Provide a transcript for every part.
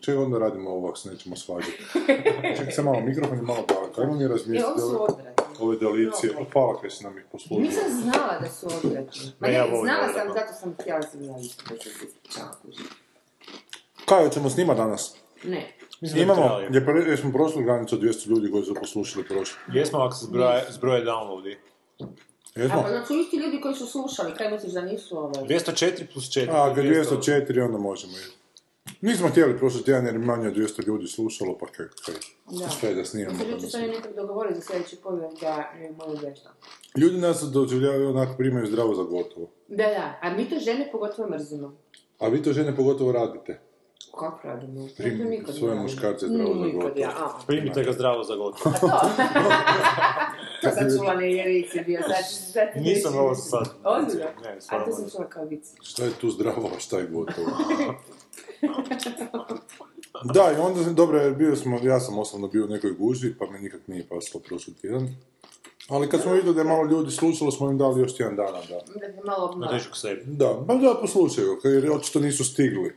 Čega onda radimo ovo se nećemo svađati? Čekaj se malo, mikrofon je malo dalek. Ajmo mi E, razmisliti ovo su ove, ove delicije. Pa hvala kaj si nam ih poslužila. Nisam znala da su odvratni. Ma Ne, ne, ja znala sam, zato sam htjela se ispričavam. Kaj, hoćemo snima danas? Ne. Mislim da Imamo, je pre, jesmo prošli granicu od 200 ljudi koji su poslušali prošli. Jesmo ako se zbroje, zbroje downloadi. A Jesmo? pa znači isti ljudi koji su slušali, kaj misliš da nisu ovaj... 204 plus 4. A, kad 204 onda možemo i... Nismo htjeli prošli tjedan jer je manje od 200 ljudi slušalo, pa kaj, kaj, Da. kaj da snimamo. Mislim, pa jučer da sam snimamo. je nekak dogovorio za sljedeći povijek da je moju vješta. Ljudi nas doživljavaju onako primaju zdravo za gotovo. Da, da, a mi to žene pogotovo mrzimo. A vi to žene pogotovo radite. Kako radimo? Prim- To nikad svoje muškarce zdravo za gotovo. ja, a. Primite ga zdravo za gotovo. A to? to sam čula na Jerici bio, sad, sad ti Nisam ovo sad. Ozbiljno? Ne, A to sam čula kao vic. Šta je tu zdravo, a šta je gotovo? da, i onda, dobro, bio smo, ja sam osobno bio u nekoj gužvi, pa me nikak nije paslo prošli tjedan. Ali kad smo vidjeli da je malo ljudi slušalo, smo im dali još tjedan dana, da. Da te malo sebi. Da, pa da, poslušaju, jer očito nisu stigli.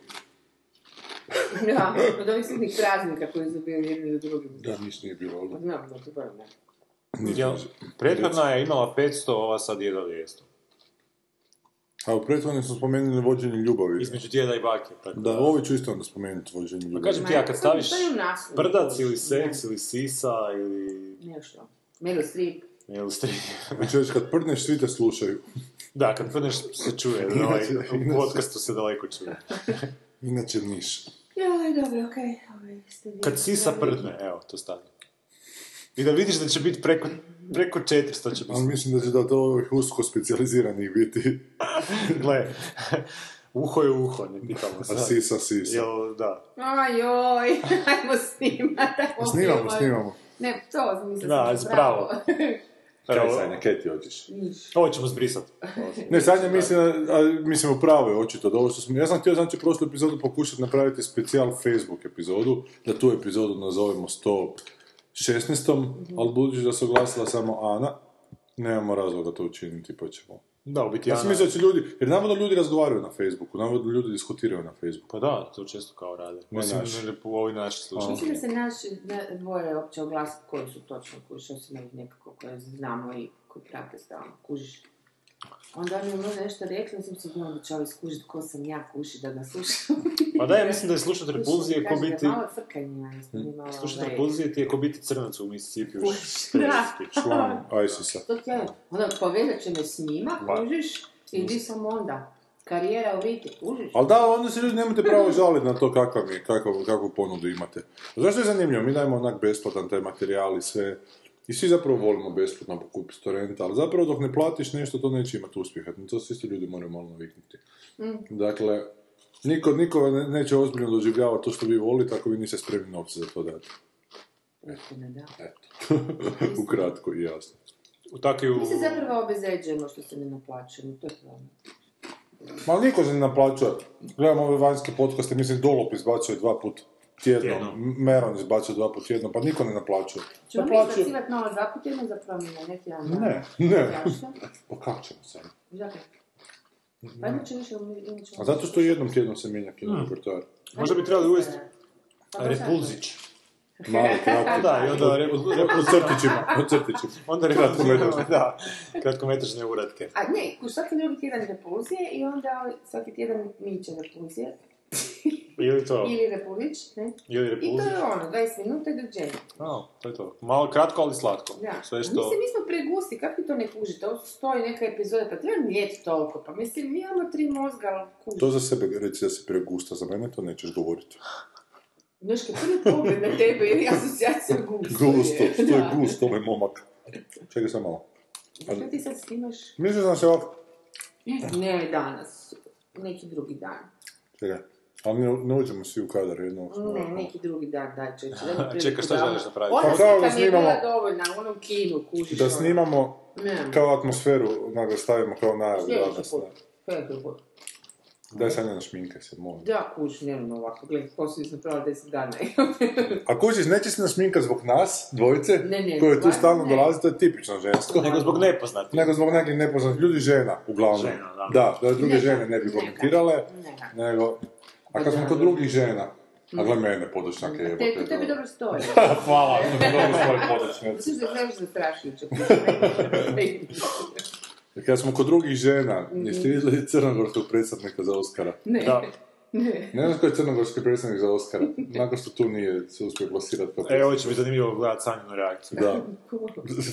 Da, od ovih sitnih praznika koji su bili jedni do drugim. Da, niš nije bilo, ali... Znam, da to. Jel, prethodna je imala 500, ova sad je 200. A u prethodnim smo spomenuli vođenje ljubavi. Između djeda i bake. Tako. Da, ovo ću isto onda spomenuti vođenje Pa ljubavi. kažem ti, ja kad staviš brdac ili seks ili sisa ili... Nešto. Meryl Streep. stri... Znači, već kad prdneš, svi te slušaju. Da, kad prdneš se čuje, da ovaj, Inače- u podcastu se daleko čuje. Inače niš. Joj, dobro, okej. Ovaj, ste vi- Kad sisa prdne, evo, to stavi. I da vidiš da će biti preko, preko 400 će Ali biti. mislim da će da to ovih usko specijaliziranih biti. Gle, uho je uho, ne pitamo A sad. sisa, sisa. Jel, da. Ajoj, ajmo snimat. ajmo Snimamo, filmat. snimamo. Ne, to mislim Da, spravo. Kaj, Sanja, kaj ti hoćeš? ovo ćemo zbrisat. Ne, Sanja mislim, a, mislim upravo je očito da ovo što smo, ja sam htio znači prošlu epizodu pokušati napraviti specijal Facebook epizodu, da tu epizodu nazovemo 116. ali budući da se oglasila samo Ana, nemamo razloga to učiniti, pa ćemo. Da, u biti Ja sam Ana- mislio da će ljudi, jer navodno ljudi razgovaraju na Facebooku, navodno ljudi diskutiraju na Facebooku. Pa da, to često kao rade. Ne Osim naši. ne, u ovi naši slušalci. Mislim da se naši ne- dvoje opće oglasiti koji su točno kužiš, osim ovih nekako koje znamo i koji prate stalno, kužiš. Onda mi je možda nešto rekli, nisam se bila da će ovi skužiti ko sam ja kuši da ga slušam. Pa da, ja mislim da je slušat repulzije ko biti... Malo malo... Slušat repulzije ti je ko biti crnac u Mississippi u Da. špresti. Član ISIS-a. To ti je, onda povezat će me s njima, kužiš, i di sam onda. Karijera u viti, kužiš. Ali da, onda se ljudi nemate pravo žaliti na to kakav je, kakav, kakvu ponudu imate. Zašto je zanimljivo? Mi dajemo onak besplatan taj materijal i sve. I svi zapravo volimo besplatno pokupiti s torrenta, ali zapravo dok ne platiš nešto, to neće imati uspjeha. To se isto ljudi moraju malo naviknuti. Dakle, niko, niko ne- neće ozbiljno doživljavati to što vi volite ako vi niste spremni novce za to dati. Da. Eto. Ukratko i jasno. U takvi u... Mi se zapravo obezeđujemo što se ne naplaćujemo, to je problem. Ma niko se ne naplaćuje. Gledam ove vanjske podcaste, mislim Dolop izbacuje dva put tjedno, Tjedno. Meron izbacuje dva put tjedno, pa niko ne naplaćuje. Ćemo mi Naplaćuje- izbacivati novo dva puta jedno za promjene, neki dan. Ne, ne. Pa kako ćemo sad? Zato. Pa inače više. A zato što jednom tjednom se mijenja kino repertoar. Možda bi trebali uvesti Pa repulzić. Malo kratko. Da, i onda re- U crtićima, u crtićima. Onda Kratkometražne. Da, kratkometražne uratke. A ne, svaki drugi tjedan repulzije i onda svaki tjedan miće repulzije. Ili to, Ili repulić, ne? ili I to je ono, 20 minuta i dođenje. A, to je to. Malo kratko, ali slatko. Da. Sve što... Mislim, mi smo pregusti, kako vi to ne kužite? Ovo stoji neka epizoda, pa treba nijeti toliko. Pa mislim, mi imamo tri mozga, ali kužite. To za sebe reci da si pregusta, za mene to nećeš govoriti. Znaš, kad prvi pogled na tebe je asocijacija gusto. Gusto, što je gusto, ovaj momak. Čekaj sam malo. Što ti sad snimaš? Mislim da se ovako... Ne danas, neki drugi dan. Čekaj. Ali ne, ne uđemo svi u kadar jednog. Ne, neki drugi dan, daj čeće. Čekaj, što želiš napraviti? Ona Pa da slika mi je bila snimamo- dovoljna, u onom kinu, kužiš. Da ono. snimamo kao atmosferu, nego stavimo kao najavu Sljedeći danas. put. Sljedeći put. Daj sad ne našminkaj se, molim. Da, kužiš, nemam ovako, gledaj, poslije sam pravila 10 dana. A kužiš, neće se nasminkat zbog nas, dvojice, Ne, ne, koje tu stalno dolazi, to je tipično žensko. Nego zbog nepoznatih. Nego zbog nekih nepoznatih ljudi žena, uglavnom. Žena, da. Da, da druge Ne, žene ne bi komentirale, ne. nego... A kad smo kod drugih žena, a gle mene, podočnjake Te, jebote. to tebi dobro stoji. Hvala, dobro stoji podočnjaci. Mislim da znaš zastrašujuće. Kad smo kod drugih žena, jeste vidjeli crnogorskog predstavnika za Oscara? Ne. Da. Ne. Ne znam koji je crnogorski predstavnik za Oscara, nakon što tu nije se uspio plasirati kao E, ovo će biti zanimljivo gledati Sanjinu reakciju. Da.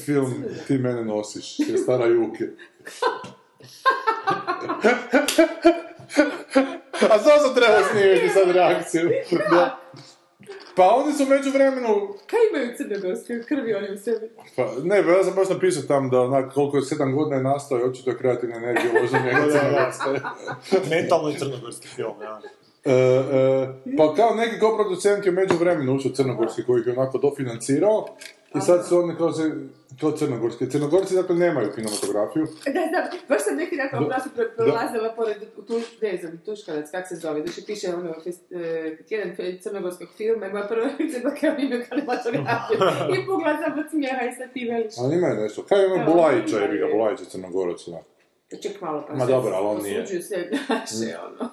Film Ti mene nosiš, je stara Juki. A samo sam trebao snimiti sad reakciju. Da. Pa oni su među vremenu... Kaj imaju crnogorske krvi oni u sebi? Pa, ne, pa ja sam baš napisao tam da onak, koliko je sedam godina je nastao i očito je kreativna energija uložena njega crnogorska. Mentalno i crnogorski film, ja. E, e, pa kao neki koproducent je među vremenu ušao crnogorski koji ih je onako dofinancirao i sad su oni kao, se, kao crnogorski. Crnogorci dakle nemaju kinematografiju. Da, da, baš sam neki dan kao pre- prolazila pored tu, ne znam, Tuškalac, kak se zove, znači piše ono, fest, e, tjedan crnogorskog filma i moja prva reakcija da kao imaju kinematografiju. I pogledam sam od smijeha i sad ti veliš. Ali imaju nešto. Kaj ima Bulajića, imaju. je bi ga Bulajić je crnogorac. onak. Ček malo pa Ma dobro, ali on nije. Osuđuju sve naše, ono.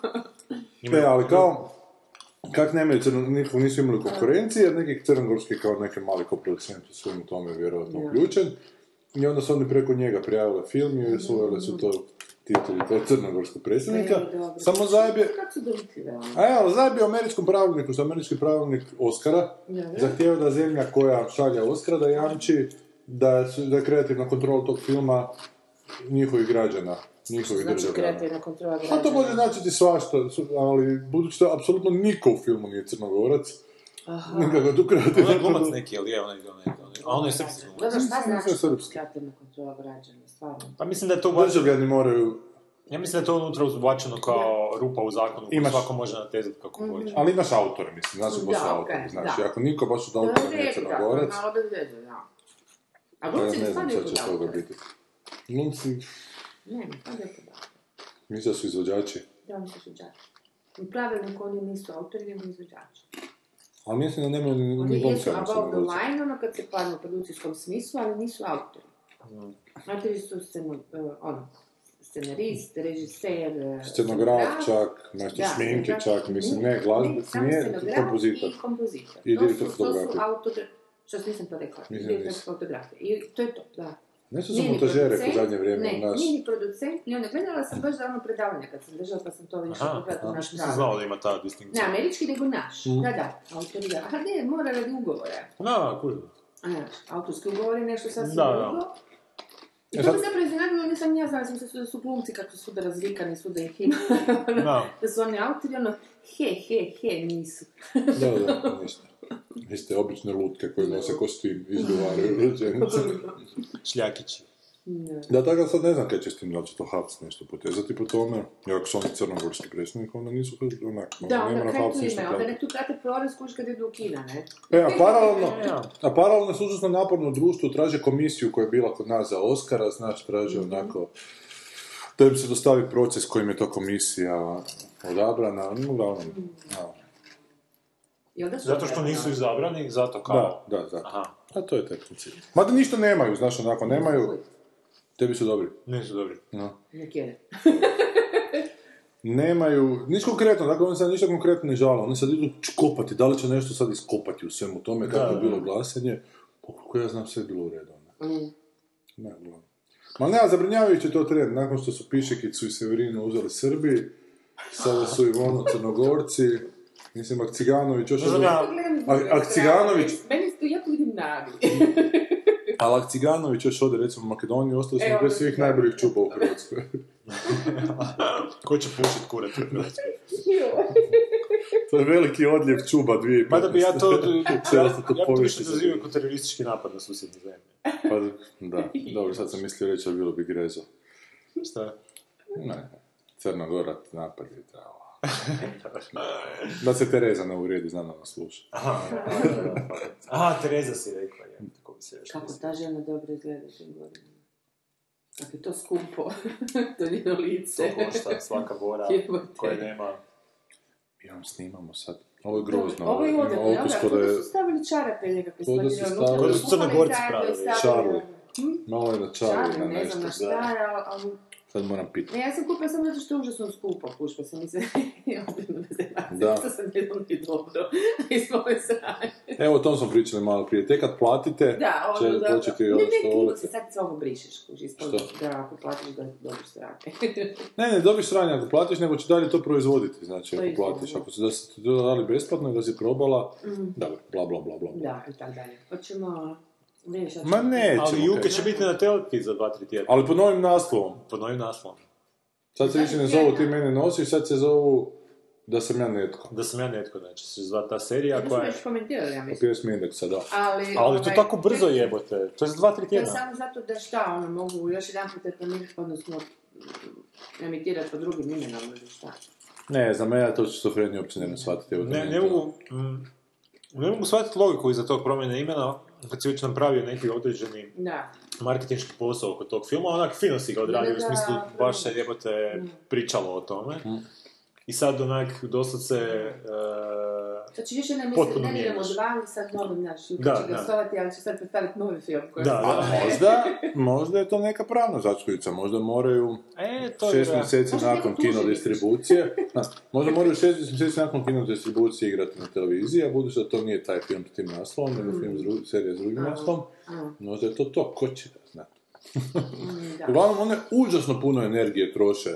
E, ali kao, kak nemaju crno, nikog nisu imali konkurencije, jer neki crnogorski kao neki mali koproducent u svemu tome je vjerojatno Ja. uključen. I onda su oni preko njega prijavili film i uveli su to tituli kao crnogorskog predstavnika. E. Samo zajebje, a evo, zajebje u američkom pravilniku, što američki pravilnik Oscara, zahtijeva da zemlja koja šalje Oscara da jamči da, su, da je kreativna kontrola tog filma njihovih građana, njihovih Znači državljana. kreativna kontrola građana. A to može značiti svašta, su- ali budući da apsolutno niko u filmu nije crnogorac, Aha. nikako tu kreativna Ono je glumac neki, ali je onaj, onaj, onaj, a ono je srpski glumac. Dobro, šta znači srpski. kreativna kontrola građana, stvarno? Pa mislim da je to ubačeno, Državljani moraju, ja mislim da je to unutra ubačeno kao rupa u zakonu Imaš- svako može natezati kako hoće. ali imaš autore, mislim, znači Da, baš okej, autori, znači, da. ako niko baš od autora nije crnogorac, malo bez veze, da. A pa glumci ne znam šta će toga autora. biti. Glumci, Ne, ne spadaju kod autora. mislim da su izvođači, Da, oni su izvođači. U pravilniku oni nisu autori, nego izvođači. ali mislim da nemaju ni, ni Oni jesu above line, ono kad se padne u produkcijskom smislu, ali nisu autori. Autori su sceno, uh, ono, scenarist, režiser, eh, Scenograf čak, nešto Da, šminke čak, mislim, ne glazbe, samo nije kompozitor. I kompozitor. I To direktor su- To su fotografije. autori, što nisam to rekla, Mislim da direktor fotografije. I to je to, da. Nešto su montažere u zadnje vrijeme ne, od nas. nije ni producent, ni onda gledala sam baš za ono predavanje kad sam držala, pa sam to više pogledala naš nisam znao da ima ta distinkcija. Ne, američki nego naš. Mm. Da, da, autori da. A ne, mora radi ugovora. Da, ne, autorski ugovor je nešto sasvim Da, da. drugo. I E to me zapravo iznenadilo, nisam ja znala sam se da su glumci kako su svuda razvikani, svuda ih ima. Da. da su oni autori, ono, he, he, he, nisu. Da, da, ništa. Vi ste obične lutke koje nose kostim, izgovaraju rečenice. Šljakići. Ne. Da, tako da sad ne znam kaj će s tim, da li će to Haps nešto potezati po tome. I ako su oni crnogorski predsjednik, onda nisu onak, Da, nema onda na kaj tu ima? Onda nek tu prate kuš kad idu u Kina, ne? E, a paralelno, a paralelno su užasno naporno društvo traže komisiju koja je bila kod nas za Oscara, znaš, traže Mhm. onako da im se dostavi proces kojim je to komisija odabrana, no, uglavnom, a, I onda su Zato što nisu izabrani, zato da, kao... da, zato. Aha, A to je taj princip. Mada ništa nemaju, znaš, onako, nemaju, tebi su dobri. nisu dobri. No. Nemaju, ništa konkretno, dakle oni sad ništa konkretno ne žale, oni sad idu kopati, da li će nešto sad iskopati u svemu tome, kako je Da, bilo glasanje, koliko ja znam sve je bilo u redu. ono. Mm. Ne, uglavnom. Ma ne, zabrinjavajući je to trend, nakon što su Pišekicu i Severinu uzeli Srbi, sada su Ivonu Crnogorci, mislim, Akciganović još... Ne znam ja, A- Akciganović, Meni tu jako vidim nadu. ali Akciganović još ode recimo u Makedoniju, ostali smo bez svih najboljih čuba u Hrvatskoj. ko će pušit kurac u Hrvatskoj? to je veliki odljev čuba 2015. Mada bi ja to... Ja, ja to više za dozivio drugo. kao teroristički napad na susjedne zemlje. Pa, da, dobro, sad sam mislio reći, ali bilo bi grezo. Šta? Ne, Crnogora napad je trebalo. Da se Tereza ne uvrijedi, znam da nas sluša. Aha, Tereza si rekla, je. Tako bi se još Kako ta žena dobro izgleda tim godinama. Kako je to skupo, to njeno lice. To košta svaka bora koja nema... Mi vam snimamo sad. Ovo je grozno. Ovo je odavno, da? ko da Kako je... su stavili čarape nekakve su stavili- da su kupali Crnogorci pravili. stavili- Charlie. Malo je na Charlie na Charlie, ne znam nešto. na šta, je, ali... Sad moram pitati. Ne, ja sam kupila samo zato što je užasno skupo, kuš, pa sam bez relacije, Da. to sam jednom i dobro, ispalo je sranje. Evo, o tom smo pričali malo prije. Tek kad platite, Da, će ono da... početi ne, ovo ne, što krivo volite. se sad ovo brišeš, ispalo Što? da ako platiš da dobiš sranje. Ne, ne, dobiš sranje ako platiš, nego će dalje to proizvoditi, znači To ako platiš. da. Ako se da se ti to dali besplatno i da si probala, dobro, bla bla bla bla. bla. da, i tak dalje. Hoćemo... Šta Ma ne, Ali Juke će biti na telki za 2-3 tjedna. Ali pod novim naslovom. Pod novim naslovom. Sad se više ne zovu ti mene nosiš, sad se zovu da sam ja netko. Da sam ja netko, znači se zva ta serija To koja je... već komentirali, ja Po mislim. pjesmi indeksa, da. Ali, Ali to ovaj, tako brzo jebote, to je za 2-3 To je tjedna. samo zato da šta, ono, mogu još jedan put reklamirati, odnosno mm, emitirati pod drugim imenom ili šta. Ne znam, ja to šizofreniju uopće ne mogu shvatiti. Ne, ne mogu, mm, ne mogu shvatiti logiku iza tog promjene imena, kad si već napravio neki određeni Da. marketinški posao oko tog filma, onak fino si ga odradio, Da, u smislu da. baš se jebote pričalo o tome. I sad onak doslovce... e, Znači više ne mislim, ne idemo mijenjaš. dva, ali sad novim naš, Juka Da, će da. gostovati, ali će sad predstaviti novi film. Koji Da, da. možda, možda je to neka pravna začkoljica, možda moraju E, to je... šest da. mjeseci Možda nakon kino distribucije, možda moraju šest mjeseci nakon kino distribucije igrati na televiziji, a budući da to nije taj film s tim naslovom, nego film s dru- serija s drugim naslovom, A, možda je to to, ko će ga znati. mm, da. Uglavnom, one užasno puno energije troše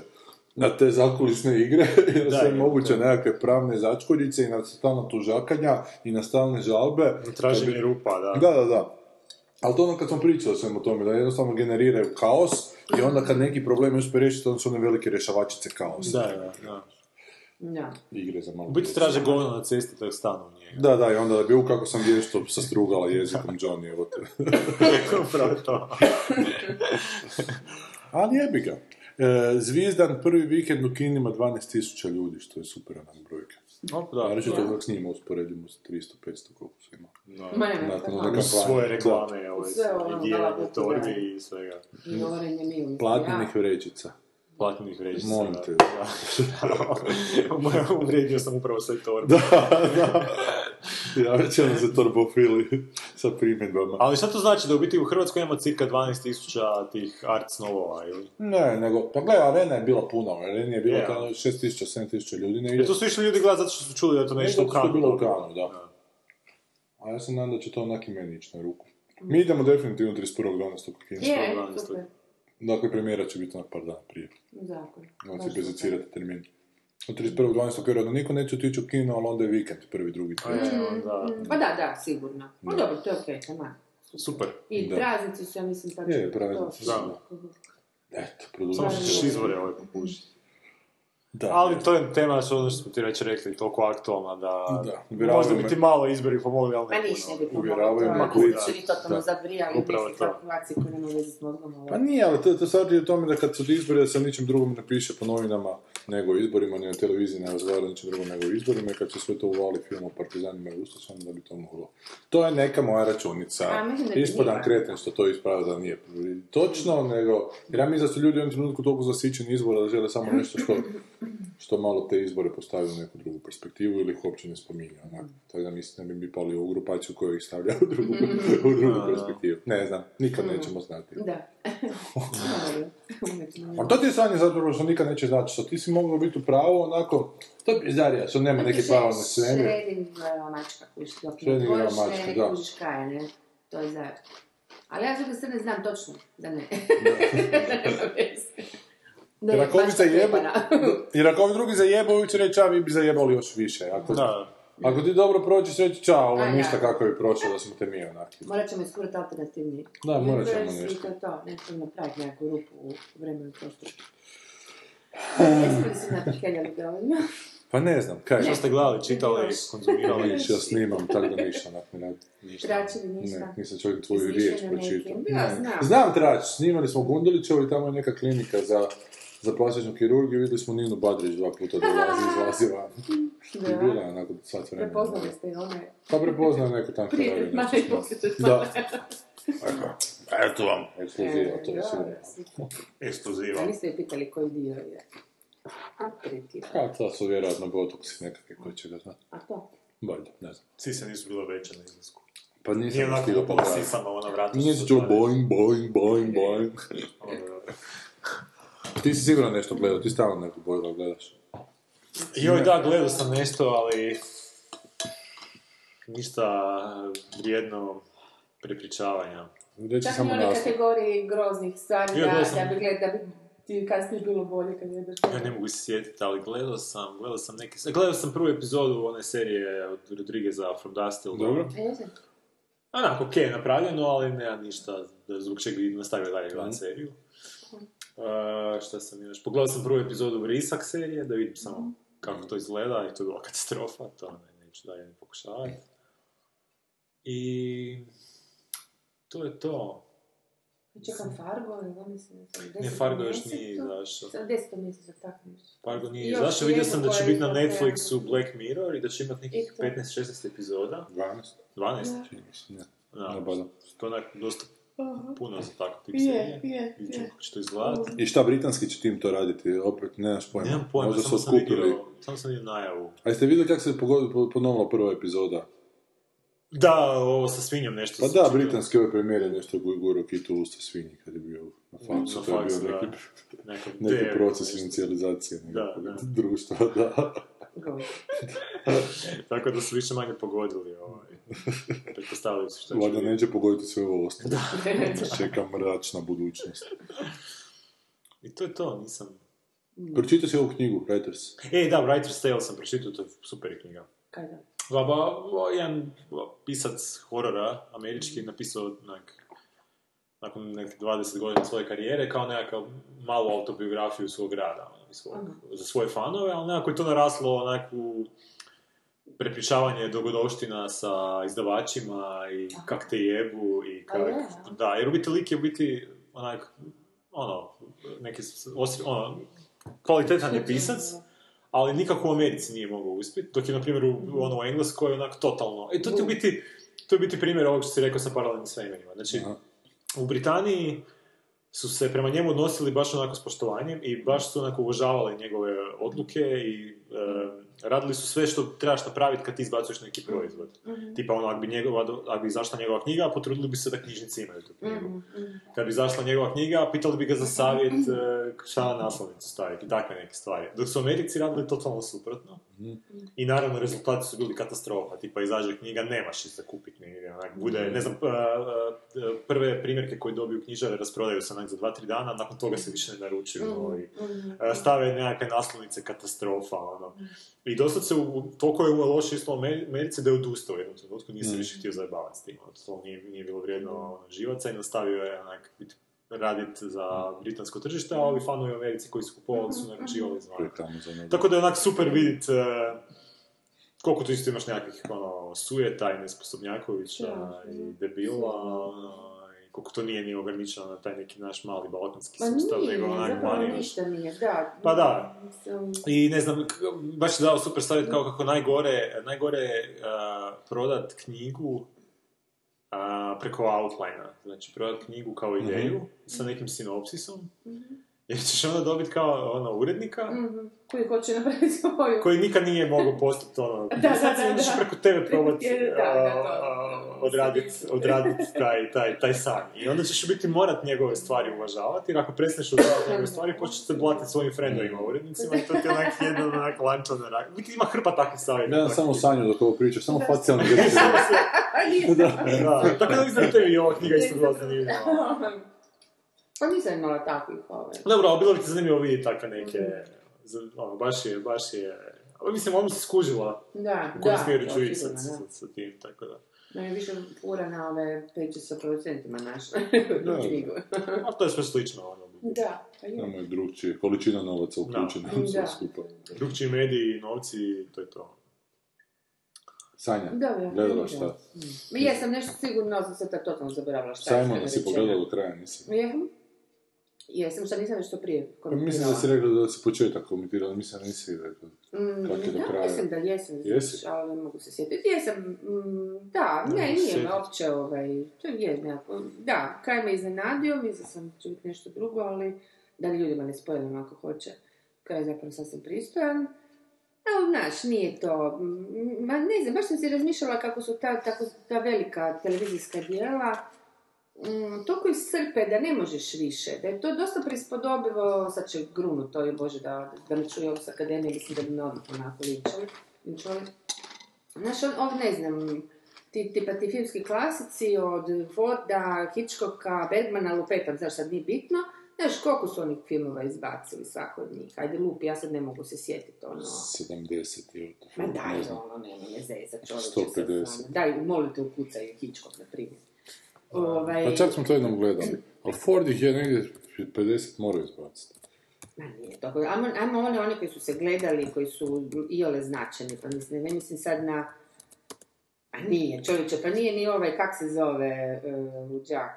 na te zakulisne igre, jer Da, sve je, moguće da. nekakve pravne začkoljice i na stalna tužakanja i na stalne žalbe. Traženje bi- rupa, da. Da, da, da. Ali to ono kad smo pričali o svemu tome, da jednostavno generiraju kaos i onda kad neki problem uspije riješiti, onda su one velike rješavačice kaosa. Da, da, da. Da. Igre za malo. U biti traže govno na cesti, tako stanu u njega. Da, da, i onda da bi u kako sam vješto sastrugala jezikom Johnny, evo te. Upravo to. Ali jebi ga. E, Zvizdan prvi vikend u kinima 12.000 ljudi, što je super onak brojka. Op, Da, da. reći to dok s njima usporedimo s 300-500 koliko su ima. Ma ne, ne, Nakon kampanje. svoje reklame, ove, Sve ono, i torbi da. i svega. I govorenje mi umjesto Platnenih vrećica. Platnih vrećica. Molim da. te. Da. Uvrijedio sam upravo sve torbe. Da, da. Ja već ono se torbofili sa primjedbama. Ali šta to znači da u biti u Hrvatskoj imamo cirka 12.000 tih art snovova ili? Ne, nego, pa gledaj, arena je bila puna, u areni je bilo Je, tamo 6000, 7000 ljudi, ne. Jer to su išli ljudi gledati zato što su čuli da je to nešto u je kanu. bilo u Kanu, da. A ja se nadam da će to onak i meni ići na ruku. Mi idemo definitivno 31.12. u kino. Je, 112. super. Dakle, premijera će biti onak par dana prije. Zakon. Se bezicirati termin. Od 31.12. vjerojatno niko neće otići u kino, ali onda je vikend, prvi, drugi, treći. Onda... super. Pa da, da, sigurno. No dobro, to je okej. Super. I Da. praznici su, ja mislim, pa Je, će praznici su, Eto, Samo produžimo što se. ćeš izvore ovaj popušiti. Da, Ali to je tema što ono što smo ti već rekli, toliko aktualna da... Da, možda bi ti malo izbori pomogli, ali ne puno. bi Uvjeravaju me pomoglo, to koji- je širi totalno Da. zabrijali Upravo to. kalkulacije koje nema veze s mozgom. Pa nije, ali to, to radi o tome da kad su ti izbori da se ničem drugom ne piše po novinama nego o izborima, ni na televiziji ne razgovara ničem drugom nego o izborima i kad se sve to uvali film o partizanima i ustašama da bi to moglo. To je neka moja računica. A, mislim da ti Ispadam nije. kreten što to ispravlja da nije točno, nego, jer ja mislim da su ljudi u jednom trenutku toliko zasićeni izbora da žele samo nešto što, što malo te izbore postavi u neku drugu perspektivu ili ih uopće ne spominje. Onak. Tako da mislim da bi mi pali u grupaciju koja ih stavlja u drugu, u drugu perspektivu. Ne znam, nikad nećemo znati. Da. A to ti je sanje zapravo što nikad neće znati, što ti si mogao biti u pravu, onako, to je bizarija, što nema neke pravo na svemir. Schrödingerova mačka, kužiš, dok ne otvoriš, ne, da. ne kužiš kaj, ne, to je zajedno. Ali ja s druge strane znam točno da ne. Nema Ne, Jer ako ovi zajebu, jer ako ovi drugi zajebaju, će reći, a vi bi zajebali još više. Ako, Da. ako ti dobro prođeš, reći, čao, ovo je ništa kako bi prošlo da smo te mi onaki. Morat ćemo iskurati alternativni. Da, morat ćemo nešto. I to je to, nešto napraviti neku rupu u vremenu prostoru. Jesmo li se naprikeljali dovoljno? Pa ne znam, kaj, Što ste gledali, čitali, konzumirali? Ja snimam, tako da ništa onak ne radi. Tračili ništa. Ne, nisam čovjek tvoju riječ pročitao. Ja Ne. znam. Znam trač, snimali smo Gundulićevo i tamo je neka klinika za za plastičnu kirurgiju, vidjeli smo Ninu Badrić dva puta dolazi, izlazi van. I bila je onako svat vremena. Prepoznali ste i one Pa prepoznao je neko tanko prije, radi, poslije Da. Eto vam, ekskluziva, to je sigurno. Ekskluziva. A niste je pitali koji dio je? A to su vjerojatno botoksi nekakve koji će ga znati. A to? Valjda, ne znam. Sise nisu bilo veće na izlasku. Pa nisam Nije onako stigao lupala pogledati. sisama, ona vrata Nije su se čuo boing, boing, boing, boing. Ti si sigurno nešto gledao, ti stalno neko bojila gledaš. Joj, da, gledao sam nešto, ali ništa vrijedno prepričavanja. Reći Čak i samo one naslov. kategoriji groznih stvari, Ja, da, gledao sam- da bi gled, da bi ti kasnije bilo bolje kad gledaš. Ja ne mogu se sjetiti, ali gledao sam, gledao sam neke, gledao sam prvu epizodu one serije od Rodrigueza From Dust Till Dawn. Dobro. Onako, okej, napravljeno, ali nema ništa da zbog čega bi nastavio dalje gledati seriju. Uh, šta sam još? Pogledao sam prvu epizodu Vrisak serije, da vidim samo kako to izgleda i to je bila katastrofa, to ne, neću dalje ne pokušavati. I to je to. Čekam Fargo, ali ne mislim da Ne, Fargo još nije izašao. Sam deseto mjeseca, tako nešto. Fargo nije izašao, vidio sam da će biti na Netflixu Black Mirror i da će imati nekih I to. 15-16 epizoda. 12, 12? čini mi se, ne. Da. To je onak dosta puno za takav tip Je, serije. je, ćemo je. će to izgledati. I šta britanski će tim to raditi? Opet, nemaš pojma. Nemam pojma, Možda samo sam vidio, samo sam vidio najavu. A jeste vidjeli kako se ponovila prva epizoda? Da, ovo sa svinjom nešto Pa da, britanski ovaj premijer je nešto gu- gurao kitu usta svinji kad je bio na faksu. Na to je faksu, bio da. neki, neki proces inicijalizacije da. društva, da. Tako da su više manje pogodili ovaj. Pretpostavili su što Valjda biti. neće pogoditi sve ovo ostalo. Čeka mračna budućnost. I to je to, nisam... Pročitao si ovu knjigu, Writers? E, da, Writer's Tale sam pročitao, to je super knjiga. Kaj da? Ba, ba, ba, jedan pisac horora, američki, napisao onak, nakon nekih 20 godina svoje karijere, kao nekakav malu autobiografiju svog rada, svog, za svoje fanove, ali nekako je to naraslo onak u prepričavanje dogodovština sa izdavačima i kak te jebu i kak... je, da, jer u biti lik je u biti onak, ono, neki, osri- ono, kvalitetan je pisac, ali nikako u Americi nije mogao uspjeti, dok je, na primjer, u, ono, u Engleskoj onak totalno... E, to ti u biti, to je u biti primjer ovog što si rekao sa paralelnim svemirima. Znači, Aha. u Britaniji su se prema njemu odnosili baš onako s poštovanjem i baš su onako uvažavali njegove odluke i e, radili su sve što trebaš napraviti kad ti izbacuješ neki proizvod. Tipa ono, ako bi, njegova, ako bi izašla njegova knjiga, potrudili bi se da knjižnici imaju tu knjigu. Kad bi izašla njegova knjiga, pitali bi ga za savjet e, šta na naslovnicu staviti i takve neke stvari. Dok su u Americi radili totalno suprotno. I naravno rezultati su bili katastrofa. Tipa izađe knjiga, nemaš ih za kupiti. Bude, ne znam, e, e, prve primjerke koje dobiju knjižare rasprodaju se za dva, tri dana, nakon toga se više ne naručuju. ovaj. Stave nekakve naslovnice katastrofa, ono. I dosad se u, toliko je loše išlo u Amer- Americi da je odustao u jednom trenutku, nije se više htio zajebavati s tim. ono, To nije, nije bilo vrijedno živaca i nastavio je onak biti raditi za britansko tržište, a ovi fanovi u Americi koji su kupovali su naručivali za tako da je onak super vidit e, koliko tu isto imaš nekakvih ono, sujeta i nesposobnjakovića i debila, ono, i koliko to nije ni ograničeno na taj neki naš mali balkanski Ma sustav, nije, nego onak još. ništa nije, da. Pa da. I ne znam, k- baš je dao super savjet kao kako najgore, najgore je uh, prodat knjigu a, preko outlina. Znači, prodat knjigu kao ideju sa nekim sinopsisom. Jer ćeš onda dobiti kao ono, urednika mhm, koji hoće napraviti svoju. koji nikad nije mogao postati ono... Da, da, sad da, da. preko tebe probati Da. Odraditi odradit taj, taj, taj san. I onda ćeš biti morat njegove stvari uvažavati, jer ako prestaneš uvažavati njegove stvari, počneš se blatiti svojim friendovima, urednicima i to ti je onak jedan onak lančan rak. Biti ima hrpa takvih savjeta. Ja samo sanju dok ovo pričaš, samo facijalni gesti. Da, tako da mislim da tebi ova knjiga isto bila zanimljiva. Pa nisam imala takvih ove. Dobro, ali bilo bi ti zanimljivo vidjeti takve neke... Ono, baš je, baš je... ali Mislim, ono se skužila Da, u kojem da, smjeru to ću ići sigurno, sa, da. sa, sa tim, tako da. No je više fura na ove peće sa producentima naše. Da. knjigu. A to je sve slično, ono. Da, pa je. Tamo je drugčije, količina novaca uključena u sve Da. skupa. Drugčiji mediji, novci, to je to. Sanja, Da, ja. gledala šta? Ma jesam nešto sigurno, ali sam se tad totalno zaboravila šta je Simona si pogledala do kraja, nisi? Jesam? Jesam, šta nisam nešto prije Pa komentirala. mislim da si rekla da si početak komentirala, mislim da nisi rekla. Mm, Kak je do da, kraja? mislim da jesam, Jesi? ali ne mogu se sjetiti. Jesam, mm, da, ne, nije sjetit. me uopće, ovaj, to je nekako, da, kraj me iznenadio, mislila sam će biti nešto drugo, ali da li ljudima ne spojim ako hoće. Kraj je zapravo sasvim pristojan. Ali, znaš, nije to, mm, ma ne znam, baš sam si razmišljala kako su ta, tako, ta velika televizijska dijela, mm, toliko iscrpe da ne možeš više, da je to dosta prispodobivo, sad će grunu, to je Bože da, da me čuje s akademije, mislim da bi me odmah onako ličali. Znaš, on, on, ne znam, ti, tipa ti filmski klasici od Forda, Hitchcocka, Bergmana, lupetam, znaš, sad nije bitno, znaš, koliko su onih filmova izbacili svako od njih, ajde lupi, ja sad ne mogu se sjetiti, ono... 70 ili... Ma daj, ne ono, nema me zeza, čovječe. 150. sad, ono. Daj, molite ukucaj Hitchcock, na primjer. Ovaj, Pa čak smo to jednom gledali. Ali Ford ih je negdje 50 morao izbaciti. Ma nije to. Ajmo, ajmo one, one koji su se gledali, koji su iole značajni, pa mislim, ne mislim sad na... A nije, čovječe, pa nije ni ovaj, kak se zove, uh, luđak.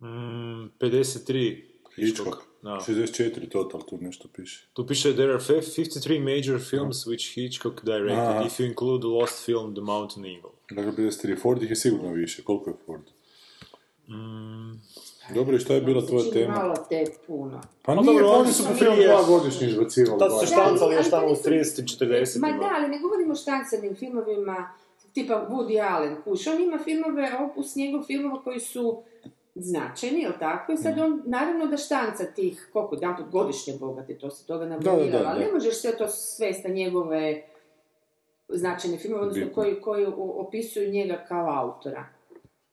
Mm, 53. Hitchcock. Da. 64 total, tu nešto piše. Tu piše there are fif- 53 major films which Hitchcock directed, Aha. if you include the lost film The Mountain Eagle. Dakle, 53. Ford ih je sigurno više. Koliko je Ford? Mm, Dobro, i šta je bila tvoja tema? malo te puno. Pa Ma nije, dobro, pa oni su po film prije- dva godišnje izbacivali. Tad su štancali još tamo u to nisu- 30 40 Ma da, ali ne govorimo o štancanim filmovima, tipa Woody Allen, kuš, on ima filmove, opus njegov filmova koji su značajni, jel tako? I sad Mm. on, naravno da štanca tih, koliko, dan put godišnje bogati, to se toga da, da, ali da. ne možeš sve to svesti na njegove značajne filmove, odnosno Bitno. koji, koji opisuju njega kao autora.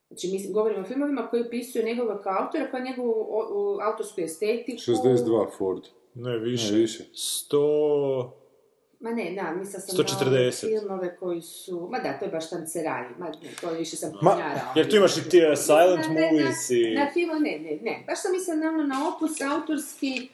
Znači, mi govorimo o filmovima koji opisuju njegova kao autora, kao njegovu o- o- autorsku estetiku. 62 Ford. Ne, više. Ne, više. 100... Ma ne, da, mislila sam 140. na ove filmove koji su... Ma da, to je baš tanceraj, ma ne, to više sam Ma. Jer tu imaš i ti uh, silent Na- na- movies i... Na film, ne, ne, ne. Baš sam mislila na, ono, na opus autorski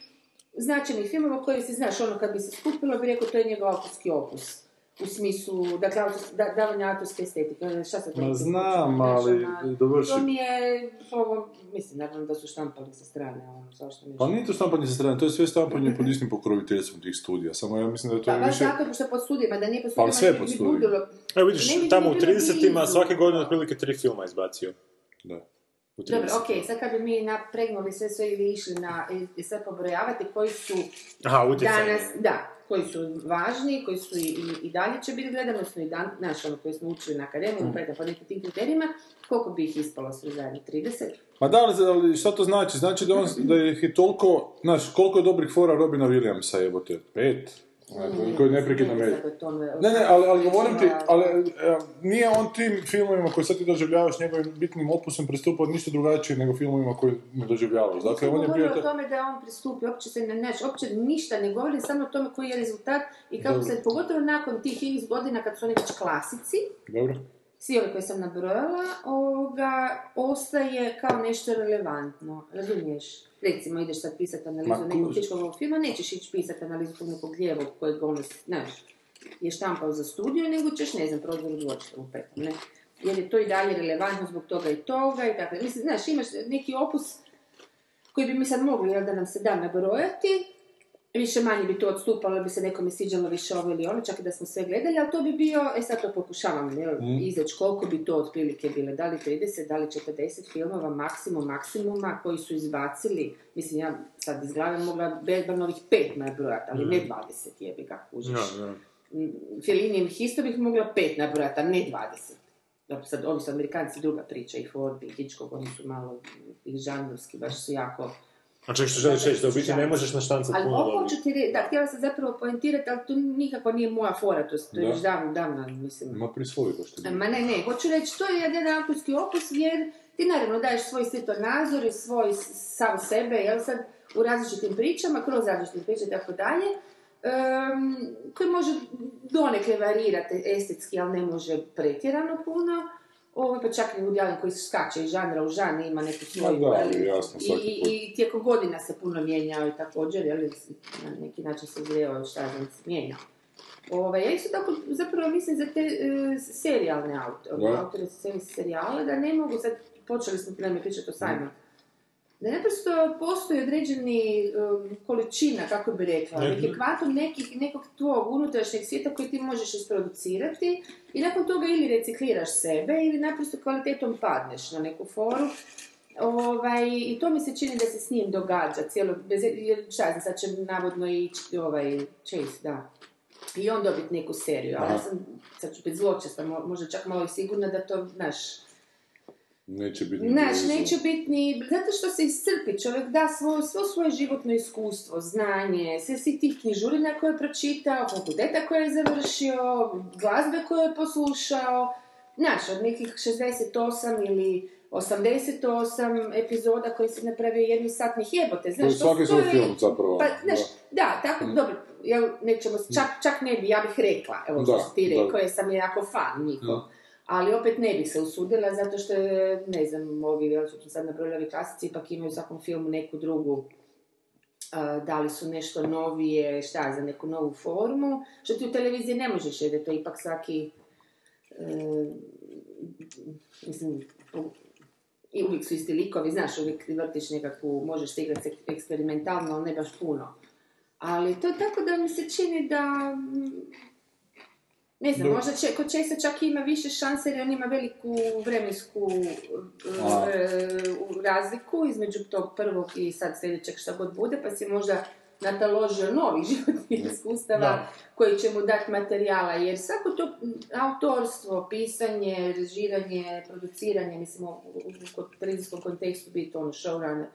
značajnih filmova koji se, znaš, ono, kad bi se skupilo, bi rekao, to je njegov autorski opus. U smislu, dakle, da, davanja autorske estetike. Ono, Šta sad Ma znam, ali dovrši. To mi je, ovo, mislim, naravno da su štampali sa strane, ono, zašto mi Pa nije to štampanje sa strane, to je sve štampanje pod istim pokroviteljstvom tih studija. Samo ja mislim da je to Pa baš više... zato što pod studijima, da nije pod Pa, ali studijima, sve ne pod studijima. Evo vidiš, Ne tamo u ni bilo 30-ima blizu. svake godine otprilike tri filma izbacio. Da. U 30 Dobro, ok, sad kad bi mi napregnuli sve sve ili išli na, i, sve pobrojavati koji su Aha, utjecaj. danas, da, koji su važni, koji su i, i, i dalje će biti gledani, odnosno i dan, znaš, ono koji smo učili na akademiju, mm. po nekim tim kriterijima, koliko bi ih ispalo sve zajedno? 30? Ma da, ali, šta to znači? Znači da, on, da ih je toliko, znaš, koliko je dobrih fora Robina Williamsa, jebote, pet? Mm, koji neprekidno ne, me... sad o tome- Ne, ne, ali, ali govorim ti, ali e, nije on tim filmovima koje sad ti doživljavaš njegovim bitnim opusom pristupao ništa drugačije nego filmovima koje ne doživljavaš. Dakle, on je bio... O to- tome da on pristupio, uopće se ne, znaš, uopće ništa ne govori, samo o tome koji je rezultat i kako se, pogotovo nakon tih x godina kad su oni već klasici, Dobro. svi ovi koje sam nabrojala, ovoga, ostaje kao nešto relevantno, razumiješ? Recimo, ideš sad pisati analizu nekog. Hitchcockovog filma, nećeš ići pisati analizu tog nekog lijevog kojeg on, znaš, je štampao za studiju, nego ćeš, ne znam, prozor u dvorište u petom, ne? Jer je to i dalje relevantno zbog toga i toga i tako. Mislim, znaš, imaš neki opus koji bi mi sad mogli, jel, da nam se da nabrojati, više manje bi to odstupalo, bi se nekome sviđalo više ovo ili ono, čak i da smo sve gledali, ali to bi bio, e sad to pokušavam Mm. izaći koliko bi to otprilike bile, da li 30, da li 40 filmova, maksimum maksimuma koji su izbacili, mislim ja sad iz glave mogla Bergmanovih pet nabrojati, ali ne 20 jebi ga, kužiš. Ja, ja. Felinijem isto bih mogla pet nabrojati, a ne 20. Dobro, sad, ovi su Amerikanci druga priča, i Ford i Hitchcock, oni su malo, ih žanrovski, baš su jako... A ček što želiš reći, da u biti ne možeš naštancati Ali puno ovo dobrih. hoću ti reći, da, htjela sam zapravo poentirati, ali to nikako nije moja fora, to, to je već davno, davno, mislim. Ma prisvoji to što je. Ma ne, ne, hoću reći, to je jedan autorski opus jer ti naravno daješ svoj svjetonazor i svoj sam sebe, jel sad, u različitim pričama, kroz različite priče i tako dalje, em, koji može donekle varirati estetski, ali ne može pretjerano puno. Ovo pa čak i Woody Allen koji skače iz žanra u žanr, ima neku svoju... Da, ali jasno, i, i. I tijekom godina se puno mijenjao i također, jel, na neki način se zreo šta znam, mijenjao. Ovaj, ja isto tako zapravo mislim za te e, serijalne autore, autore serijale, da ne mogu sad, počeli smo prema pričati o Simon da naprosto postoji određeni um, količina, kako bi rekla, Ne- neki kvantum nekih, nekog tvog unutrašnjeg svijeta koji ti možeš isproducirati i nakon toga ili recikliraš sebe ili naprosto kvalitetom padneš na neku foru. Ovaj, I to mi se čini da se s njim događa cijelo, bez, jer šta znam, sad će navodno ići ovaj Chase, da. I on dobiti neku seriju, ali ja sam, sad ću biti zločesta, mo- možda čak malo i sigurna da to, znaš, Neće biti... Znaš, neće biti ni... Zato što se iscrpi, čovjek da svo, svo svoje životno iskustvo, znanje, sve si tih knjižurina koje je pročitao, fakulteta koje je završio, glazbe koje je poslušao, znaš, od nekih 68 ili 88 epizoda koje si napravio jednu satnih jebote, To znaš, svaki svoj je- film zapravo. Pa, znaš, da. tako, dobro, jel, nećemo, čak, čak ne bi, ja bih rekla, evo Da, što ti rekao, jer sam jako fan njihov. Da. Ali opet ne bih se usudila, zato što, ne znam, ovi, jel su sad nabrojali ovi klasici, ipak imaju u svakom filmu neku drugu, da li su nešto novije, šta ja, za neku novu formu, što ti u televiziji ne možeš, jer je to ipak svaki, e, mislim, i uvijek su isti likovi, znaš, uvijek ti vrtiš nekakvu, možeš igrati eksperimentalno, ali ne baš puno. Ali to tako da mi se čini da, ne znam, Da. možda će, kod Česa čak ima više šanse jer on ima veliku vremensku e, u razliku između tog prvog i sad sljedećeg šta god bude, pa si možda nataložio novih životnih iskustava Da. koji će mu dati materijala, jer svako to autorstvo, pisanje, režiranje, produciranje, mislim, u, u, u televizijskom kontekstu biti ono showrunner,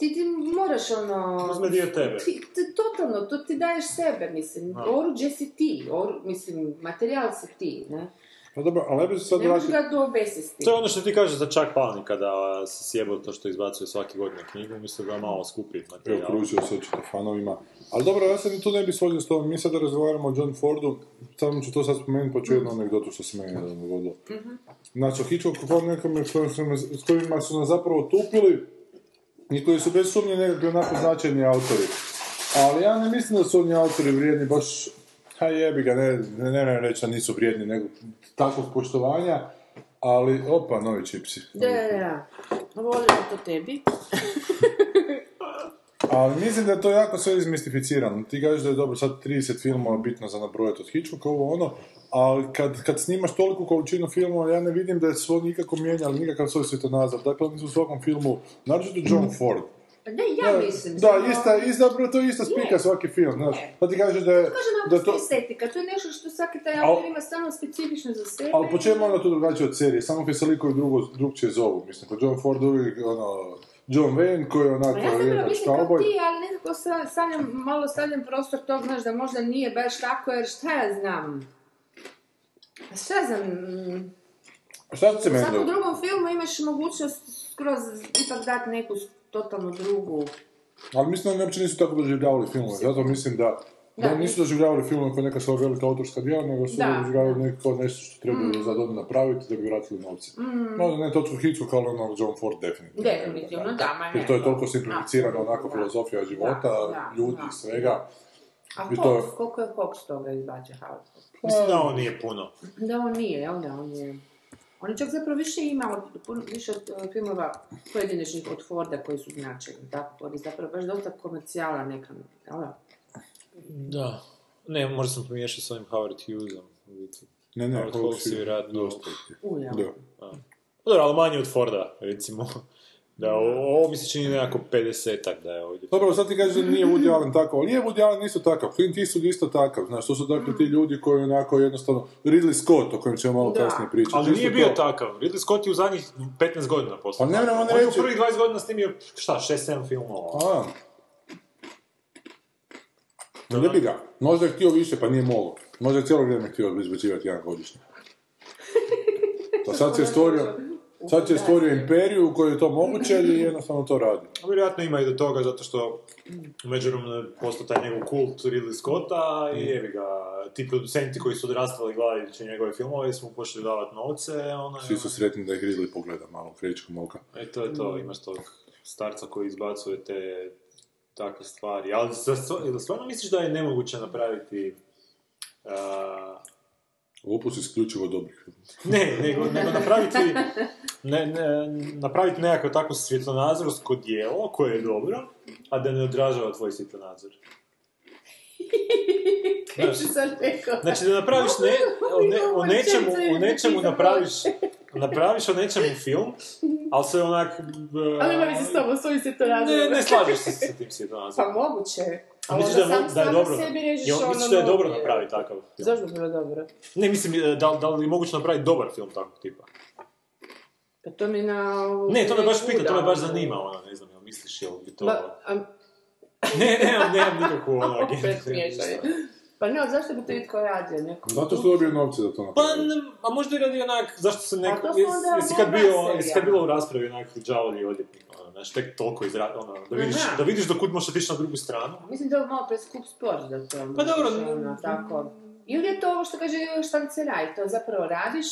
ti, ti moraš ono... Uzme dio tebe. Ti, ti, totalno, to ti daješ sebe, mislim, Da. oruđe si ti, oru, mislim, materijal si ti, ne? Pa dobro, ali ja bi se sad Ne možeš vratio... ga do besesti. To je ono što ti kažeš za Chuck Palahnika da se sjebao to što izbacuje svake godine knjigu, umjesto da malo skupi Evo, materijal. kružio se očito fanovima. Ali dobro, ja se tu ne bi složio s tobom. Mi sada razgovaramo o John Fordu, samo ću to sad spomenuti, pa ću jednu anegdotu što se meni nedavno dogodilo. Znači, o Hitchcocku s kojima su nas zapravo tupili i koji su bez sumnje nekakvi onako značajni autori. Ali ja ne mislim da su oni autori vrijedni baš, ha jebi ga, ne, ne, ne, reći da nisu vrijedni nego takvog poštovanja, ali, opa, novi čipsi. Da, da, da. Volim to tebi. Ali mislim da je to jako sve izmistificirano. Ti kažeš da je dobro sad 30 filmova bitno za nabrojati od Hitchcocka, ovo ono, ali kad, kad snimaš toliku količinu filmova, ja ne vidim da su oni nikako mijenjali nikakav svoj svjetonazor. Dakle, oni su u svakom filmu, naročito John Ford. Ne, ja mislim. Da, ista, ista, zapravo to je ista spika svaki film, znaš. Pa ti kažeš da je... Kažem, da to, estetika, to je nešto što svaki taj autor ima stalno specifično za sebe. ali po čemu je ono to drugačije od serije? Samo kad se likovi drugo, drugčije zovu. Mislim, kod John Ford uvijek, ono, John Wayne koji je onako Pa ja jednak cowboy. ti, ali nekako sa- stavljam, malo stavljam prostor tog, znaš, da možda nije baš tako, jer šta ja znam? Šta ja znam, mm, Šta se u meni dogoditi? drugom filmu imaš mogućnost skroz ipak dati neku totalno drugu... Ali mislim da oni uopće nisu tako doživljavali filmove, zato mislim da da, Da, nisu doživljavali filmove kao neka svoja velika autorska djela, nego su Da, doživljavali da. Mm. neko nešto što trebaju za dobro napraviti da bi vratili novce. No, ne toliko Hitchcock, ali ono John Ford definitivno. Definitivno, da, ma ne. Jer to je toliko simplificirano, onako da. filozofija života, Da, da, ljudi da. i svega. A I to- koliko je Hawks toga izbacio Hawks? Mislim da on nije puno. Da, on nije, jel da, on je... On je čak zapravo više ima od, više od eh, filmova pojedinačnih od Forda koji su značajni, tako, Ford je zapravo baš dosta komercijala neka, jel da? Da. Ne, možda sam pomiješao s ovim Howard Hughesom. Ne, ne, Howard Hawks Hawks je je vjerojatno... dosta ih je. U, jel? Da. Dobro, ali manje od Forda, recimo. Da, o- ovo mi se čini nekako 50-ak da je ovdje. Dobro, sad ti kažeš da nije Woody Allen takav, ali je Woody Allen isto takav, Clint Eastwood isto takav, znaš, to su dakle ti ljudi koji onako jednostavno, Ridley Scott, o kojem ćemo malo Da. kasnije pričati. Ali nije bio to. takav. Ridley Scott je u zadnjih 15 godina postao. Pa ne moramo ne On je u prvih 20 godina snimio, šta, 6-7 filmova. A, ne bi ga. Možda je htio više, pa nije mogao. Možda je cijelo vrijeme htio izbacivati jedan godišnji. Pa sad se stvorio, sad će stvorio imperiju u kojoj je to moguće i jednostavno to radi. A Vjerojatno ima i do toga, zato što u međuvremenu je postao taj njegov kult Ridley Scotta i evi ga, ti producenti koji su odrastali gledajući njegove filmove su mu počeli davati novce, ono je... Svi su sretni da ih Ridley pogleda malo krečkom oka. E, to je to, imaš tog starca koji izbacuje te takve stvari. Ali za- stvarno misliš da je nemoguće napraviti uh, Opus isključivo dobrih. Ne, nego, nego napraviti, ne, ne, napraviti nekako takvo svjetonazorsko dijelo koje je dobro, a da ne odražava tvoj sad rekao? Znači da napraviš ne, o, ne, o nečemu, o nečemu napraviš, napraviš o nečemu film, ali se onak... uh, Ali ima mi se s tobom, svoj se to razlog. Ne, ne slažeš se sa tim Pa svjetonazorom. moguće. A Ali misliš da, sam da je dobro? sebi režiš Jel, ono misliš da je dobro napraviti takav film? Zašto bi bilo dobro? Ne, mislim, e, da, da li je moguće napraviti dobar film takvog tipa? Pa to mi na... Ne, to me baš pita, to me baš zanima, ono, ne znam, jel misliš, jel bi to... Ba, a, Ne, nemam, nemam nikakvu, ono, opet smiješanje. ništa. Pa ne, ali zašto bi to itko radio? Neko? Zato što dobio novce da to Pa, napravi. ne, a možda i radi onak, zašto se neko, A to su jesi, onda jesi kad bio, jesi kad bilo u raspravi onak đavoli odjetnik, ono, znaš, tek toliko izra, ono, da vidiš, Aha. da vidiš do kud možeš otići na drugu stranu. Mislim da je malo preskup sport da to... Pa dobro, ono, tako. Ili je to ovo što kaže štanciraj, to zapravo radiš,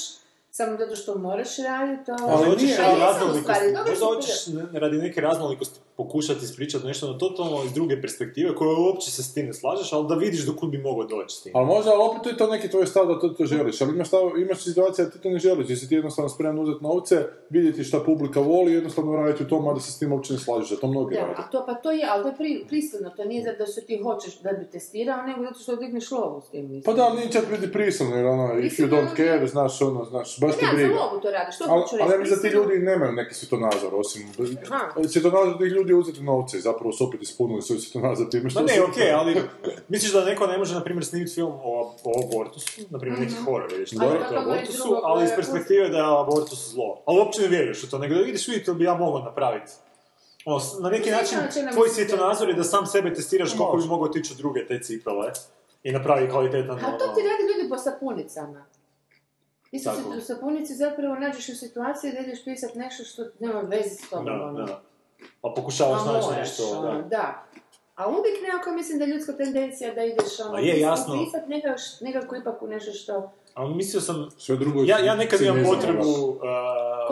samo zato što moraš raditi, to... Ali hoćeš radi raznolikosti, možda hoćeš radi neke raznolikosti pokušati ispričati nešto na totalno iz druge perspektive, koje uopće se s tim ne slažeš, ali da vidiš do kud bi mogao doći s tim. Ali možda opet je to neki tvoj stav da to, to želiš, ali imaš, stav, imaš situacija da ti to ne želiš, jer si ti jednostavno spreman uzeti novce, vidjeti šta publika voli i jednostavno raditi u tom, a da se s tim uopće ne slažeš, da to mnogi Da, rade. a to, pa to je, ali to je pri, pristojno, to nije zato što ti hoćeš da bi testirao, nego zato što digneš lovu s tim, mislim. Pa da, ali nije čak biti prisilno, jer ono, if you don't care, znaš, ono, znaš, baš Pa ti ne, briga. za lovu to radiš, to Ali, hoću reći. ali ja mislim da ti prisilno. ljudi nemaju neki svjetonazor, osim... Svjetonazor tih ljudi je uzeti novce i zapravo su opet ispunili svoj svjetonazor time što Ma ne, okej, ali misliš da neko ne može, na primjer, snimiti film o, o abortusu, na primjer neki horor, vidiš, Dobro. o abortusu, drugo ali iz koje- perspektive da je abortus zlo. Ali uopće ne vjeruješ u to, nego da vidiš, vidi, to bi ja mogao napraviti. Ono, s- na neki Ne, način, tvoj svjetonazor je da sam sebe testiraš koliko bi mogao tići druge te cipele i napravi kvalitetan... A to ono- ti radi ljudi po sapunicama. Ti se u sapunici zapravo nađeš u situaciji da ideš pisat nešto što nema veze s tobom. Da, ono. da. Pa pokušavaš A naći nešto, ono, da. da. A uvijek nekako mislim da je ljudska tendencija da ideš ono, A je, jasno. pisat nekako, nekako ipak u nešto što... Ali mislio sam, Sve drugo ja, ja nekad imam potrebu uh,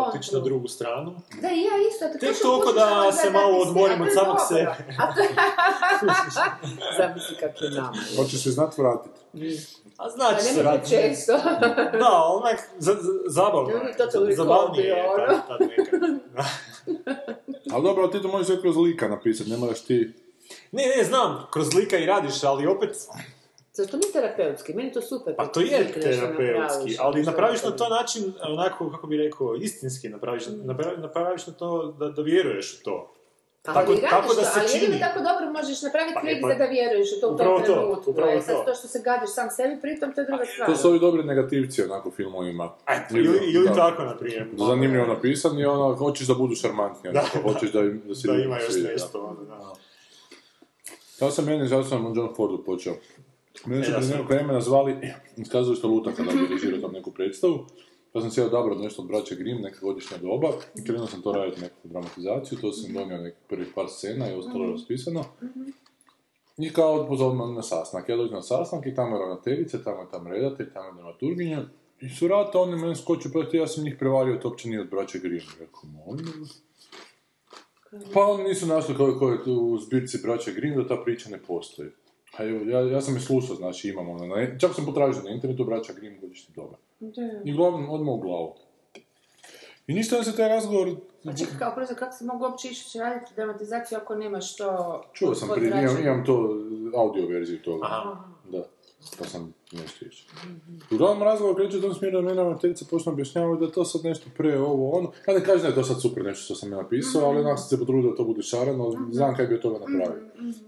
otići na drugu stranu. Da, i ja isto. to Tek toliko da se malo odmorim a od samog sebe. A to... Zamisli kako je nama. Hoćeš se znat vratiti. A znači se radi. često. Da, onak, za, za, zabavno Ljudi je. to toliko Zabavnije je bi, tad, tad nekad. Ali dobro, ali ti to možeš sve kroz lika napisati, ne moraš ti... Ne, ne, znam, kroz lika i radiš, ali opet, Zašto nije terapeutski? Meni je to super. pa to je terapeutski, napraviš, ali napraviš na to način, onako, kako bi rekao, istinski napraviš, napraviš, napraviš na to da, da vjeruješ u to. Ali Tako- radiš tako da to, se ali čini. jedino tako dobro možeš napraviti Pa, klik pa- da vjeruješ u to u Upravo tom to, trenutku. upravo E, sad to. to što se gadiš sam sebi, pritom to je druga stvar. To su ovi dobri negativci, onako, filmovima. Eto, ili, ili tako, na primjer. Zanimljivo napisan i ono, hoćeš da budu šarmantni, Da. hoćeš da, im, da se Da ima još da. nešto, da. Ja sam meni, zato sam John Fordu počeo. Mene su prije nekog vremena zvali iz kazališta Lutaka da bi režirao tam neku predstavu. Pa sam se ja odabrao nešto od braće Grimm, neka godišnja doba. I krenuo sam to raditi neku dramatizaciju, to sam donio neki prvi par scena i ostalo raspisano. I kao pozvao me na sastanak. Ja dođem na sastanak i tamo je ravnateljica, tamo je tam redatelj, tamo je dramaturginja. I su rata, oni meni skoču, pa ja sam njih prevario, to uopće nije od braće Grimm. Rekao, molim. Pa oni nisu našli kao je u zbirci braća Grimm da ta priča ne postoji. A evo, ja, ja sam je slušao, znači imam ono, na, čak sam potražio na internetu braća Grimm godišnji doba. I uglavnom odmah u glavu. I ništa da se taj razgovor... Pa čekaj, kao prvo, kako se mogu uopće ići raditi dramatizaciju ako nemaš to... Čuo sam prije, imam, imam to audio verziju toga. Aha. Da, pa sam nešto išao. Uglavnom razgovor kreće u tom smjeru da meni ravnateljica počne objašnjavati da je to sad nešto pre ovo ono. Ja ne kažem da je to sad super nešto što sam ja napisao, ali onak sam se potrudio da to bude šarano, znam kaj bi od toga napravio.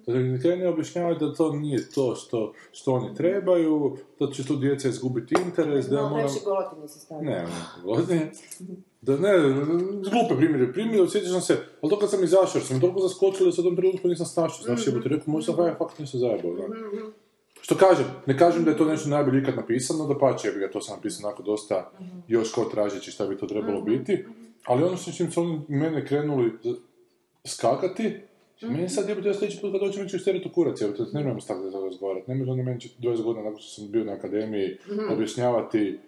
Da mi krene objašnjavati da to nije to što, što oni trebaju, da će tu djeca izgubiti interes, da ja moram... stavio. Ne, ne. Da ne, glupe primjere, primjere, osjećao sam se, ali to kad sam izašao, jer sam toliko zaskočilo da se u tom trenutku nisam snašao, znaš, Mhm. jebote, rekao, možda sam fakt nešto zajebao, da. Što kažem, ne kažem da je to nešto najbolje ikad napisano, da pače, ja bi ga to sam napisao onako dosta Mhm. još kao tražeći šta bi to trebalo biti, ali ono što čim su oni mene krenuli skakati, Mhm. Meni sad jebote, ja sljedeći put kad dođem reći u kurac, jebote, ne možemo tako da razgovarati. Ne može oni meni 20 godina nakon što sam bio na akademiji Mhm. objašnjavati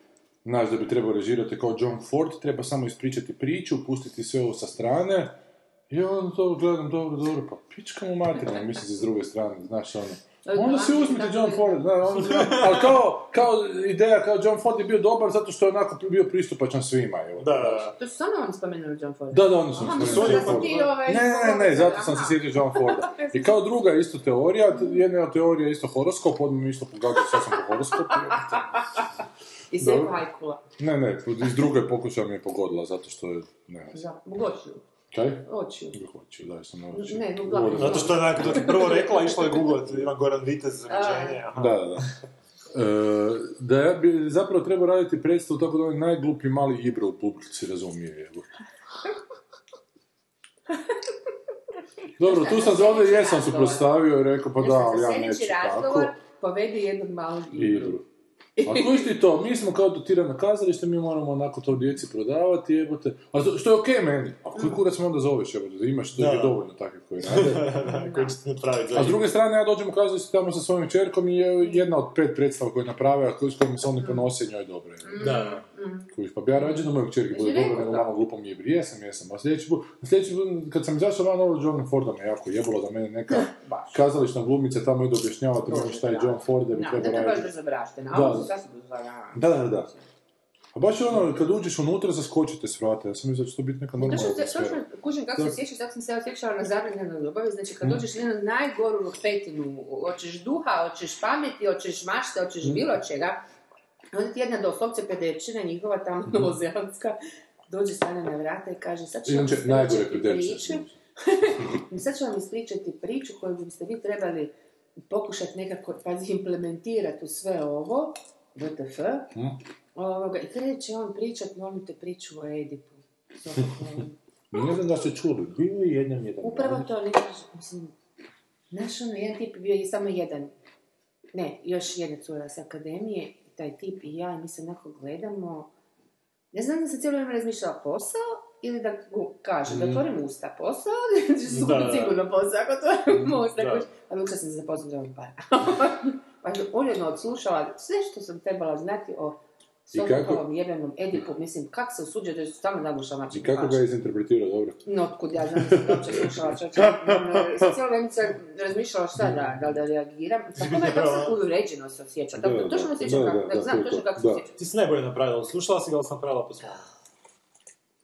znaš da bi trebao režirati kao John Ford, treba samo ispričati priču, pustiti sve ovo sa strane. I onda to gledam, dobro, dobro, pa pička mu materina, mislim s druge strane, znaš ono. Onda si uzmite John Ford, da, on, ali kao, kao ideja, kao John Ford je bio dobar zato što je onako bio pristupačan svima. Evo. Da, da. To su stvarno oni spomenuli John Ford. Da, da, oni su spomenuli John Ford. ovaj... Ne, ne, ne, zato sam se sjetio John Forda. I kao druga isto teorija, jedna od teorija je isto horoskop, odmah mi isto pogađao, sad sam po horoskopu. I sve Dobro. hajkula. Ne, ne, iz druge pokušaja mi je pogodila, zato što je, ne znam. Da, mogoću. Kaj? Očiju. Hoću, daj sam oči. Ne, uglavnom. Zato što je dok je prvo rekla, išla je googlat Ivan Goran Vitez, rođenje. aha. Da, da, da. E, da ja bi zapravo trebao raditi predstavu tako da onaj najgluplji mali Ibro u publici razumije. Evo. Dobro, tu sam za ovdje jesam suprotstavio i rekao, pa da, ali ja Za neću sljedeći tako. razgovor povedi jednog malog Ibru. A kužiš ti to, mi smo kao dotirano kazalište, mi moramo onako to djeci prodavati, jebote. A to- što je okej meni. A koji kurac me onda zoveš, jebote, imaš to Da. je dovoljno takvih koji rade. Da, koji će ti napraviti A s druge strane, ja dođem u kazalište tamo sa svojim čerkom i je jedna od pet predstava koje je napravila, koju- s kojima se oni ponose, njoj dobro. je. Da, da. Kužiš, pa bi ja rađe da mojeg čerke bude Jesi dobro nego malo glupom jebri. Jesam, jesam. A sljedeći put, sljedeći put, kad sam izašao van ovo John Forda me jako jebalo da mene neka kazališna glumica tamo ide objašnjavati meni šta je John Ford da bi Da, da trebao baš raditi. bezobraštena. Da. A ovo su sasvim bezobraštena. Da, da, da. A baš je ono, kad uđeš unutra, zaskočite s vrata. Ja sam mislio da će to biti neka normalna atmosfera. točno, kužim kako se Da. sjećaš, tako sam se ja sjećala na zabranjenoj ljubavi, znači kad dođeš u jednu najgoru petinu, hoćeš duha, hoćeš pameti, hoćeš mašte, hoćeš bilo čega, onda ti jedna doslovce pedečina njihova tamo novozelandska, dođe stane na vrata i kaže sad ću vam ispričati priču, sad ću vam ispričati priču koju biste vi trebali pokušati nekako, pazi, implementirati u sve ovo, WTF, Hm? ovoga, i kreće on pričat, molim te, priču o Edipu. Ne znam da ste čuli, bio je jedan jedan. Upravo to, kažem, mislim, znaš ono, jedan tip je bio i samo jedan, ne, još jedna cura s akademije, i taj tip i ja, i mi se onako gledamo, ne znam da se cijelo vrijeme razmišljala posao, ili da kaže, da otvorim usta posao, da sigurno posao, ako otvorim usta, Da. kužiš. a odlučila sam se zaposliti za para. pa sam uredno odslušala sve što sam trebala znati o I kako- jebenom Edipu, mislim, kak se usuđuje da su stalno nagušala mači I kako ga je izinterpretirao, dobro? No, otkud ja znam da sam to uopće slušala čoče. Sam cijelo vrijeme sam razmišljala šta da, da li da reagiram. Tako me kako sam uređeno se osjeća. Da, Tako, da, točno me da, kako, da, da, znam to je točno to, kako se da. osjećam. Ti si najbolje napravila, slušala si ga, ali sam napravila po svom.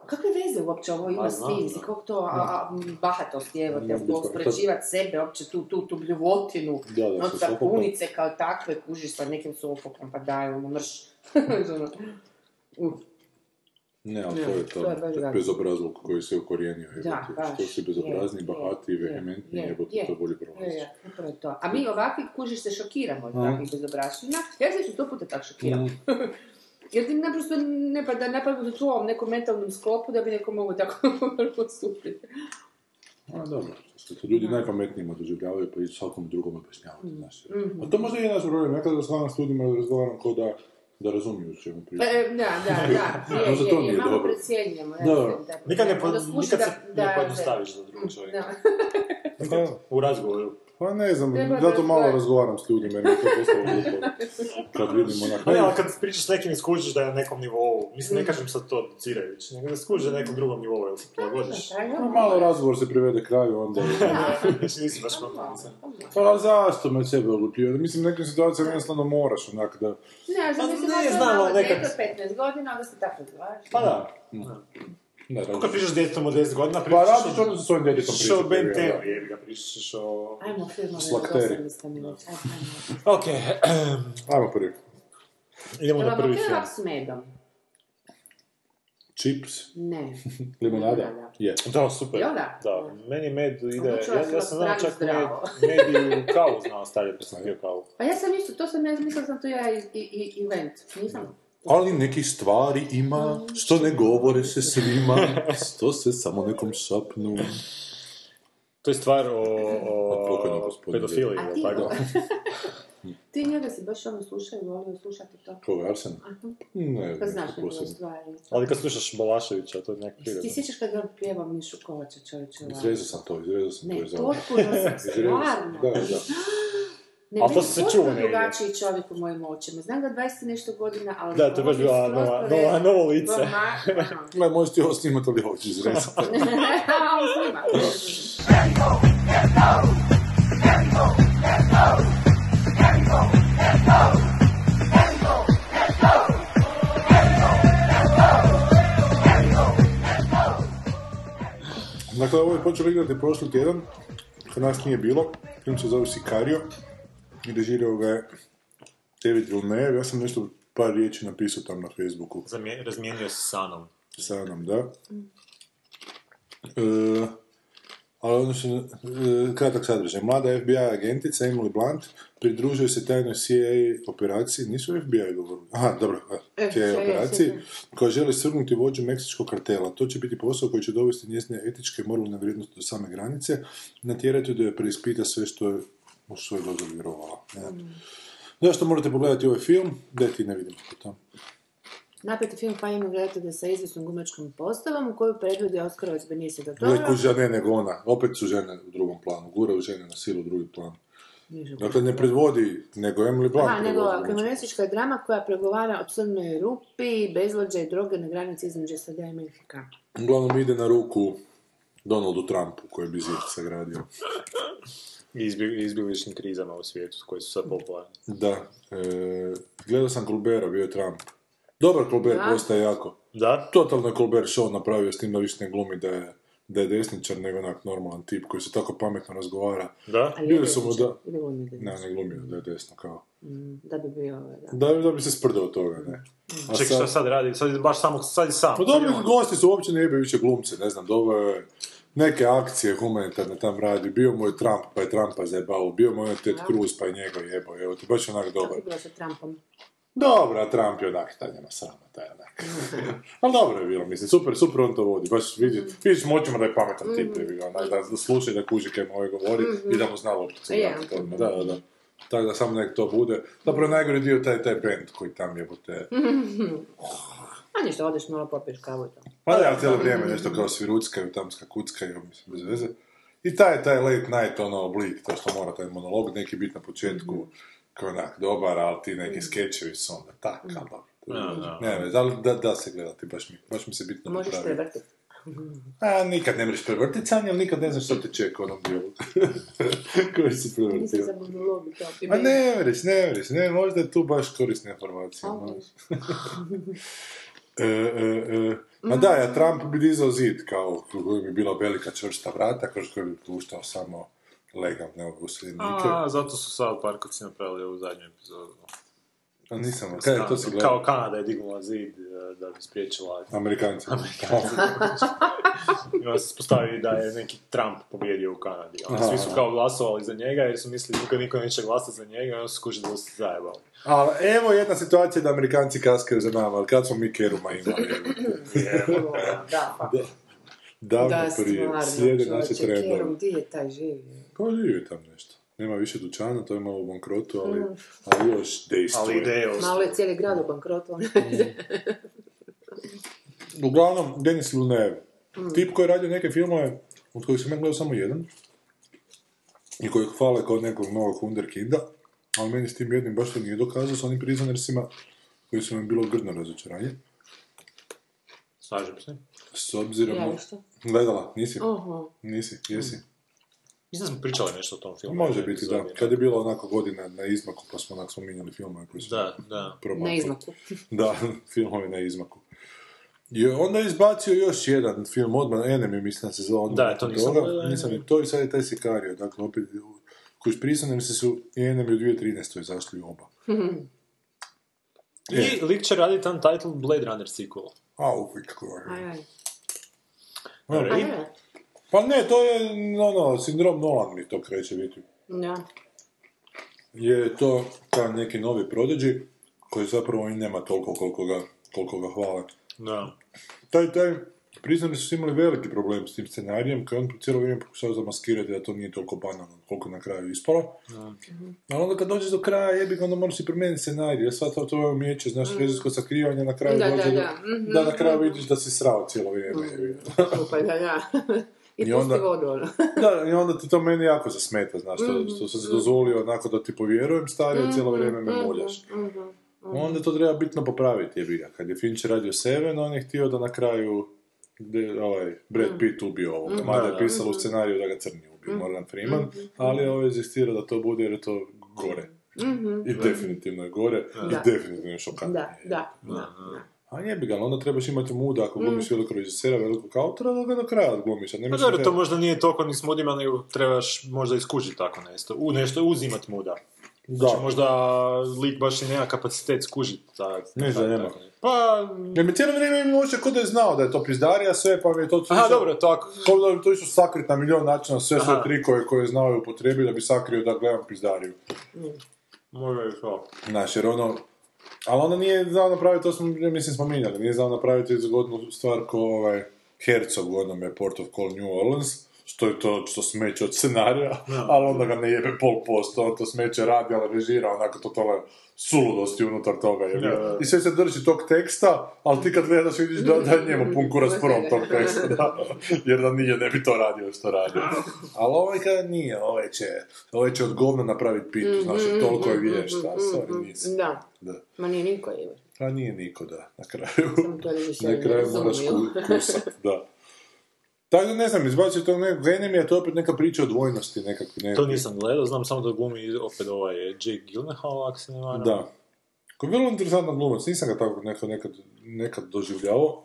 Kakve veze uopće ovo ima Ma, s tim? kako to a, a, bahatost je, evo te, uspoređivati sebe, uopće tu, tu, tu bljuvotinu, Da, da, no, kao takve, kužiš sa nekim sofokom, pa daj, ono, mrš. Ono. Ne, ali to je to to, bezobrazluk koji se ukorijenio. Da, baš, Što si bezobrazni, je, bahati, je, vehementni, je, jebote, je. to bolje Je, prolazi. je, upravo to. A mi ovakvi kužiš se šokiramo od takvih bezobraština. Ja se sto puta tak šokiram. Mm. Jer ti naprosto ne pada na pamet u tvom nekom mentalnom sklopu da bi neko mogu tako postupiti. A, dobro. To ljudi najpametnijima doživljavaju, pa i svakom drugom objašnjavati. Mhm. A to možda i je naš problem. Ja kada s ljudima, razgovaram kao da, da razumiju o čemu pričam. E, da, da, da. Je, Možda je, to je, nije malo dobro. precijenjujemo. Da. Nikad, ne, po, nikad se da- da- ne pojednostaviš za drugog čovjeka. Da. Pa, U razgovoru. Pa ne znam, Treba zato malo razgovaram s ljudima, meni je to postalo glupo. Kad vidim onak... Ne, ali kad pričaš s nekim i skužiš da je na nekom nivou, mislim, ne kažem sad to docirajući, nego da skužiš da je na nekom drugom nivou, jel se prilagodiš. Pa malo razgovor se privede kraju, onda... Znači, nisi baš konfidencija. Pa ali zašto me sebe oglupljivo? Mislim, nekim situacijama jednostavno moraš onak da... Ne, za Pa mislim, ne možda znam, malo ali nekad- dete od 15 godina, onda se tako razgovaraš. Pa da. Kad radiš. pričaš s djetetom od 10 godina, Pa pričaš radiš onda sa svojim djetetom Pričaš o pričati. Ben da. jebi ga, pričaš o... Ajmo filmove Slakteri. od 80 minuta. Ajmo, ajmo. Ok, Ajmo prvi. idemo na prvi film. s medom? Chips. Ne. Limonada? Je. Da, super. Jel da? Da, meni med ide, ja, sam ja sam znao čak med, med i u kavu znao stavljati, pa sam pio kavu. Pa ja sam isto, to sam ja mislila sam to ja i, i, i event. Nisam. Ali nekih stvari ima, što ne govore se svima, što se samo nekom šapnu. To je stvar o, o gospodina. pedofiliji, ti, tako? ti njega si baš ono slušao i volio slušati to. Koga je Arsen? Ne, Pa ne, znaš posebno. stvari. Ali kad slušaš Balaševića, to je nek Ti prirodno. sjećaš kad je on pjevao Mišu Kovača čovječe? Izrezao sam to, izrezao sam to Ne, iz ovoga. potpuno sam. stvarno. Da, da. Ne, A to se čuva negdje. drugačiji čovjek u mojim očima. Znam ga 20 i nešto godina, ali... Da, to je baš bila on je nova, nova, novo lice. Ono. Gle, možeš ti ovo snimati, ali ovo ću izrezati. A, on snima. Dakle, ovo je počelo igrati prošli tjedan, kod nas nije bilo, film se zove Sicario, režirao ga je David Villeneuve, ja sam nešto par riječi napisao tam na Facebooku. Zamije- razmijenio se sa Anom. sa mnom, da. E, ali ono što, e, kratak sadržaj. Mlada FBI agentica Emily Blunt pridružuje se tajnoj CIA operaciji, nisu FBI govorili, aha, dobro, E, CIA CIA, operaciji, koja želi svrgnuti vođu meksičkog kartela. To će biti posao koji će dovesti njezine etičke i moralne vrijednosti do same granice, natjerati da je preispita sve što je u svoj dozor vjerovala. Ne? Zašto morate pogledati ovaj film? Da ti ne vidimo to. Napeti film Fanjima gledatelja sa izvjesnom gumačkom postavom u koju predvodi Oskarovac Benicio del Toro. Neku žene nego ona. Opet su žene u drugom planu. Guraju žene na silu u drugi plan. Dakle, ne predvodi, nego Emily Blunt Aha, nego kriminalistička drama koja pregovara o crnoj rupi, bezlađa i droge na granici između SAD i Mehika. Uglavnom ide na ruku Donaldu Trumpu, koji bi zid sagradio. I izbje- izbjegličnim krizama u svijetu koji su sad popularni. Da. E, gledao sam Colbera, bio je Trump. Dobar Colbert, postaje jako. Da? Totalno je Colbert show napravio s tim da više ne glumi da je, da je desničar, nego onak normalan tip koji se tako pametno razgovara. Da? Ali Bili je su mu desničar, da- ili on je desničar? Ne, ne glumio da je desno kao. Mm, Da bi bio, da. Da, da bi se sprdao od toga, ne. A Čekaj, šta sad radi? Sad je baš samo, sad je sam. Pa sad dobro, gosti su uopće ne više glumce, ne znam, dobro je neke akcije humanitarne tam radi, bio mu je Trump, pa je Trumpa zajebao, bio mu je Ted Cruz, pa je njega jebao, evo ti, baš je onak Kako dobar. je bilo sa Trumpom? Dobro, a Trump je onak, taj nema srama, taj je onak. Ali dobro je bilo, mislim, super, super on to vodi, baš vidi, vidiš moćemo da je pametan tip, je bilo, onak, da, da sluša i da kuži kaj mu ovaj govori i da mu zna lopticu Je. vratiti odmah, da, da, da. Tako da samo nek to bude. Zapravo najgori dio taj, taj band koji tam jebote. A ništa, odeš malo popiješ kavu i to. Pa da, cijelo vrijeme nešto kao sviruckaju, tam skakuckaju, mislim, bez veze. I taj, taj late night, ono, oblik, to što mora taj monolog neki biti na početku, kao onak, dobar, ali ti neki skečevi su onda tak, ali dobro. Ne, ne, da, da, da se gledati, baš mi, baš mi se bitno Možeš popravi. prevrtiti. A, nikad ne mreš prevrtiti sanje, ali nikad ne znaš što te čeka u onom dijelu. Koji si Nisi prevrtio. za budulogu to. I A meni- ne mreš, ne mreš, ne, možda je tu baš korisna informacija. E, e, e, Ma da, ja Trump bi dizao zid, kao koji bi bila velika čvrsta vrata, kroz koju bi puštao samo legalne useljenike. A, zato su sad Parkovci napravili ovu zadnju epizodu. A nisam, kaj je to si Kao gledao? Kanada je dignula zid e, da bi spriječila Amerikanci. I onda se spostavi da je neki Trump pobjedio u Kanadi. Onda svi su kao glasovali za njega jer su mislili nikad niko neće glasati za njega i onda su skušali da su zajebali. Ali evo jedna situacija da Amerikanci kaskaju za nama, ali kad smo mi Keruma imali? Da, pa. Davno Da, prije, slijede naše čovječe, trendove. Kerum, di je taj živi? Kao živi tam nešto. Nema više dućana, to je malo u bankrotu, ali, ali još dejstvuje. Ali ideje Malo je cijeli grad u bankrotu. ali- Uglavnom, Denis Villeneuve. Tip koji je radio neke filmove, od kojih sam ja gledao samo jedan, i kojeg hvale kao nekog novog wunderkinda, ali meni s tim jednim baš to nije dokazao, s onim prizonersima, koji su mi bilo grdno razočaranje. Slažem se. S obzirom... Ja. Gledala, nisi? Oho. Nisi, jesi? Mislim da smo pričali nešto o tom filmu. Može biti, da. epizodi. Kad je bilo onako godina na izmaku, pa smo onak spominjali filmove koji su Da, da. promakli. Na izmaku. Da, filmovi na izmaku. I onda je izbacio još jedan film, odmah, Enemy, mislim da se zove odmah. Da, to nisam toga. gledao, Nisam ni to i sad je taj Sicario, dakle, opet, koji prisanem se su i Enemy u 2013. izašli oba. I lik će raditi Untitled Blade Runner sequel. A, uvijek kako je. Aj, aj. Dobro, Aj, i- aj. Pa ne, to je, ono, sindrom Nolan mi to kreće biti. Da. Je to kao neki novi Prodigy, koji zapravo i nema toliko koliko ga, koliko ga hvale. Da. taj, taj, priznam da su imali veliki problem s tim scenarijem, koji on cijelo vrijeme pokušao zamaskirati da to nije toliko banalno, koliko na kraju ispalo. Ali onda kad dođeš do kraja, jebi ga, onda moraš i promijeniti scenarij, jer sva to tvoje umijeće, znaš, režijsko sakrivanje na kraju Da, da, dođe do- da. Mhm, da na kraju vidiš da si srao cijelo vrijeme. ga. Pa da, da. I, I onda- vodu, ono. Da, i onda ti to meni jako zasmeta, znaš, što, što sam se dozvolio onako da ti povjerujem stari, a cijelo vrijeme me moljaš. Onda to treba bitno popraviti, jebi ga. Kad je Fincher radio Seven, on je htio da na kraju de, ovaj, Brad Pitt ubio ovoga. Mada je pisalo u scenariju da ga crni ubio, Morgan Freeman, ali je ovaj da to bude jer je to gore. I definitivno je gore, Da. i definitivno je šokantnije. Da, da, da. A jebi ga, ali onda trebaš imati muda ako glumiš velikog režisera, velikog autora, da ga do kraja odglumiš. ne Pa dobro, to možda nije toliko ni s mudima, nego trebaš možda iskužiti tako nešto. U nešto uzimat muda. Znači, Da. možda lik baš i nema kapacitet skužiti. Ta, Ne, da nema. Pa, Jer mi cijelo vrijeme mi može kod da je znao da je to pizdarija sve, pa mi je to... aha, dobro, tako. Kao da bi to išlo sakrit na milion načina sve sve Aha. trikove koje znao i upotrebi da bi sakrio da gledam pizdariju. Možda je to. Znaš, jer ono... Ali onda nije znao napraviti, to smo, mislim, spominjali, nije znao napraviti zgodnu stvar ko ovaj Herzog u onome Port of Call New Orleans, što je to što smeće od scenarija, ali onda ga ne jebe pol posto, on to smeće radi, ali režira onako totale suludosti unutar toga. Je. Da, da. I sve se drži tog teksta, ali ti kad gledaš vidiš da, da je njemu pun kurac prom tog teksta, da. jer da nije ne bi to radio što radio. Ali ovaj kad nije, ovaj će, ovaj će od govna napraviti pitu, znaš, jer toliko je vješt, a sorry, nisam. Da, Da. ma nije niko je. A nije niko, da, na kraju. Na ne kraju moraš kusat, da. Tako da ne znam, izbacio to, ne, Venom je to opet neka priča o dvojnosti nekakve. Ne, To nisam gledao, znam samo da glumi opet ovaj Jake Gyllenhaal, ako se ne varam. Da. Koji je vrlo interesantan glumac, nisam ga tako nekad, nekad, nekad doživljavao,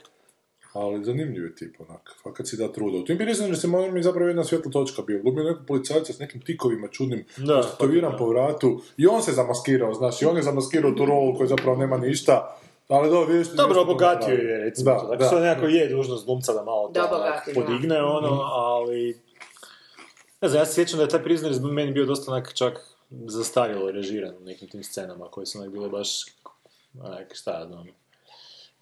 ali zanimljiv je tip, onak, fakat si da truda. U tim Prisoneru se mi je zapravo jedna svjetla točka bio. Glumio nekog policajca s nekim tikovima čudnim, Da, da. po vratu, i on se zamaskirao, znaš, i on je zamaskirao tu rolu koja zapravo nema ništa, ali da, vidiš... Dobro, obogatio je, recimo. Da, to. Dakle, da. nekako je dužnost glumca da malo Da, onak obogatio, da. podigne, ono, ali... Ne znam, ja se sjećam da je taj Prisoner meni bio dosta onak čak zastarjelo režiran u nekim tim scenama koje su onak bile baš, onak, šta ja znam.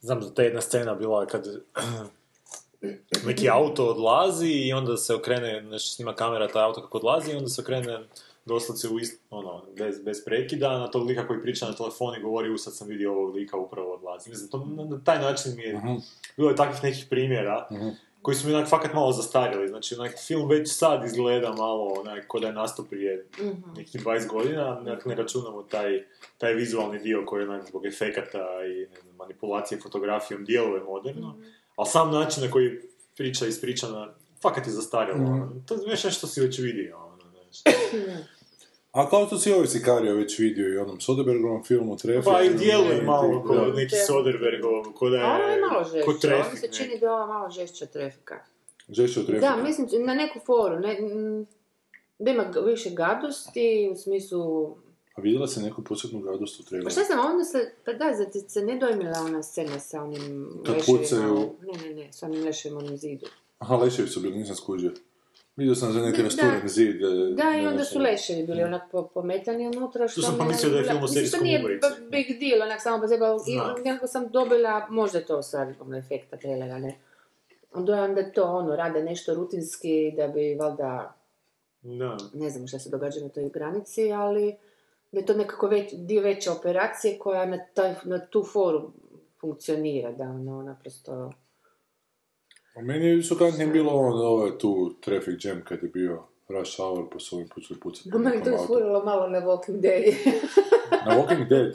Znam da ta jedna scena bila kad neki auto odlazi i onda se okrene, nešto snima kamera taj auto kako odlazi i onda se okrene doslovce u ist, ono, bez, bez prekida na tog lika koji priča na telefon i govori u sad sam vidio ovog lika upravo odlazi. Mislim, to, na, na taj način mi je, bilo je takvih nekih primjera koji su mi onak fakat malo zastarjeli. Znači, onak film već sad izgleda malo onak ko da je nastao prije nekih 20 godina, onak ne računamo taj, taj vizualni dio koji onak zbog efekata i ne znam, manipulacije fotografijom djeluje moderno, ali sam način na koji priča je ispričana, fakat je zastarjelo. ono. To je nešto si već vidio. Ono, znaš. A kao što si ovaj Sikario već vidio i onom Soderbergovom filmu Traffic. Pa i djeluje malo kao Da. neki Soderbergov, ko da je... A ono je malo ko žešće, ovo Traffic mi se čini da je ova malo žešća trafika. Žešće od Traffica. Da, mislim, na neku foru, ne, mm, da ima više gadosti, u smislu... A vidjela si neku posebnu gadost u Pa traileru? šta znam, onda se, pa da, za ti se ne dojmila ona scena sa onim Kad leševima, pucaju- ne, ne, ne, sa onim leševima onim zidu. Aha, leševi su bili, nisam skužio. Vidio sam za neki Da, rasturen da. zid. e, Da, i ne onda su leševi bili onak po, pometani unutra, što... sam mi pomislio da je film o mislim, serijskom to nije big deal, onak samo po sebi, ali i nekako sam dobila, možda je to stvar ono, efekta trailera, ne? Dojam da to, ono, rade nešto rutinski da bi, valjda, Da. ne znam šta se događa na toj granici, ali da je to nekako već, dio veće operacije koja na, taj, na tu foru funkcionira, da ono, naprosto... A meni je šokantnije bilo ono, ovo tu traffic jam kad je bio rush hour, pa su ovim počeli pucati. po Meni to isfurilo malo na Walking Dead. Na Walking Dead?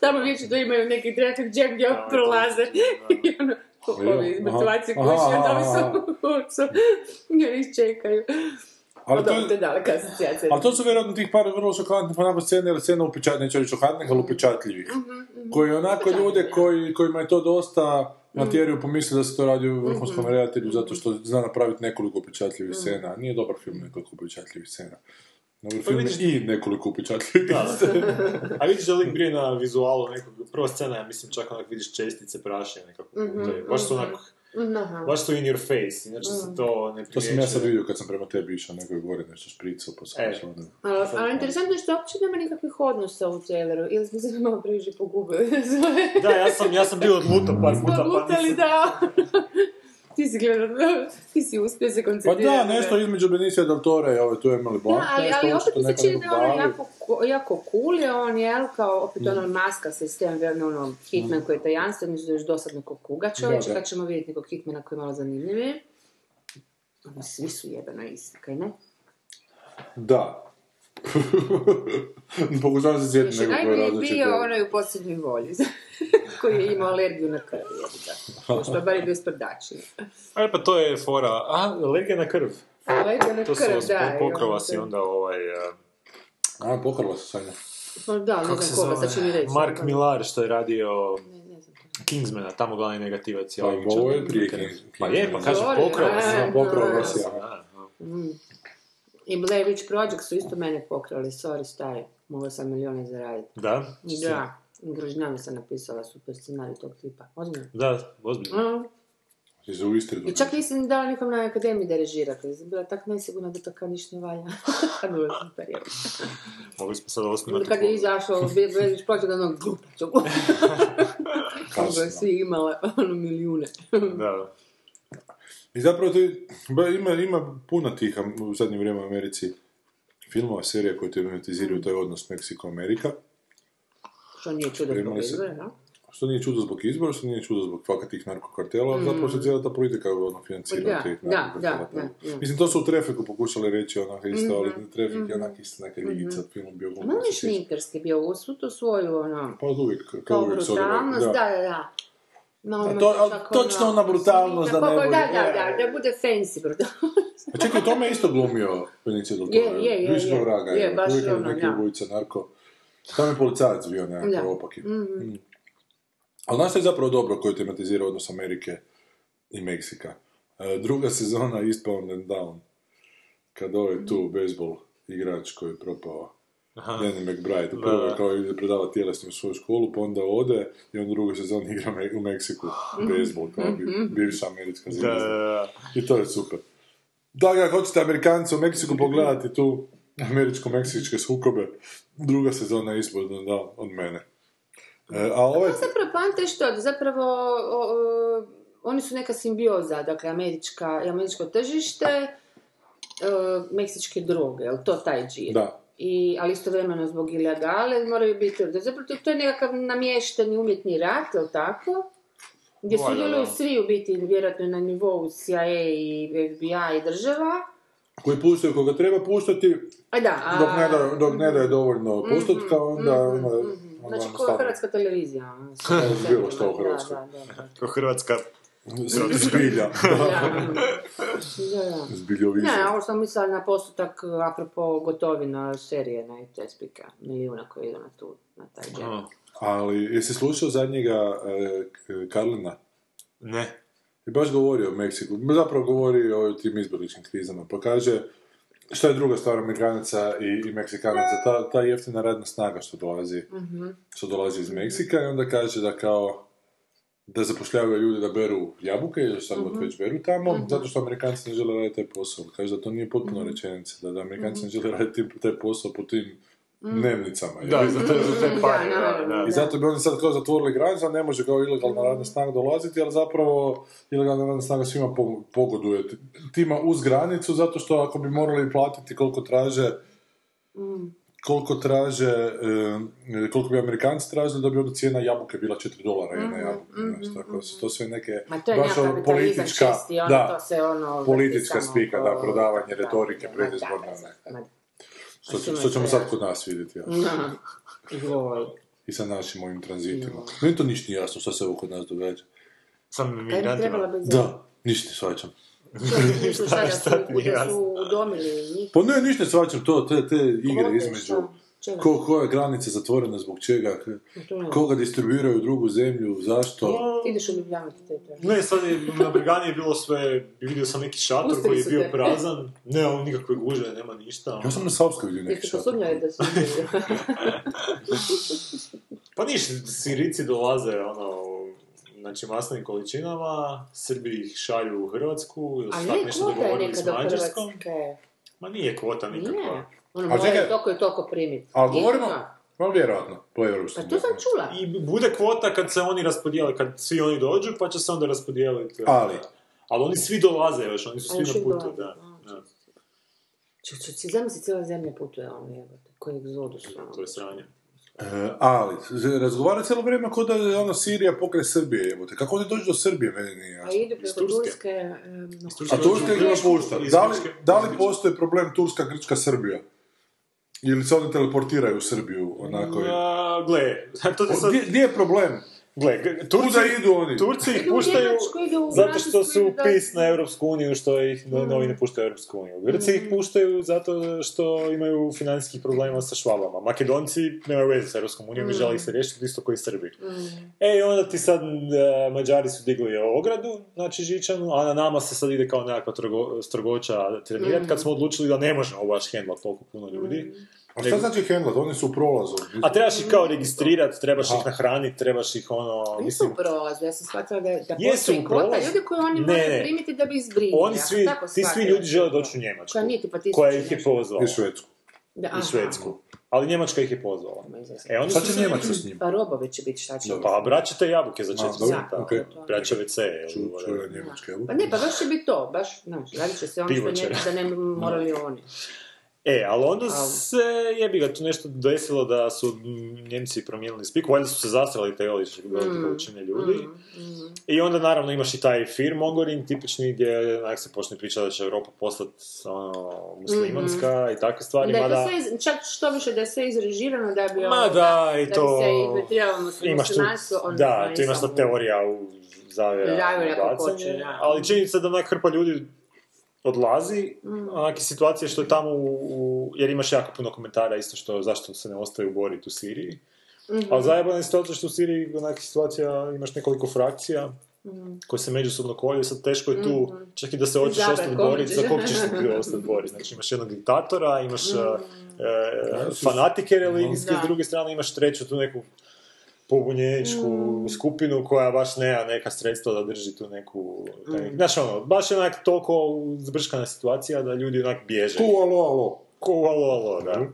Tamo vječno da imaju neki traffic jam gdje Da, prolaze. je I ono, ovi mrtvaci ovi aha, su u kurcu. I oni ih čekaju. Ali Ali to, je daleka asocijacija. ali to su vjerojatno tih par vrlo šokantnih onako scene, ili scena upečatljivih, neću reći šokantnih, ali upečatljivih. Koji onako ljude koji, kojima je to dosta natjeraju pomisli da se to radi u vrhunskom redatelju zato što zna napraviti nekoliko upečatljivih scena. Nije dobar film nekoliko upečatljivih scena. Dobar film je vidiš- i nekoliko upečatljivih scena. A vidiš da lik brije na vizualu nekog, prva scena, ja mislim čak onak vidiš čestice prašine nekako. to je, baš su onak, Aha. baš su in your face, inače se to ne To sam ja sad vidio kad sam prema tebi išao, neko je gore nešto špricao, pa sam E. išao da... Ali, ali interesantno je što uopće nema nikakvih odnosa u traileru. Ili smo se malo previše pogubili. Da, ja sam, ja sam bio odlutao par puta, pa Odlutali, nisam... da. ti si gledao, ti si uspio se Pa koncentrirati. da, nešto između Benicio del Tore i ove tu Emily Blunt. Da, ali, ali opet mi se čini da ono dali. jako, ko- jako cool je on, jel, kao opet Mm. ono maska se s tem, vjerno ono, Hitman koji je tajanstven, mislim da je još dosadno kog kuga Da, da. kad ćemo vidjeti nekog Hitmana koji je malo zanimljiviji. Ono, svi su jebeno isti, kaj ne? Da. Pokušavam se sjetiti nekog najbolji je različite. bio onaj u posljednjoj volji, koji je imao alergiju na krv, jebiga. Što je bar i bio sprdači. E, pa to je fora, a, alergija na krv. Alergija na To su krv, da. i pokrava ono si se- onda ovaj... eh, A, pokrla se Sanja. Pa Da, ne Kako se znam koga, sad će mi reći. Mark. Millar što je radio Ne, ne znam. Kingsmana, tamo glavni negativac. je Pa, ovo je prije Wick. Kings- Pa je, pa Kingsmana. kaže, Sorry, pokrao a, sam. pokrao da, vas da. ja. Da, da. Mm. I Blair Witch Project su isto mene pokrali, sorry stari, mogla sam milijone zaraditi. Da? Da, Grožnjana sam napisala super scenarij tog tipa, ozbiljno. Da, ozbiljno. Mm. I za u Istri I čak nisam dala nikom na akademiji da režira, kad sam bila tak nesigurna da to kao ništa ne valja. Bilo je super, je. Mogli smo sad osnovno Onda kad je izašao Blair Witch Project, ono, glupačo. Kako je svi imale, ono, milijune. Da. I zapravo ba, ima, ima puno tih u zadnje vrijeme u Americi filmova, serija koje tematiziraju taj odnos Meksiko-Amerika. Što nije čudo zbog izbora, no? Što nije čudo zbog izbora, što nije čudo zbog fakat tih narkokartela, ali zapravo se cijela ta politika ono, financira Mm. Da, tih narkokartela. da, da, da. Mislim, to su u Trafiku pokušali reći, onak, isto, ali Mhm, Trafik je onak isto neka igica, film bio Malo je šminkerski bio, u svu tu svoju, ono, Pa uvijek, kao uvijek se da, da, da. Malo A ima to- ali točno ono, ona brutalnost da svinja, ne kako- bude- Da, da, je. da, da bude fancy brutalnost. A čekaj, to me isto glumio Benicio del Je, Toro. je, je, Više je. vraga, Je, je, uvijek je ono, neki ubojica narko. Tamo je policajac bio nekakav Da. opaki. Mhm. Mm. Ali znaš što je zapravo dobro koji tematizira odnos Amerike i Meksika? E, druga sezona Eastbound and Down. Kad ovaj tu bejsbol igrač koji je propao Danny McBride, prvo je kao ide predavati tjelesni u svoju školu, pa onda ode i on u drugoj sezoni igra me- u Meksiku bejsbol, kao bi, bivša američka Da, zvezda. da, da. I to je super. Da ga hoćete Amerikanci u Meksiku pogledati tu američko-meksičke sukobe, druga sezona je ispod da, od mene. E, a ovaj... Zapravo, poanta je što, da zapravo o, o, oni su neka simbioza, dakle, američka, američko tržište, e, meksičke droge, jel to taj džir? Da. I, ali istovremeno zbog ilegale moraju biti, da zapravo to, to je nekakav namješteni umjetni rat, jel tako? Gdje Valjda, sudjeluju svi u biti, vjerojatno na nivou CIA i FBI i država. Koji puštaju koga treba puštati, da, a... dok ne da, dok ne daje dovoljno postotka, onda... onda Znači, ko stavlja. hrvatska televizija. Bilo što u Hrvatskoj. Kao Hrvatska. Zbilja. Zbiljovizija. Ne, ovo sam mislila na postotak apropo gotovina serije na Tespika, milijuna koji idu na tu, na taj džep. Ali, jesi slušao zadnjega e, Karlina? Ne. I baš govori o Meksiku, zapravo govori o tim izbjegličkim krizama, pa kaže šta je druga stvar Amerikanaca i, i Meksikanaca, ta, ta jeftina radna snaga što dolazi, što dolazi iz Meksika i onda kaže da kao da zapošljavaju ljude da beru jabuke ili šta god već beru tamo, zato što Amerikanci ne žele raditi taj posao. Kaže da to nije potpuno rečenica, da, da Amerikanci ne žele raditi taj posao po tim dnevnicama. Da, za te, za te pare, Da, da, da. I zato bi oni sad kao zatvorili granicu, ne može kao ilegalna radna snaga dolaziti, ali zapravo ilegalna radna snaga svima po- pogoduje tima uz granicu, zato što ako bi morali platiti koliko traže koliko traže, e, koliko bi Amerikanci tražili, da bi onda cijena jabuke bila 4 dolara jedna jabuka. znaš, tako da su to sve neke, Ma to je baš ono politička, čisti, ono, da, to se ono... politička spika, da, prodavanje da, retorike ma predizborne. Što, će- što ćemo sad kod nas vidjeti. Ja. I sa našim ovim tranzitima. Meni to ništa nije jasno šta se ovo kod nas događa. Sam biti Da, ništa ne shvaćam. Misliš šta šta njih? Pa ne, ništa ne shvaćam to, te, te igre Kvote, između. šta? Čega? Ko, koja je granica zatvorena, zbog čega, koga distribuiraju u drugu zemlju, zašto. Ti ideš u Ljubljanu te Ne, sad je, na Brigani je bilo sve, vidio sam neki šator Pustili koji je bio te. prazan, ne, on nikakve gužve, nema ništa. ono. Ja sam na Savskoj vidio neki Jeste šator. posumnjali da su Pa niš, Sirici dolaze, ono, znači masnim količinama, Srbi ih šalju u Hrvatsku, ili ne, nešto je dogovorili s Mađarskom. Ma nije kvota nikakva. Ono A čekaj. toliko i toliko primiti. Ali govorimo, pa vjerojatno, po evropskom. Pa to sam čula. I bude kvota kad se oni raspodijele, kad svi oni dođu, pa će se onda raspodijeliti. Ali, Ali oni svi dolaze još, oni su Ali svi na putu, da. da. Če, če, zamisli cijela zemlja putuje, ono jebote, koji egzodus. ono. To je sranje. e, ali, razgovara cijelo vrijeme kao da je ono Sirija pokraj Srbije, jebote. Kako oni dođu do Srbije, meni nije A jasno. idu preko Turske. Turske, em, A Turska ih ne pušta. Iz Da li, da li postoji problem Turska, Grčka, Srbija? Ili se oni teleportiraju u Srbiju, onako je? A, gle, to ti sad... Gdje, gdje je problem? Gle, Turci, Kuda idu oni? Turci ih puštaju zato što su pis na Europsku uniju, što ih no- novi ne puštaju u Europsku uniju. Grci ih puštaju zato što imaju financijskih problema sa švabama. Makedonci nemaju veze sa Europskom unijom i žele ih se riješiti isto koji Srbi. E, i onda ti sad e, Mađari su digli ogradu, znači Žičanu, a na nama se sad ide kao nekakva trogo, strogoća trenirati, kad smo odlučili da ne možemo baš hendlat toliko puno ljudi. A šta znači handlat? Oni su u prolazu. A trebaš ih kao registrirati, trebaš ih nahraniti, trebaš ih ono... Nisu Mislim, u prolazu, ja sam shvatila da, da Jesu postoji u prolazu. ljudi koji oni Ne, moraju ne. primiti da bi ih zbrinuli. oni svi, ti svi ljudi žele doći u Njemačku. Koja nije tipa tisuću koja ih je pozvala. I Švedsku. Da, I. Švedsku. Ali Njemačka ih je pozvala. E, oni Šta su će se- Njemačka s njim? Pa robovi će biti šta će. Pa braćate jabuke za četiri okej. Braća WC. Ču, čuje njemačke, jel? Pa ne, pa baš će biti to, baš, znaš, radit će se ono što ne, da ne morali oni. E, ali onda Au. se jebi ga tu nešto desilo da su mm, Njemci promijenili spiku, valjda su se zastrali te velike velike količine ljudi. I onda naravno imaš i taj fear mongering tipični gdje onak se počne pričati da će Europa postati ono, muslimanska i takve stvari, Da je to mada... sve, iz- čak što više da je sve izrežirano da bi... Ma ono, da, i da to... bi se izmetiralo Imaš tu, ono, da, tu imaš ta teorija u zavjera, Zavjera kako bacanje, hoće, da. ali činjenica da onak hrpa ljudi odlazi, Mm. onake situacije što je tamo u, u- jer imaš jako puno komentara isto što zašto se ne ostaju boriti u Siriji. Mhm. Ali zajebana je situacija što u Siriji onak situacija imaš nekoliko frakcija Mhm. koje se međusobno kolju, sad teško je tu, čak i da se hoćeš ostati boriti, za kog ćeš se ostati boriti. Znači imaš jednog diktatora, imaš Mhm. e, e, fanatike religijske, Da. s druge strane imaš treću tu neku pobunjeničku Mhm. skupinu koja baš nema neka sredstva da drži tu neku... Taj, Mhm. Znaš ono, baš je onak toliko zbrškana situacija da ljudi onak bježe. Tu, alo, alo. Ko alo, alo, da.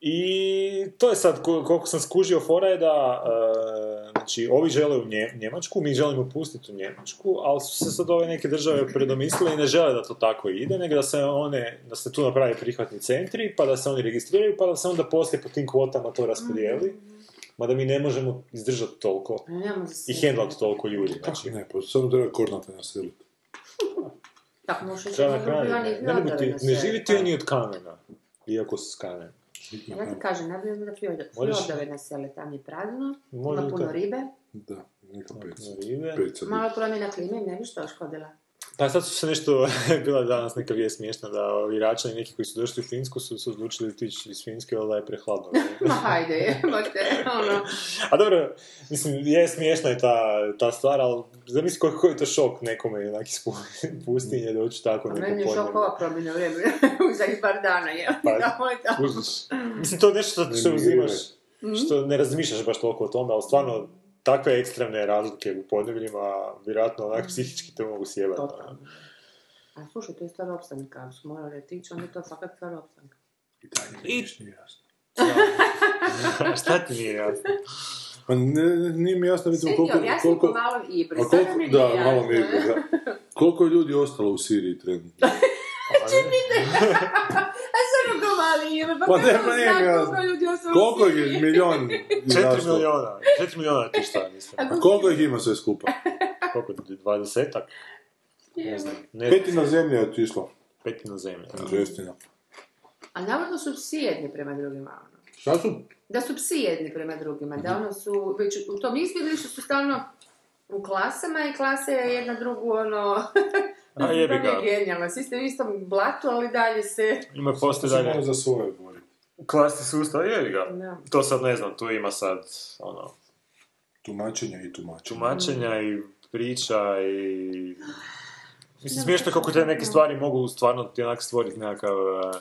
I to je sad, ko- koliko sam skužio, fora je da, e, znači, ovi žele u Nje- Njemačku, mi želimo pustiti u Njemačku, ali su se sad ove neke države predomislile i ne žele da to tako ide, nego da se one, da se tu napravi prihvatni centri, pa da se oni registriraju, pa da se onda poslije po tim kvotama to raspodijeli. Mada mi ne možemo izdržati toliko i sve. hendlati toliko ljudi. Znači, ne, pa samo treba kornate naseliti. Tako možeš treba reći, na kraju. Ne, mogu ti- na ne živi ti oni od kamena, iako su s kamena. Ja ti kažem, najbolje bi da Možeš- fjordove nasele, tam je prazno, Može ima puno ribe, Da, neka pec. Ribe. Pec sad. malo promjena klime, ne bi što škodila. Pa sad su se nešto, bila je danas neka vijest smiješna da ovi račani neki koji su došli u Finsku su se odlučili otići iz Finske, ali da je prehladno. Ma hajde, jebote, ono. A dobro, mislim, je smiješna je ta, ta stvar, ali zamisli koji, koji je to šok nekome onak iz pu- pustinje doći tako neko meni je šok ova promjena u zadnjih par dana, je. Pa, Da. Kužiš. Mislim, to je nešto što, uzimaš, što ne razmišljaš baš toliko o tome, ali stvarno takve ekstremne razlike u podnebljima, vjerojatno onak psihički te mogu sjebati. ono. Totalno. A slušaj, to je stvar opstanka, ako smo morali otići, onda je to fakat stvar opstanka. I dalje mi I- ništa nije jasno. Šta ti nije jasno? Pa ne, nije mi jasno vidimo Sve ti koliko... objasni po koliko a sada koliko, mi nije da, jasno. malo mi je, da. Koliko je ljudi ostalo u Siriji trenutno? A samo ko mali ibri, pa, Pa kako ne, pa nije zna mi koliko jasno. ljudi Koliko ih je milion Četiri miliona. Četiri miliona ti šta, mislim. A koliko ih ima sve skupa? Koliko? Dvadesetak? Ne znam. Ne znam. Petina zemlje je otišla. Petina zemlje. Šestina. A navodno su psi jedni prema drugima, ono. Šta su? Da su psi jedni prema drugima, da ono su, već u tom izbjeglištu su stalno u klasama i klase jedna drugu, ono... A jebi to mi je ga. genijalno, svi ste u istom blatu, ali dalje se... Ima To postoje se dalje. za svoje boriti. Klasni sustav, jebi ga. Da. To sad ne znam, tu ima sad, ono, Tumačenja i tumačenja. tumačenja i priča i... Mislim, smiješno je kako te neke stvari mogu stvarno ti onak stvoriti nekakav... eh,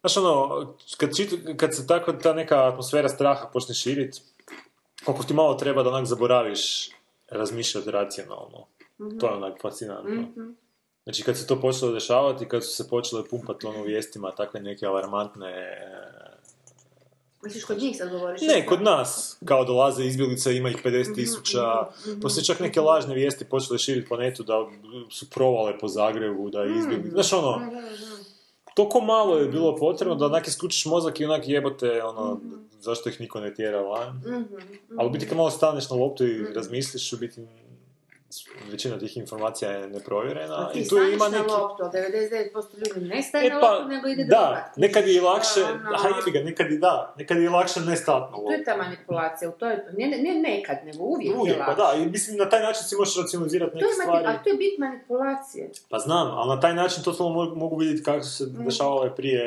Znaš ono, kad, čit- kad se tako ta neka atmosfera straha počne širiti, koliko ti malo treba da onak zaboraviš razmišljati racionalno. To je onak fascinantno. Mhm. Znači kad se to počelo dešavati, kad su se počele pumpati ono vijestima takve neke alarmantne... eh, Misliš, kod njih sad govoriš? Ne, kod nas, kao dolaze izbjeglice, ima ih 50 tisuća, pa se čak neke lažne vijesti počele širiti po netu da su provale po Zagrebu, da je izbjegli. Znaš ono, toliko malo je bilo potrebno da onak isključiš mozak i onak jebote, ono, zašto ih niko ne tjera van. Mhm, Ali u biti kad malo staneš na loptu i razmisliš, u biti većina tih informacija je neprovjerena A ti i tu ima na neki... loptu, a 99% ljudi ne staje E na pa, loptu, nego ide da, drugat. nekad je i Kužiš, lakše, ono- jebi ga, nekad i da, nekad je lakše ne stati na To je loptu. ta manipulacija, to je, ne, ne nekad, nego uvijek, Uvijek, je pa lakše. da, i mislim na taj način si možeš racionalizirati To neke je mati- stvari. a to je bit manipulacije. Pa znam, ali na taj način totalno mogu, mogu vidjeti kako su se Mm. dešavale prije e,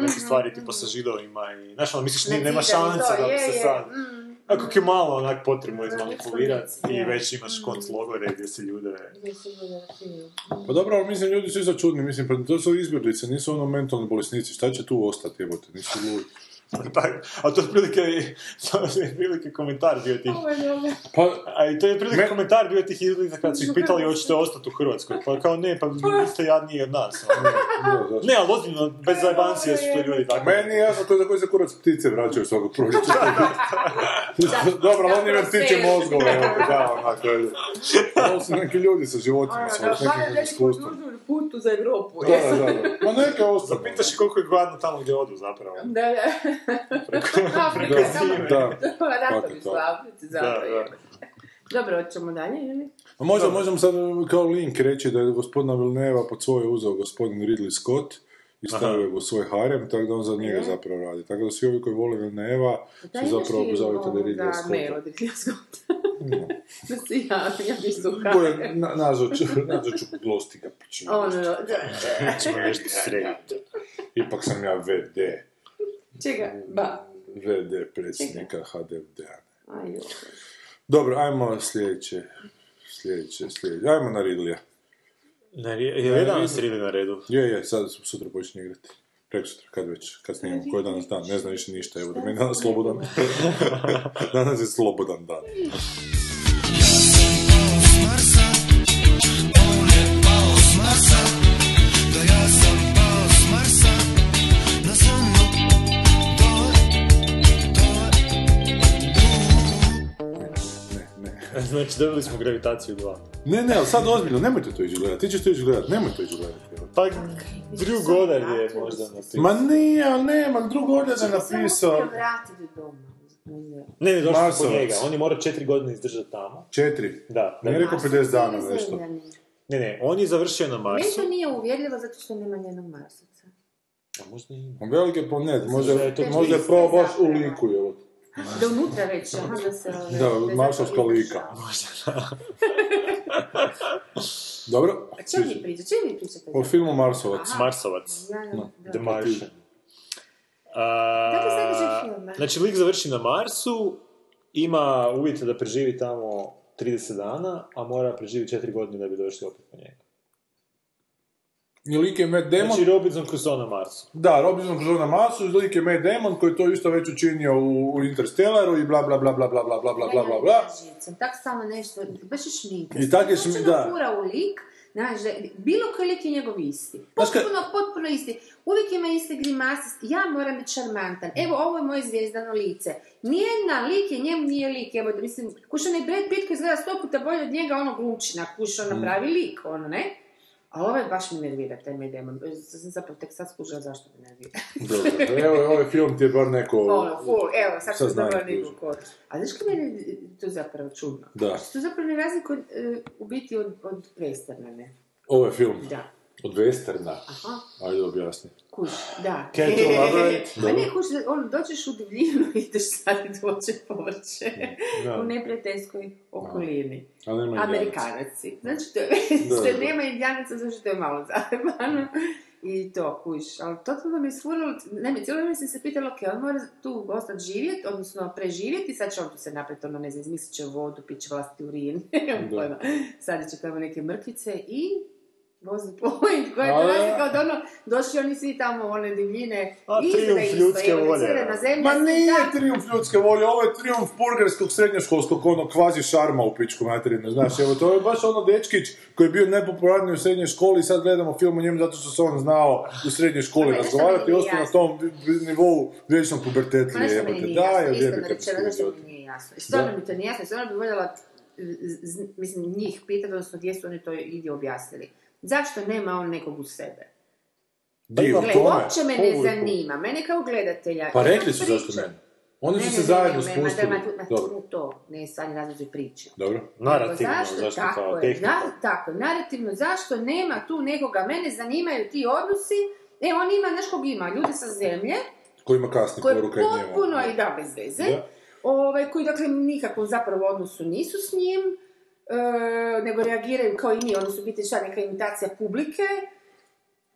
neke stvari tipa sa židovima i, znaš, ono, misliš, ni- nema šanse to, da bi je, se je, sad... mm. Ako je malo onak potrebno izmanipulirati i već imaš gdje se ljude... Gdje se rafinio. Pa dobro, ali mislim, ljudi su isto čudni, mislim, pa to su izbjeglice, nisu ono mentalni bolesnici, šta će tu ostati, jebote, nisu ludi. Tak, a to je otprilike, to je otprilike komentar bio tih... Pa, A i to je otprilike Me- komentar bio tih izbjeglica kad su ih pitali hoćete ostati u Hrvatskoj. Pa kao ne, pa vi niste jadniji od nas. ono, ne. zašto? Ne, ali ozbiljno, bez zajebancije su to ljudi tako. Meni je jasno to je za koji se kurac ptice vraćaju svakog proljeća. Dobro, oni me ptiče mozgove, evo, da, onako, je. Ovo su neki ljudi sa životima, sa Ono, da, nekim iskustvom. putu za Evropu. Da, da, da. Ma neke ostane. Pitaš i koliko je gladno tamo gdje odu zapravo. Da, da. Afrika, Da, samo- da. Ratovi Fakat, su u da. Africi, Da, zato da. je. Dobro, hoćemo dalje, ili? A možda možemo sad kao link reći da je gospodina Vilneva pod svoje uzeo gospodin Ridley Scott i stavio ga u svoj harem, tako da on za njega Je. zapravo radi. Tako da svi ovi koji vole Vilneva Da, su zapravo ti obozavitelji ovoga Ridleya mail Scotta. od Ridleya Scotta. Da se javim, ja bi su Koje na- nazvat ću, nazvat ću Glosti ga, pa ću Ono, da. Ćemo nešto srediti. Ipak sam ja VD, Čega? Ba. VD predsjednika HDFD-a. Dobro, ajmo sljedeće. Sljedeće, sljedeće. Ajmo na Ridleya. Ne, je, je li danas Ridley na redu? Je, je, sad sutra počne igrati. Preko sutra, kad već, kad snimamo, koji je danas dan, ne znam više ništa, evo da meni je danas slobodan. danas je slobodan dan. Znači, dobili smo gravitaciju 2. Ne, ne, ali sad ozbiljno, nemojte to ići gledat, ti ćeš to ići gledat, nemoj to ići gledat. evo. Pa, Drew Goddard je možda napisao. Ma nije, ali nema, drugo ovdje da je napisao. htio vratiti doma. Ne, ne, došli smo Marsovac. po njega. On je morao četiri godine izdržati tamo. Četiri. Da. Nije rekao 50 dana nešto. Ne, ne, on je završio na Meni Marsu. to nije uvjerljivo zato što nema njenog Marsovca. A možda ima. Velike planet, možda, je to možda je pravo baš u liku, evo. Da unutra već, aha, da se... ove, Da, zato lika. izašao. Dobro? A čemu vi pričate? Čemu vi pričate? O filmu Marsovac. Aha. Marsovac. Da. The Martian. A, sadržaj filma. znači, lik završi na Marsu, ima uvjete da preživi tamo 30 dana, a mora preživjeti 4 godine da bi došli opet po njega. I lik je Matt Damon. Znači, Robinson Crusoe na Marsu. Da, Robinson Crusoe na Marsu, lik je Matt Damon koji je to isto već učinio u, u Interstellaru i bla bla bla bla bla bla bla bla bla bla bla. Tak stalno nešto, baš je šminka. I tak je šmi- Točno da. fura u lik, znaš, bilo koji lik je njegov isti. Potpuno, potpuno isti. Uvijek ima iste grimase, ja moram biti šarmantan. Evo, ovo je moje zvijezdano lice. Nijedna lik je njemu nije lik. Evo, da mislim, kuš onaj Brad Pitt koji izgleda sto puta bolje od njega, ono glučina, kuš Mm. ono pravi lik, ono, ne? A ovaj baš mi nervira, taj Matt Damon. Sam zapravo tek sad skužila zašto me nervira. Dobro, evo, ovaj film ti je bar neko... Ono, full, evo, sad znaju dobro neku kod. A znaš kako meni je to zapravo čudno? Da. To zapravo ne razlikuje e, u biti od, od westerna, ne? Ovo je film Da. Od Westerna. Aha, Ajde objasni. kuš, da. Can you elaborate? Ma ne, kuš, ono, dođeš u divljinu i ideš saditi voće povrće Da. u neprijateljskoj okolini. Ali nema indijanaca. Amerikanac si. Znači, to je, Da, što da. nema indijanaca, zato što je malo zajebano. I to, kuš. Ali totalno mi je sfurilo, naime, cijelo vrijeme sam se pitala, ok, on mora tu ostati živjeti, odnosno preživjeti, sad će on tu se napraviti, ono, ne znam, izmislit će vodu, pit će vlastiti urin, Da. sadit će tamo neke mrkvice i vozi point, koja je Ale- razlika od ono, došli oni svi tamo one divljine, A, isto, ljudske volje, da. Ma nije tako. trijumf ljudske volje, ovo je trijumf burgerskog srednjoškolskog, ono kvazi šarma u pičku materinu, znaš, evo to je baš ono dečkić koji je bio najpopularniji u srednjoj školi i sad gledamo film o njemu zato što se on znao u srednjoj školi razgovarati i ostao na tom nivou vječnog Ma pubertetlije, nešto jebate, nije da, jasno, je iskreno rečeno, nešto mi nije jasno. Stvarno mi to nije jasno, stvarno bi voljela, mislim, njih pitati, odnosno gdje su oni to idi objasnili. Zašto nema on nekog u sebe? Dio Gle, uopće me ne zanima, mene kao gledatelja. Pa rekli su zašto ne. Oni Ne, su ne, se ne, zajedno ne, ne, spustili. ma- ma- Dobro, ne to, ne stvarni razlozi priče. dobro. Narativno, Nego zašto tako kao je, na- tako, narativno, zašto nema tu nekoga, mene zanimaju ti odnosi, e, on ima, znaš kog ima, ljudi sa zemlje, Ko ima kasni koji poruka potpuno i da, bez veze, Da. ovaj, koji, dakle, nikakvom zapravo odnosu nisu s njim, e, nego reagiraju kao i mi, oni su biti šta, neka imitacija publike,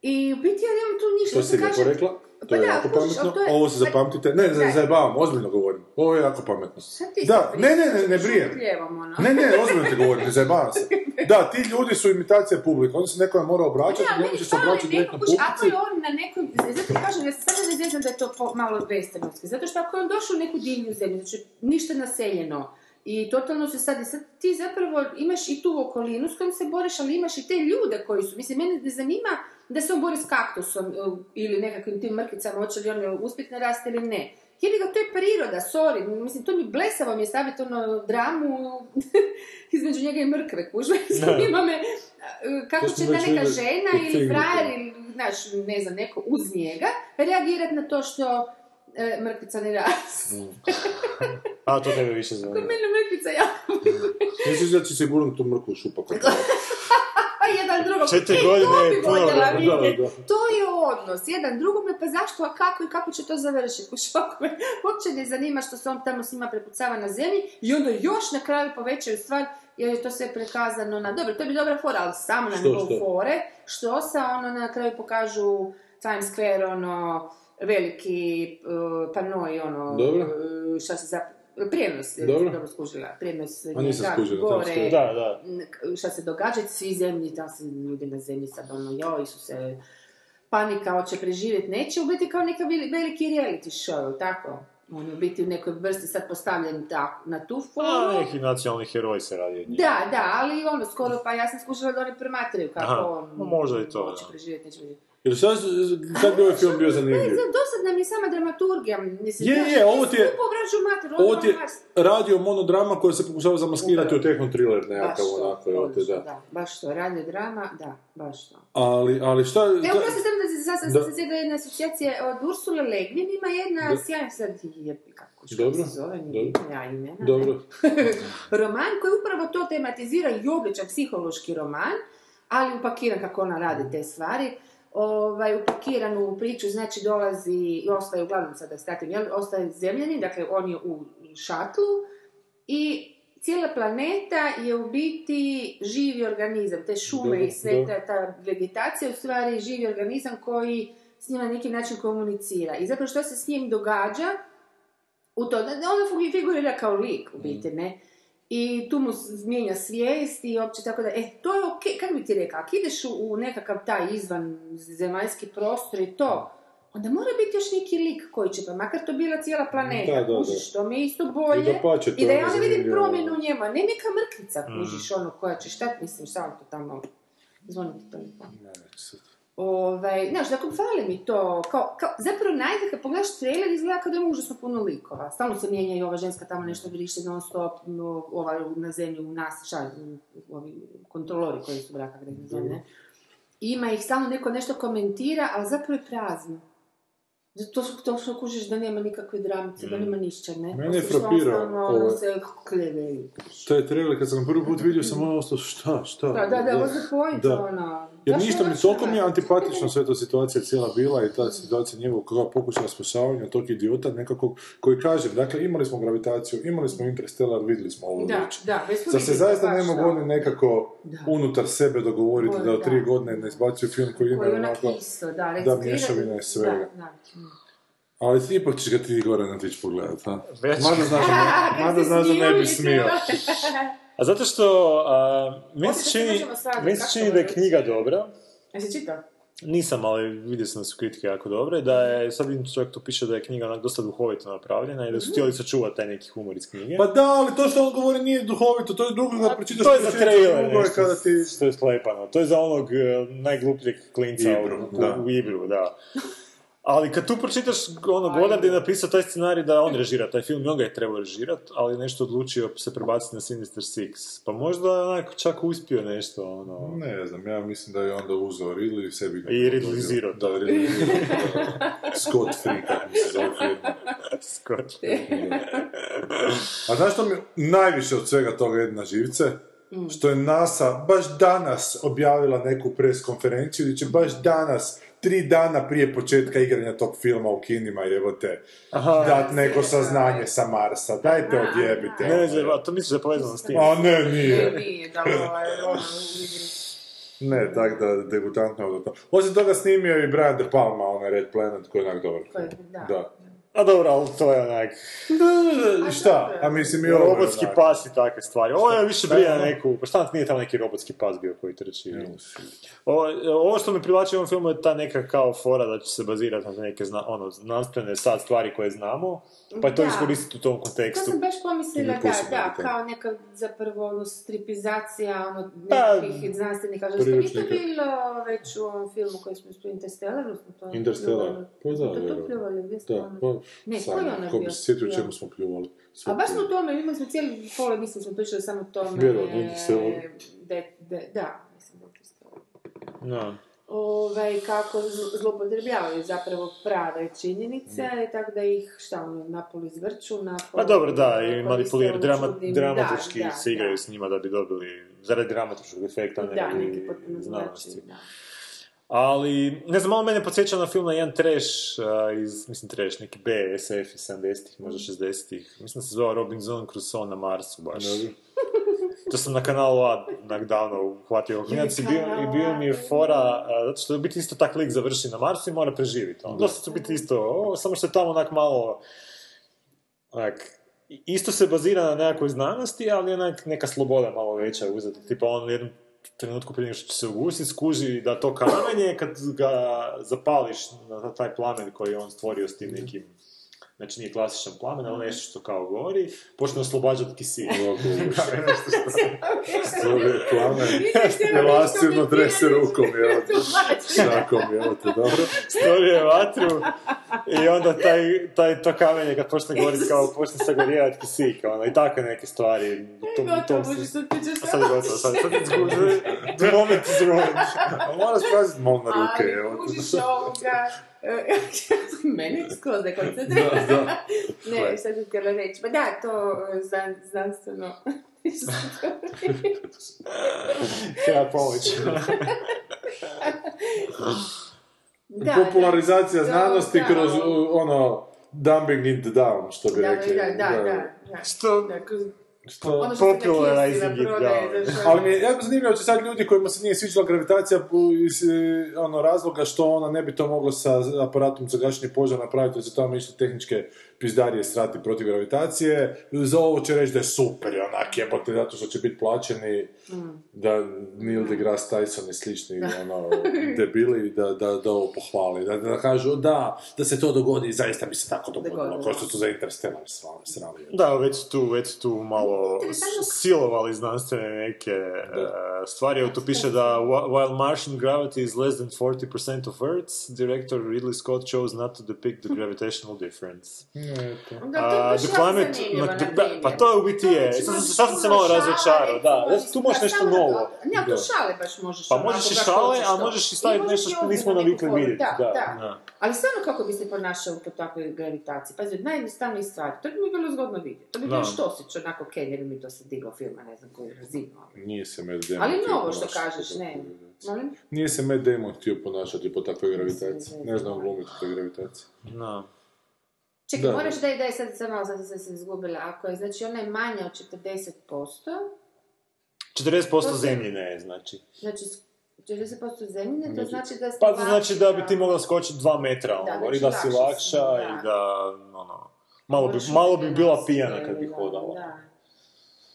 i u biti ja nemam tu ništa. To si sam lijepo rekla, to Pa je da, jako kužiš, pametno, je- ovo se pa- zapamtite, ne, ne, zajebavam, ozbiljno govorim, ovo je jako pametno. Sad ti Da, ne, ne, ne, ne brijem. ono. Ne, ne, ozbiljno ti govorim, ne zajebavam se. Da, ti ljudi su imitacija publike, oni se nekome mora obraćati, Ja, ne se obraćati neko, direktno kuš, ako publici. je on na nekoj, zato ti kažem, ja se sad ne znam da je to malo westernovski, zato što ako je on došao u neku divlju zemlju, znači ništa naseljeno, i totalno se sad, i sad ti zapravo imaš i tu okolinu s kojom se boriš, ali imaš i te ljude koji su, mislim, mene ne zanima da se on bori s kaktusom uh, ili nekakvim tim mrkicama, hoće li on uspjeti narasti ili ne. Jebi ga, to je priroda, sorry, mislim, to mi blesavo mi je staviti ono dramu između njega i mrkve, kužve, zanima me uh, kako će ta već neka vidjeli žena ili frajer ili, znaš, ne znam, neko uz njega, reagirati na to što e, mrkvica ne raste. A, to tebe više Kod zanima. mene mrkvica jako Misliš da će se gurnuti tu mrkvu šupak? A jedan drugog. Četiri e, godine je puno. To je odnos. Jedan drugome, pa zašto, a kako i kako će to završiti? U šoku me uopće ne zanima što se on tamo s njima prepucava na zemlji i onda još na kraju povećaju stvar jer je to sve prikazano na... Dobro, to bi dobra fora, ali samo na nivou fore. Što sa ono na kraju pokažu Times Square, ono, veliki uh, panoj, ono, Dobro. uh, šta se zapravo... Prijenos, je Dobro. dobro skužila, prijenos A nisam njega skužila, gore, Square. Da, da. šta se događa, svi zemlji, da se ljudi na zemlji sad ono, joj su se panika, hoće preživjeti, neće, u biti kao neka veli- veliki reality show, tako? On je u biti u nekoj vrsti sad postavljen tak, na tu A, foru. neki nacionalni heroj se radi od njih. Da, da, ali ono, skoro, pa ja sam skušala da oni promatraju kako Aha, on no možda i to, hoće da. preživjeti, neće preživjeti. Jer sad, sad bi ovaj film bio Ne, zanimljiv. za- dosadna mi je sama dramaturgija, mislim, Je, je, ovo ti je- Ovo ono ti je baš- radio monodrama koja se pokušava zamaskirati u tehno thriller baš nekakav to, onako, evo te, odlično, da. da, baš to, radio drama, da, baš to. Ali, ali šta... Evo, prosim samo da se sad sam se jedna asocijacija od Ursula Legvin, ima jedna sjajna sad je, kako Dobro, se zove, nije imena. ne. Dobro. roman koji upravo to tematizira i običan psihološki roman, ali upakiran kako ona radi te stvari. Ovaj, upakiran u priču, znači dolazi i ostaje, uglavnom sada statim, jel, ostaje zemljanin, dakle on je u šatlu i cijela planeta je u biti živi organizam, te šume i sve ta, ta vegetacija u stvari je živi organizam koji s njima na neki način komunicira. I zapravo što se s njim događa, u to, da figurira kao lik u biti, ne? I tu mu s- mijenja svijest i opće tako da, e, to je okej, kako bi ti rekao, ako ideš u, u nekakav taj izvan zemaljski prostor i to, onda mora biti još neki lik koji će, pa makar to bila cijela planeta, Da, da, da. kužiš, to mi je isto I bolje. dapače, to I da ja onda vidim promjenu u njemu, a ne neka mrkvica, Mm. kužiš, ono koja će štat, mislim, šta to tamo, zvonite telefon. Ne. Ovaj, znaš, dakle, fali mi to, kao, kao, zapravo najde kad pogledaš trailer izgleda kao da ima užasno puno likova. Stalno se mijenja i ova ženska tamo nešto vrište non stop, no, ova na zemlji u nas, šta, ovi kontrolori koji su braka gdje na zemlji, ne? I Ima ih stalno neko nešto komentira, ali zapravo je prazno. To što, to što kužiš da nema nikakve dramice, da nema ništa, ne? Mm. Mene je frapirao ono, ovaj- se kleveli. Taj trailer, kad sam prvi put vidio, sam malo ostao, šta, šta? Da, da, da, what's the point, Da. ono? Jer ništa mi, ono toliko mi je antipatično sve ta situacija cijela bila i ta situacija njegovog kao pokušaja spašavanja tog idiota nekakvog koji kaže, dakle imali smo gravitaciju, imali smo Interstellar, vidjeli smo ovo Da, već. da, Zar se zaista ne mogu oni nekako Da. unutar sebe dogovoriti da od tri godine ne izbacuju film koji ima onak onako... da, da, mješavina je svega. Da, da. Ali ti ipak ćeš ga ti Goran otići pogledat, ha? Već. Mada znaš da ne bi smio. A zato što, a, meni se čini, meni se da je knjiga dobra. Jesi čitao? Nisam, ali vidio sam da su kritike jako dobre, da je, sad vidim čovjek tu piše da je knjiga onak dosta duhovito napravljena i da su htjeli sačuvati taj neki humor iz knjige. Pa da, ali to što on govori nije duhovito, to je drugo kad pročitaš to je za trailer nešto kada ti... što je sklepano. To je za onog e, najglupljeg klinca Ibru, u, da. u Ibru, da. Ali kad tu pročitaš ono, Godard je napisao taj scenarij da on režira taj film i on ga je trebao režirat, ali je nešto odlučio se prebaciti na Sinister Six. Pa možda onako čak uspio nešto, ono... Ne znam, ja mislim da je onda uzeo Ridley i sebi... I Ridleyzirao Da, Ridley Scott Free, kako mi se zove film. Skoč. A znaš što mi najviše od svega toga jedna živce? Što je NASA baš danas objavila neku pres konferenciju gdje će baš danas, tri dana prije početka igranja tog filma u kinima, jebote, dat neko saznanje sa Marsa. Dajte odjebite. Ne, ne, ne, to misliš da je povezano s tim? A ne, Ne, nije. nije da ono, u igri. Ne, tak da degutantno od to. Osim toga snimio i Brian De Palma, onaj Red Planet, koji je onak dobar. Koji- da. Da. A dobro, ali to je onak... Da, šta? A mislim i ovo je Robotski pas i takve stvari. Ovo je više brije na neku... Pa šta nije tamo neki robotski pas bio koji trči? Ovo, ovo što me privlači u ovom filmu je ta neka kao fora da će se bazirati na neke zna, ono, znanstvene sad stvari koje znamo, pa je to Da. iskoristiti u tom To kontekstu. sam baš pomislila, da, da, kao neka zapravo ono, stripizacija ono, Pa, nekih znanstvenika. Što nije to bilo već u ovom filmu koji smo ispili Interstellar? smo to Interstellar. Pa da, To to Da, ono- pa, Ne, sam, koji je ono ko bi bio? se sjetio čemu smo pljuvali. Sve A baš smo tome, imali smo cijeli pola emisije smo pričali samo o tome. Vjerojatno, Interstellar. de, de, da, mislim da. No. Ovaj, kako zl- zloupotrebljavaju zapravo prave činjenice, tako da ih šta ono, napoli izvrću, napoli... Pa dobro, da, i manipuliraju, ono drama, dramatički da, da, se igraju da. s njima da bi dobili, zaradi dramatičkog efekta, ne Da, neki potpuno znanosti. drugačiji, da. Ali, ne znam, malo mene podsjeća na film na jedan trash a, iz, mislim trash, neki B, SF iz 70-ih, možda 60-ih. Mislim da se zvao Robinson Crusoe na Marsu baš. To sam na kanalu A davno uhvatio klinac i bio, i bio mi je fora, a, zato što u biti isto tak lik završi na Marsu i mora preživjeti. Ono. Dosta su biti isto, o, samo što je tamo onak malo, onak, isto se bazira na nekakvoj znanosti, ali onak neka sloboda malo veća uzeti. Tipa on jednom trenutku prije nego što se ugusiti, skuži da to kamenje, kad ga zapališ na taj plamen koji je on stvorio s tim nekim Znači nije klasičan plamen, ali nešto što kao gori, počne oslobađati kisik. Zove plamen, elastivno trese rukom, te, šakom, evo te, dobro. Stvorio je vatru i onda taj, taj, to kamenje kad počne goriti kao počne sagorijevati kisik, ono, i takve neke stvari. Tom, Gotovo, tom sad ti ćeš A sad je gotovo, sad, sad je zgužio. The moment is ruined. Moraš paziti malo na ruke, Ali kužiš ovoga... e, Mene skroz ne koncentrira. Da, da. Ne, šta ti htjela reći? Pa da, to e, znan, znanstveno... Treba pomoć. da, Popularizacija da, znanosti da, kroz, da, ono, dumping it down, što bi Da, rekli. da, da, da, da. Što? Da, kroz Što, ono što Popularizing it Ali mi je jako zanimljivo će sad ljudi kojima se nije sviđala gravitacija iz e, ono, razloga što ona ne bi to mogla sa aparatom za gašenje požara napraviti, jer su tamo išli tehničke pizdarije srati protiv gravitacije. Za ovo će reći da je super, onak jebote, zato što će biti plaćeni da Neil deGrasse Tyson i slični ono, debili da, da, da ovo pohvali, da, da kažu da, da se to dogodi i zaista bi se tako dogodilo, kao što su za Interstellar srali. srali. Da, već su tu, već tu malo Interesantno. silovali znanstvene neke e, stvari. Evo tu piše da wh- while Martian gravity is less than 40% of Earth's, director Ridley Scott chose not to depict the gravitational difference. Da, to je A, zanimljivo, ma, na da, primjer. pa to je u biti je. Sad, sam se malo razočarao, da. Tu možeš nešto novo. Ne, to šale baš možeš. Pa možeš i šale, a možeš i staviti nešto što nismo navikli vidjeti, Da, da. Ali stvarno kako bi se ponašao po takvoj gravitaciji? Pazi, od najjednostavnijih stvari. To bi mi bilo zgodno vidjeti. To bi bio Da. Štosić, onako, ok, jer mi to se digao filma, ne znam koju razinu. ali- Nije se Damon Ali novo što kažeš, po ne. Nije se Matt Damon htio ponašati po takvoj gravitaciji. ne znam. glumiti toj gravitaciji. No. Čekaj, Da, moraš da je, da je sad, sad malo sam se izgubila. Ako je, znači, ona je manja od 40%, 40% zemljine je, znači. znači, 40% zemljine, to znači da ste Pa to znači da bi ti mogla skočiti 2 metra, Da, ono, i znači da si lakša si, i da. ono, malo bi, malo bi bila pijana kad bi da, hodala. Da.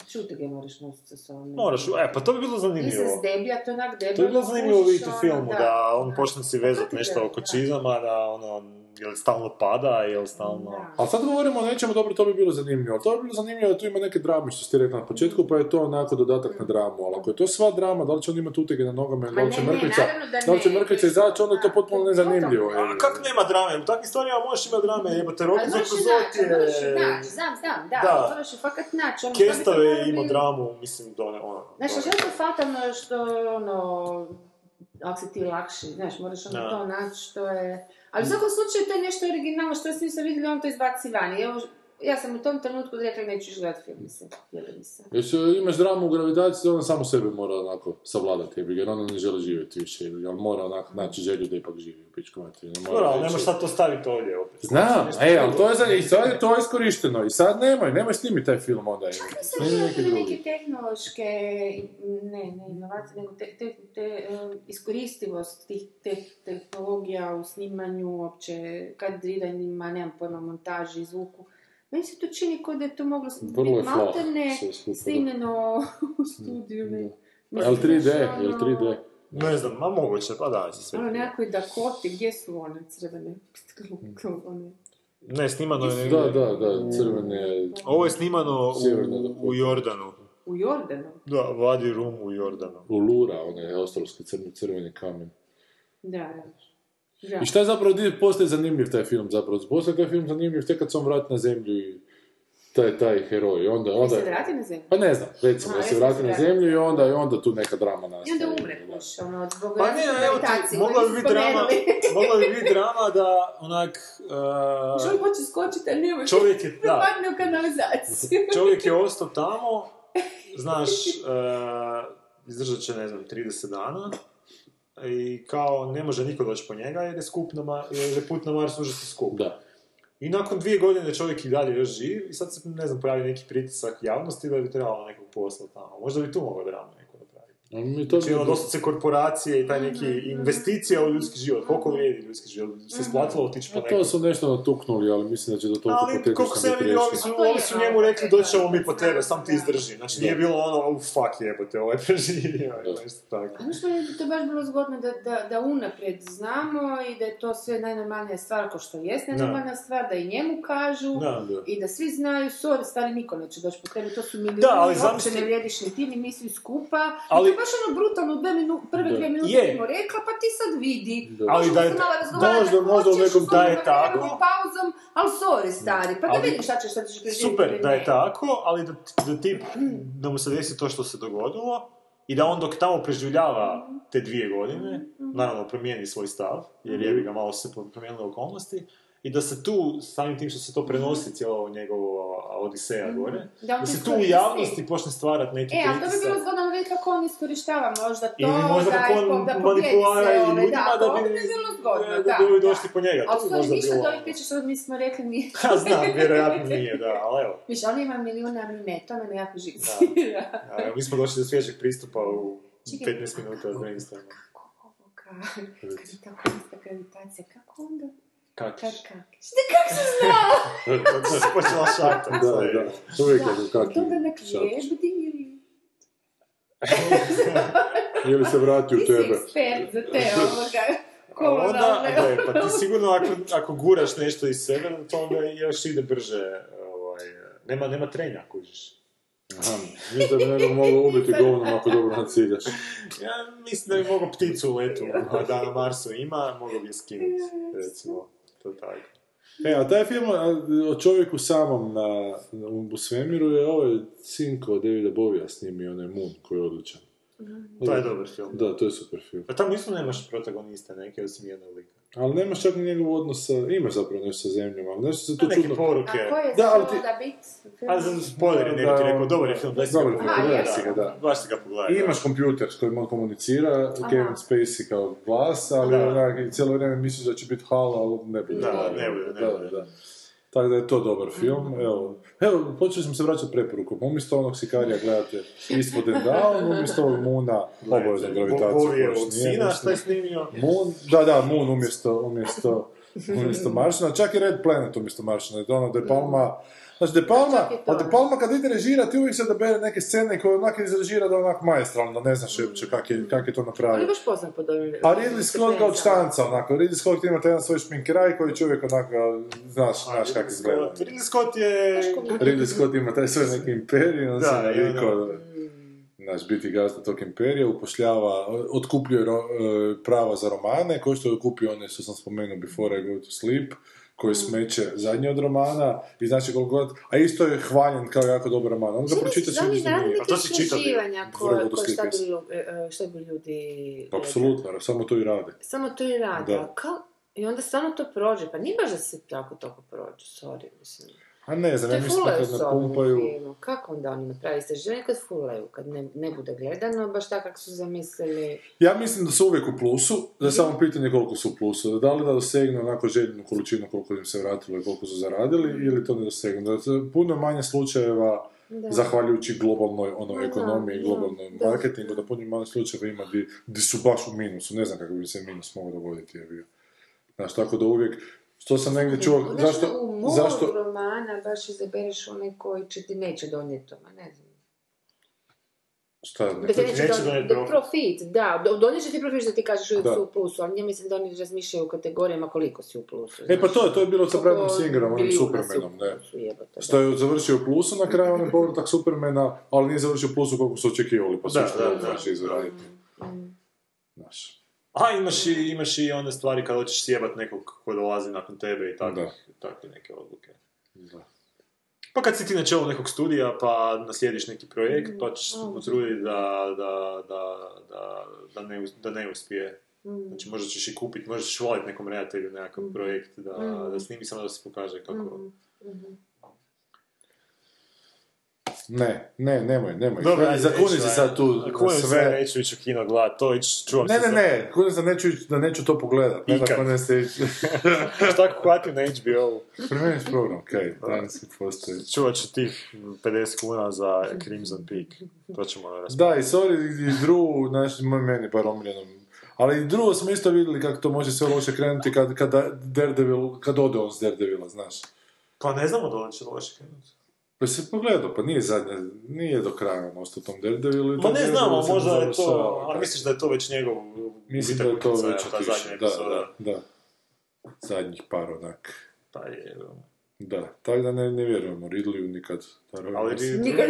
Šutege moraš nositi sa sobom. Moraš, e, pa to bi bilo I zanimljivo. se zdeblja, to onak debelo. To bi bilo zanimljivo vidjeti u ono, filmu, da, on da. počne si Pa vezati ti nešto oko čizama, da ono, jel stalno pada, jel stalno... Da. Ali sad govorimo o nečemu, dobro, to bi bilo zanimljivo. Ali to bi bilo zanimljivo da tu ima neke drame, što ste rekli na početku, pa je to onako dodatak na dramu. Ali ako je to sva drama, da li će on imati utege na nogama, ili da li će ne, ne, mrkvica, da da li će ne, mrkvica izaći, onda je to potpuno nezanimljivo. A kak nema drame? U takvim stvarima možeš imati drame, jebote, Ali Robinson moraš je Crusoe naći, ti je... moraš je naći, znam, znam, da, Da. moraš je fakat naći. Ono, Kestave je moralo dramu, mislim, do ne, ono... Znaš, što je fatalno što, ono, ako si ti lakši, znaš, moraš Da. to naći što je... Ali u svakom slučaju to je nešto originalno što svi sam vidjeli, on to izbaci van. I evo, ja sam u tom trenutku rekla neću gledati film, mislim, jebeni se. Jesi, imaš dramu u gravitaciji, ona samo sebe mora onako savladati, jer ona ne želi živjeti više, jebi ga, ali mora onako naći želju da ipak živi u pičku materiju. ne mora Dobro, ali reći- nemaš sad to staviti ovdje opet. Znam, e, ali to je, za, i sad je to iskorišteno, i sad nemoj, nemoj snimi taj film onda, Mislim, snimi da neki neke drugi. tehnološke, ne, ne inovacije, nego te, te, te um, iskoristivost tih te, tehnologija u snimanju, uopće kadriranjima, nemam pojma, montaži, zvuku. Meni se to čini kao da je to moglo biti da. snimljeno u studiju. Ne. Jel 3D, jel 3D? Ne znam, ma moguće, pa da, će sve. Ono nekakvoj Dakoti, gdje su one crvene? one? Ne, snimano je... Da, da, da, crvene, Ovo je snimano u, u Jordanu. U Jordanu? Da, vadi rum u Jordanu. Ulura, onaj australski crni, crveni kamen. Da, da. Da. I šta je zapravo, postaje zanimljiv taj film zapravo? Postaje taj film zanimljiv tek kad se on vrati na zemlju i taj, taj heroj. Onda, onda, se vrati na zemlju? Pa ne znam, recimo, Aha, da se vrati na zemlju i onda, i onda tu neka drama I nastaje. onda umre, kuš, ono, zbog Pa ne, evo ti, mogla bi biti drama, mogla bi biti drama da, onak, uh, Čovjek hoće skočiti, ali ne može. čovjek je, da, Padne u kanalizaciju. čovjek je ostao tamo, znaš, uh, izdržat će, ne znam, 30 dana, i kao ne može niko doći po njega jer je skup na Ma- jer je put na Mars užasno skup. Da. I nakon dvije godine čovjek i dalje još živ i sad se, ne znam, pravi neki pritisak javnosti da bi trebalo nekog posla tamo. Možda bi tu mogao dramu neko napraviti. A mi to Znači, ono, doslovce korporacije i taj neki investicija u ljudski život. Koliko vrijedi ljudski život? Se isplatilo otići po A nekom. to su nešto natuknuli, ali mislim da će do toliko Ali koliko se ja biti vidio, ovi su, je ovi su njemu rekli, tako, doći ćemo mi po tebe, sam ti izdrži. Znači, Da. nije bilo ono, oh, fuck jebote, ovaj preživio, ili nešto tako. A mislim da bi to baš bilo zgodno da, da, da unaprijed znamo i da je to sve najnormalnija stvar ko što jest najnormalnija stvar, da i njemu kažu Da, da. i da svi znaju, sorry, stari niko neće doći po tebi, to su milijuni, Da, ali uopće ne vrijediš ni ti, ni mi svi skupa. Ali- je baš ono brutalno, dve minu, prve dvije minute Je. ti mu rekla, pa ti sad vidi. Da. Ali da je- se malo razgovarati možda- možda u nekom- da je tako. pauzom, ali sorry, stari, pa da Ali- vidiš šta ćeš, šta ćeš preživjeti. Super da je tako, ali da, da ti, da mu se desi to što se dogodilo i da on dok tamo preživljava te dvije godine, naravno promijeni svoj stav, jer je ga malo se promijenile okolnosti, i da se tu, samim tim što se to prenosi cijelo njegovo odiseja gore, Da on da to se tu u javnosti počne stvarati neki E, ali to bi pritisak. bilo zgodno vidjeti kako on iskorištava možda to, Ili možda da, kako on da manipulira i ljudima da, to bi, bi bilo zgodno, da, da, bi da. došli po njega. Ali To ništa bilo... od ovih priča što mi smo rekli mi... Ha, znam, vjerojatno nije, da, ali evo. Više, on ima milijuna, a mi ne, to me jako živi. A, mi smo došli do svježeg pristupa u Čekaj. 15 minuta od brainstorma. Kako ovo, ka- kad je tako ista gravitacija, kako onda? Kako? Kakiš? Ne, kako se znao? Zato si počela šatat. Da, da. Uvijek je Da, kaki to da nek šapić. jebdi ili... Ili se vrati u Ti si tebe. ekspert za te ovoga. A onda, komunalne- ne, pa ti sigurno ako, ako guraš nešto iz sebe, to onda još ide brže. Ovaj, nema, nema trenja, kužiš. Aha, mislim da bi nekog mogao ubiti govnom ako dobro naciljaš. Ja mislim da bi mogao pticu u letu, a da na Marsu ima, mogao bi je skinuti, recimo. To tako. E, a taj film o čovjeku samom na, na, u svemiru je ovaj Cinko Davida Bovija snimio, onaj Moon koji je odličan. To je dobar film. Da, to je super film. Pa tamo isto nemaš protagoniste neke, osim jednog lika. Ali nemaš čak ni njegov odnos sa, imaš zapravo nešto sa zemljom, ali nešto se To tu neke čudno... poruke. A koji je Da, ali ti- da bit? A za spoiler ne bi ti rekao, dobar je film, daj si ga film, pogledaj. gledaj si ga, da. Baš si ga pogledaj. I imaš kompjuter s kojim on komunicira, Kevin Spacey kao glas, ali Da. onak, cijelo vrijeme misliš da će biti halo, ali ne bude. Da, ne bude, ne Da, bude. da. Tako da je to dobar film. Evo, evo počeli smo se vraćati preporukom. Umjesto onog Sikarija gledate Ispod and Down, umjesto ovog Moona, obavezno gravitaciju. Sina, šta je snimio? Moon, da, da, Moon umjesto, umjesto, umjesto Maršana, čak i Red Planet umjesto Maršana, to ono De Palma, znači De Palma, a De Palma kad ide režirati uvijek se odabere neke scene koje onak izrežira da je onak maestralno, da ne znaš uopće kak je, kak je to napravio. baš poznat po ovim... A Ridley Scott ga od štanca, onako, Ridley Scott ima taj jedan svoj šminkeraj koji čovjek onako, znaš, znaš kak izgleda. Ridley Scott je... Ridley Scott ima taj svoj neki imperij, on se i ono- navikao, Znaš, biti gazda tog imperija, upošljava, otkupljuje ro- e, prava za romane, ko što je otkupio one što sam spomenuo Before I Go to Sleep, koji smeće zadnje od romana, i znači koliko god, a isto je hvaljen kao jako dobar roman. On ga pročita svi radili A to si čitao ti? istraživanja Before I koje, Go to koje šta, Sleep, bi, lju- e, e, šta bi ljudi... Apsolutno, samo to i rade. Samo to i rade. Da. a Kao, I onda stvarno to prođe. Pa nije baš da se tako toliko prođe, sorry, mislim. A ne znam, ja mislim fulaju kad napumpaju... Kako onda oni napravi istraživanje kad fulaju, kad ne, ne bude gledano, baš tako kako su zamislili. Ja mislim da su uvijek u plusu, da je samo pitanje koliko su u plusu. Da li da dosegnu onako željenu količinu koliko im se vratilo i koliko su zaradili, ili to ne dosegnu. Da je puno manje slučajeva, Da. zahvaljujući globalnoj ono, Da, ekonomiji i da, globalnom da. marketingu, da puno manje slučajeva ima di, di su baš u minusu. Ne znam kako bi se minus mogao dogoditi. Je bio. Znaš, tako da uvijek, što sam negdje čuo, Znaš, zašto, u zašto, romana baš izabereš onaj koji će ti neće donijeti to, ne znam. šta, neće, neće donijeti profit. profit. Da, do- donijet će ti profit da ti kažeš uvijek su u plusu, ali ja mislim da oni razmišljaju u kategorijama koliko si u plusu. E pa to je, to je bilo sa Bradom Singerom, onim Supermanom, ne. Što je završio u plusu na kraju, on je povratak Supermana, ali nije završio u plusu koliko su očekivali, pa su što znači izraditi. Mm. Znaš. A imaš i, imaš i one stvari kada hoćeš sjebat nekog ko dolazi nakon tebe i takve, neke odluke. Da. Pa kad si ti na čelu nekog studija pa naslijediš neki projekt pa ćeš se potruditi da, da, da, da, da, ne, da ne uspije. Mm. Znači možda ćeš i kupiti, možda ćeš voliti nekom redatelju nekakav projekt da, Mm. da snimi samo da se pokaže kako... Ne, ne, nemoj, nemoj. Dobro, ajde, zakuni se sad tu na sve... sve. neću ići u kino gledat, to ići, čuvam Ne, se ne, za- ne, kunim se neću, da neću to pogledat. Ne Ikad. ne ste ići. Šta ako hvatim na HBO-u? Promijeniš program, okej, danas postoji. Čuvat ću tih 50 kuna za Crimson Peak. To ćemo raspraviti. Da, i sorry, i Drew, moj meni bar omiljenom. Ali i drugo smo isto vidjeli kako to može sve loše krenuti kad, kad Daredevil, kad ode on s Daredevila, znaš. Pa ne znamo da li će loše krenuti. Pa si pogledao, pa nije zadnja, nije do kraja on ostao tom Daredevilu. Ma ne znamo, se možda je to, ali misliš da je to već njegov Mislim da je to već zadnja da, da, da. Zadnjih par onak. Pa je, Da, tako da ne, ne vjerujemo Ridleyu nikad. Naravno. ali Nikad.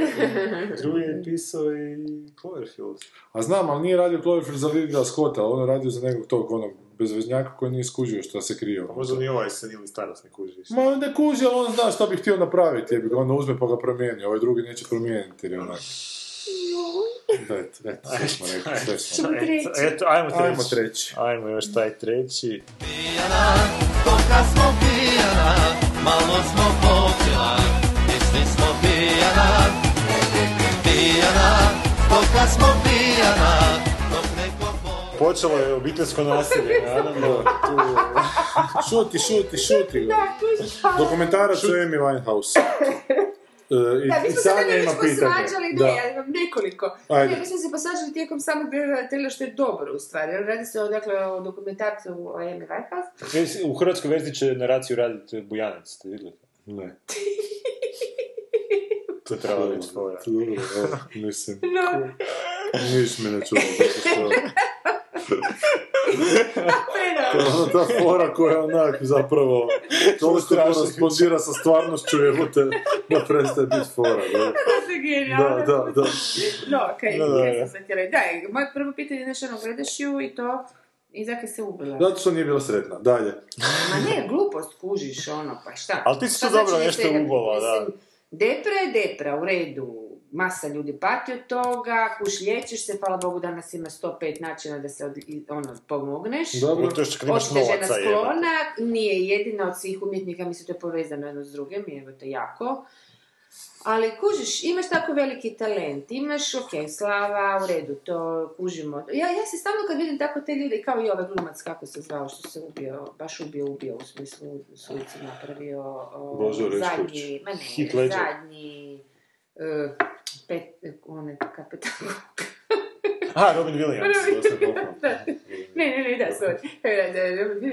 Drew je pisao i Cloverfield. A znam, ali nije radio Cloverfield za Ridleya Scotta, on je radio za nekog tog onog bezveznjaka koji nije skužio što se krio. Pa možda ni ovaj senilni starost ne kuži. Ma ne kuži, ali on zna što bi htio napraviti, jebi ga, onda uzme pa ga promijeni, ovaj drugi neće promijeniti, jer je onak... Da, eto, eto, sve smo rekli, sve smo Ćemo treći. Eto, ajmo treći. Ajmo treći. Ajmo još taj treći. Koga smo pijana, malo smo popila, išli smo pijana, pijana, koga smo pijana. Počelo je obiteljsko nasilje, naravno. Tu... Šuti, šuti, šuti. Dokumentarac o Amy Winehouse. E, I, Da, mi i smo se nešto pitanje. posvađali, ne, ja imam nekoliko. Ajde. Ne, mi smo se posvađali tijekom samog trailer što je dobro u stvari. jer Radi se o, dakle, o dokumentarcu o Amy Winehouse. U hrvatskoj verziji će naraciju raditi Bujanac, ste vidjeli? Ne. To je trebalo biti evo, mislim, No, niš me ne čuo. To je ta fora koja onak zapravo toliko korespondira sa stvarnošću jebote da prestaje biti fora. Da, da, da. da. No, okej, Da, da, okay, da. sam sad htjela. Da, moje prvo pitanje je ono, gledaš ju i to, i zakaj se ubila? Zato što nije bila sretna. Dalje. Ma ne, glupost kužiš, ono, pa šta? Ali ti si tu dobro znači nešto ubala, da. Depra je depra, u redu. Masa ljudi pati od toga, kuš liječiš se, hvala Bogu danas ima 105 načina da se od, ono, pomogneš. Dobro. To još kad imaš Očite žena novaca, jebate. sklona, nije jedina od svih umjetnika, mislim to je povezano jedno s drugim, evo to jako. Ali kužiš, imaš tako veliki talent, imaš, ok, slava, u redu, to kužimo. Ja, ja se stalno kad vidim tako te ljude, kao i ovaj glumac, kako se zvao, što se ubio, baš ubio, ubio, u smislu suicid napravio, o, zadnji, ma ne, zadnji, uh, pet, one, kapitan, A, Robin Williams. Hoffman. Ne, ne, ne, da, sorry. Da, da, da, da.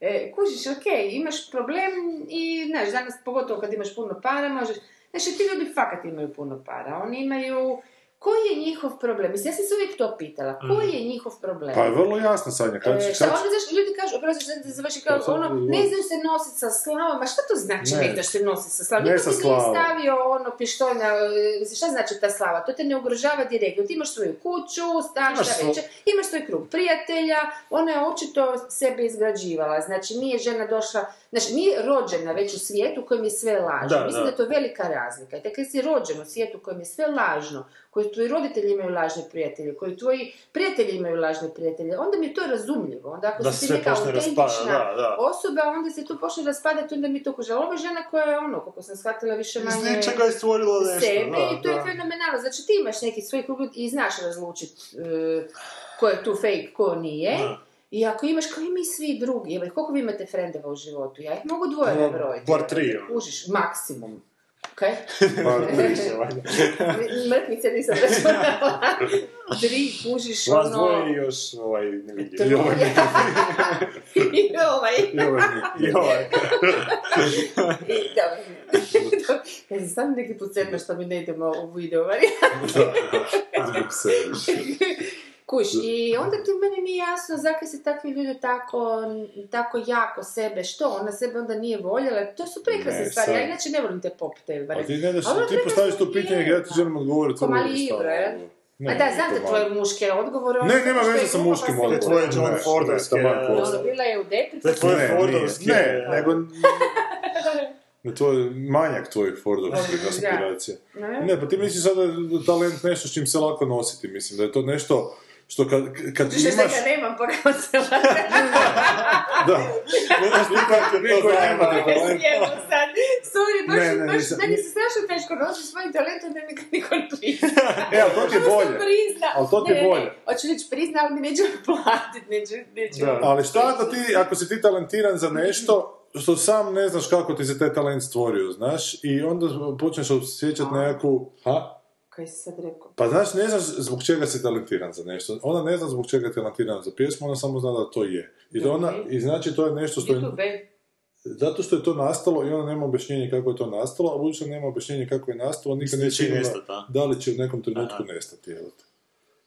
E, kužiš, ok, imaš problem i, znaš, danas pogotovo kad imaš puno para, možeš... Znači, ti ljudi fakat imaju puno para. Oni imaju koji je njihov problem? Mislim, ja sam se uvijek to pitala. Koji je njihov problem? Pa je vrlo jasno, Sanja. Kad, E, šta onda znaš, ljudi kažu, oprosti da završi kao Pa ono, ne znaju se nositi sa slavom, ma šta to znači Ne. znaš se nositi sa slavom? Ne Niko sa slavom. stavio ono pištolj na, e, šta znači ta slava? To te ne ugrožava direktno, ti imaš svoju kuću, stan, Imaš šta već, imaš svoj krug prijatelja, ona je očito sebe izgrađivala, znači nije žena došla, znači nije rođena već u svijetu u kojem je sve lažno, Da, mislim da. da je to velika razlika, i kad si rođen u svijetu u kojem je sve lažno, koji tvoji roditelji imaju lažne prijatelje, koji tvoji prijatelji imaju lažne prijatelje, onda mi je to razumljivo. Onda ako Da si se ti sve neka autentična raspada, da, da. osoba, onda se tu počne raspadati, onda mi to kuže. Ali Ova žena koja je ono, kako sam shvatila, više Iz manje ničega je stvorila nešto, sebe i to je fenomenalno. Znači ti imaš neki svoj krug i znaš razlučiti ko je tu fake, ko nije. Da. I ako imaš, kao i mi svi drugi, jebe, koliko vi imate frendova u životu? Ja ih mogu dvoje No, nabrojiti. bar tri, jebote, ono. Kužiš, maksimum. Okej? Pa, Više, valjda. Mrtnice nisam računala. Tri, kužiš, Vas ono... dvoje i još ovaj ne vidim. I ovaj. I ovaj mi- I ovaj. I, dobro. Ja sam sam neki put sedma što mi ne idemo u video varijantu. Zbog sebe. Kuš, i onda ti meni nije jasno zakaj se takvi ljudi tako, tako jako sebe, što, ona sebe onda nije voljela, to su prekrasne Ne, stvari, ja inače ne volim te pop A ti ne daš, Ali ti postaviš to pitanje, ja ti želim odgovoriti. Ko vrlo mali je? Ne, A da, znam to te malo. tvoje muške odgovore. Ne, nema je veze sa muškim odgovorom. tvoje John Fordovske. Ono, bila je u depresi. To je tvoje. Fordovske. Ne, nego... Ne, tvoj, manjak tvojih Fordovskih Da. aspiracija. Ne? Ne, pa ti misliš sada da je talent nešto s čim se lako nositi, mislim, da je to nešto što kad, kad Što imaš... ga nemam, pa kao se Da, koji nemate talent, Evo sad, sorry, baš, Ne, ne, baš, nisam- meni se strašno teško nosi svojim talentom da mi ga niko ne prizna. E, ali to ti je bolje. prizna. Ali to ti je Ne, ne, bolje. Ne, hoću reći prizna, ali mi neće platiti, neće, neće. Da. Ali šta ako ti, ako si ti talentiran za nešto što sam ne znaš kako ti se taj talent stvorio, znaš, i onda počneš osjećati nekakvu, ha? Kaj si sad rekao? Pa znaš, ne znaš zbog čega si talentiran za nešto. Ona ne zna zbog čega je talentiran za pjesmu, ona samo zna da to je. I, da ona, i znači to je nešto što je... YouTube, Zato što je to nastalo i ona nema objašnjenje kako je to nastalo, a budući da nema objašnjenje kako je nastalo, nikad neće će i sigurno nestat, a? da li će u nekom trenutku Aha. nestati. Evo te.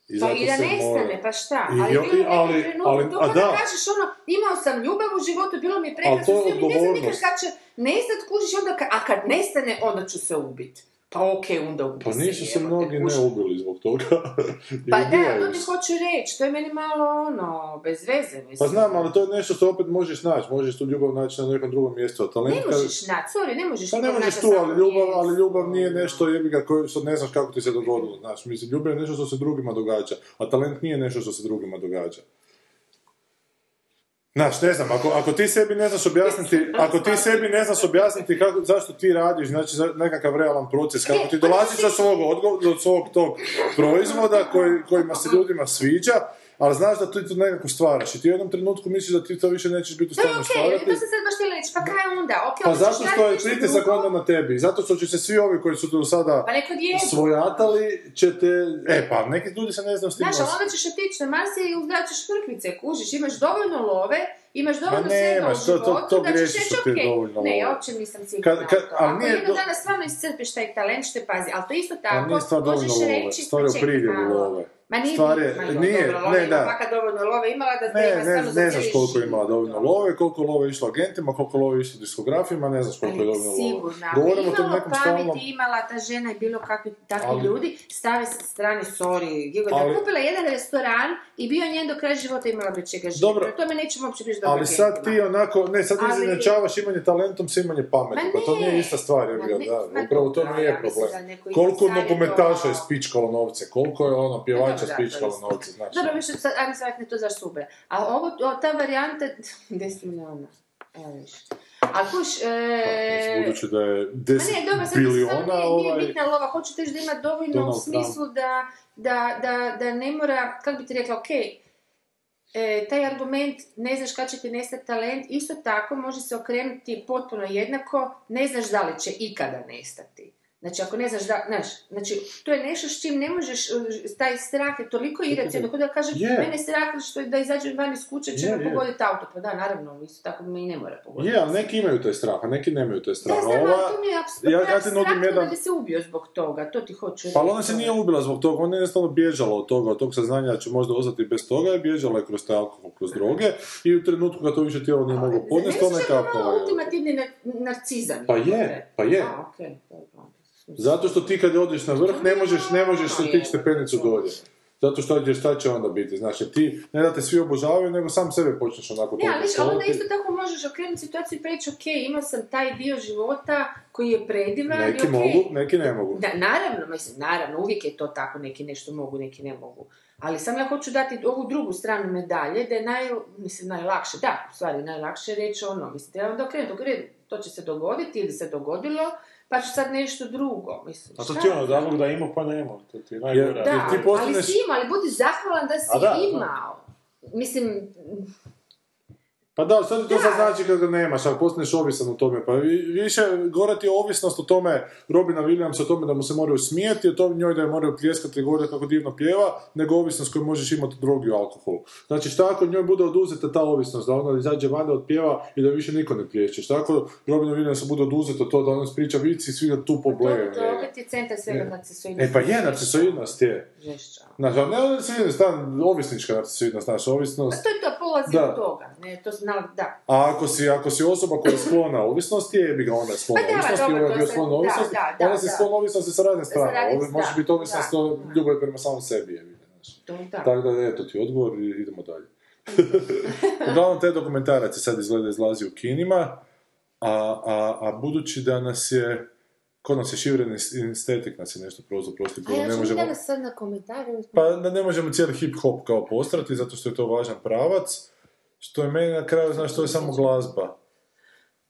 I Pa zato i da nestane, mora- pa šta? I Ali ali- neki trenutak, ali- to kada da. kažeš ono, imao sam ljubav u životu, bilo mi je prekrasno, ne znam nikad kad će nestat, kužiš, onda ka, a kad nestane, onda ću se ubit. Pa okej, onda ubi Pa nisu se mnogi ne ubili zbog toga. Pa da, to ti se. hoću reći, to je meni malo ono, bez veze, mislim. Pa znam, ali to je nešto što opet možeš naći. Možeš tu ljubav naći na nekom drugom mjestu. A talent Ne možeš naći, sorry, ne možeš Pa ne možeš tu, ali ljubav, ali ljubav nije nešto jebiga koje što ne znaš kako ti se dogodilo. Znaš, mislim, ljubav je nešto što se drugima događa, a talent nije nešto što se drugima događa. Znaš, ne znam, ako, ako ti sebi ne znaš objasniti, ako ti sebi ne znaš objasniti kako, zašto ti radiš, znači za nekakav realan proces, kako ti dolaziš do svog, odgo, do svog tog proizvoda koji, kojima se ljudima sviđa, ali znaš da ti to nekako stvaraš i ti u jednom trenutku misliš da ti to više nećeš biti u To stanju okej, stvarati. to sam sad baš reći, pa kaj onda? Okej, Pa onda ćeš zato što je pritisak onda na tebi. Zato što će se svi ovi koji su do sada Pa svojatali, će te... E, pa neki ljudi se ne znaju s tim Znaš, ali onda ćeš otići na Marsije i uzgajat ćeš mrkvice, kužiš, imaš dovoljno love, imaš dovoljno svega u to- životu, to- to da ćeš reći, ne, ja uopće nisam sigurna Kad- kad- to. ali Ako nije jednog do- dana stvarno iscrpiš taj talent, što te pazi, ali to isto tako, možeš reći, pa čekaj malo. Ma nije, Stvar je- ma jo, nije, dobro, ne, da. baka dovoljno love imala da Ne, ima ne, za ne znaš koliko ima život, dovoljno love, koliko love je išlo agentima, koliko love je išlo diskografima, ne znaš koliko je dovoljno love. Sigurno, Govorimo o tom imalo nekom stalnom... imala ta žena i bilo kakvi takvi Ali- ljudi, stavi sa strane, sorry, Gigo, da je Ali- kupila jedan restoran i bio njen do kraja života imala bi čega živjeti. Dobro. Prema tome nećemo uopće biti dobro Ali sad ti onako, ne, sad ti Ali- izjednačavaš imanje talentom s imanje pameti, pa to ne. nije ista stvar, je ne, da, upravo to nije problem. Koliko je nogometaša to- je spičkalo novce, koliko je ono pjevača To spičkalo isto. novce, znači. Dobro, više sad, ajme sad ne to za subre. A ovo, o, ta varijanta, 10 milijuna. Evo viš. A kuš, e... Budući da je Ma 10 ne, dobro, sad biliona, biliona, nije, nije ovaj, bitna lova, hoću teći da ima dovoljno Donald u smislu da, da, da, da ne mora, kako bi ti rekla, ok, e, taj argument, ne znaš kad će ti nestati talent, isto tako može se okrenuti potpuno jednako, ne znaš da li će ikada nestati. Znači, ako ne znaš da, znaš, znači, to je nešto s čim ne možeš, uh, taj strah je toliko iracionalno, kao da kažem, Je. mene strah što da izađem van iz kuće, će me je. pogoditi auto, pa da, naravno, isto tako me i ne mora pogoditi. Je, ali neki imaju taj strah, a neki nemaju taj strah. Da, znam, ali ova- to mi je apsolutno ja, ja ti nudim jedan... da se ubio zbog toga, to ti hoću reći. Pa ali ona se nije ubila zbog toga, ona je jednostavno bježala od toga, od tog saznanja da će možda ostati bez toga, je bježala je kroz taj alkohol, kroz droge i u trenutku kad to više tijelo nije moglo podnijeti, ona je kapala. ultimativni na- narcizam. Pa je, pa je. A, dobro. Zato što ti kad odeš na vrh ne možeš, ne možeš se tići stepenicu dolje. Zato što jer šta će onda biti, znači ti ne da te svi obožavaju, nego sam sebe počneš onako Ne, ali onda isto tako možeš okrenuti situaciju i reći, ok, imao sam taj dio života koji je predivan Neki mogu, neki ne mogu. Da, naravno, mislim, naravno, uvijek je to tako, neki nešto mogu, neki ne mogu. Ali sam ja hoću dati ovu drugu stranu medalje, da je naj, mislim, najlakše, da, u stvari, najlakše je reći ono, mislim, treba onda okrenuti, okrenuti, to će se dogoditi ili se dogodilo, pa ću sad nešto drugo, mislim. A to ti ono, znam? da da imao pa nema, to ti je najgore. Da, ti ali- postaneš- ali si imao, ali budi zahvalan da si da, da. imao. Mislim, Pa da, sad to Da. sad znači kad ga nemaš, ako postaneš ovisan o tome, pa vi- više gore ti je ovisnost o tome Robina Williamsa o tome da mu se moraju smijeti, o tome njoj da je moraju pljeskati i govoriti kako divno pjeva, nego ovisnost koju možeš imati od drogi i alkoholu. Znači šta ako njoj bude oduzeta ta ovisnost, da ona izađe van da otpjeva i da više niko ne plječe, šta ako Robinu Williamsa bude oduzeto to da ona spriča vici i svi ga tu to, pobleju. to opet je centar svega narcisoidnosti. E pa je, narcisoidnost je. Žešća. Znači, ne narcisoidnost, ovisnička narcisoidnost, znaš, Pa ovisnost. to je to, polazi Da. od toga. Ne, to zna, da. A ako si, ako si osoba koja je sklona ovisnosti, jebi ga onda je sklona Pa ovisnosti, dobro, ovo je to bio se- sklon da, ovisnosti, da, da, onda si da. sklon ovisnosti sa radne strane, ovo može strane, biti ovisnost da. o ljubavi prema samom sebi. To, da. Tako da, eto ti odgovor i idemo dalje. Uglavnom, te dokumentarac je sad izgleda izlazi u kinima, a, a, a budući da nas je, kod nas je šivren estetik, nas je nešto prozor prosti, A ja ne možemo... sad na komentaru. Pa ne možemo cijeli hip-hop kao postrati, zato što je to važan pravac, što je meni na kraju, znaš, to je samo glazba.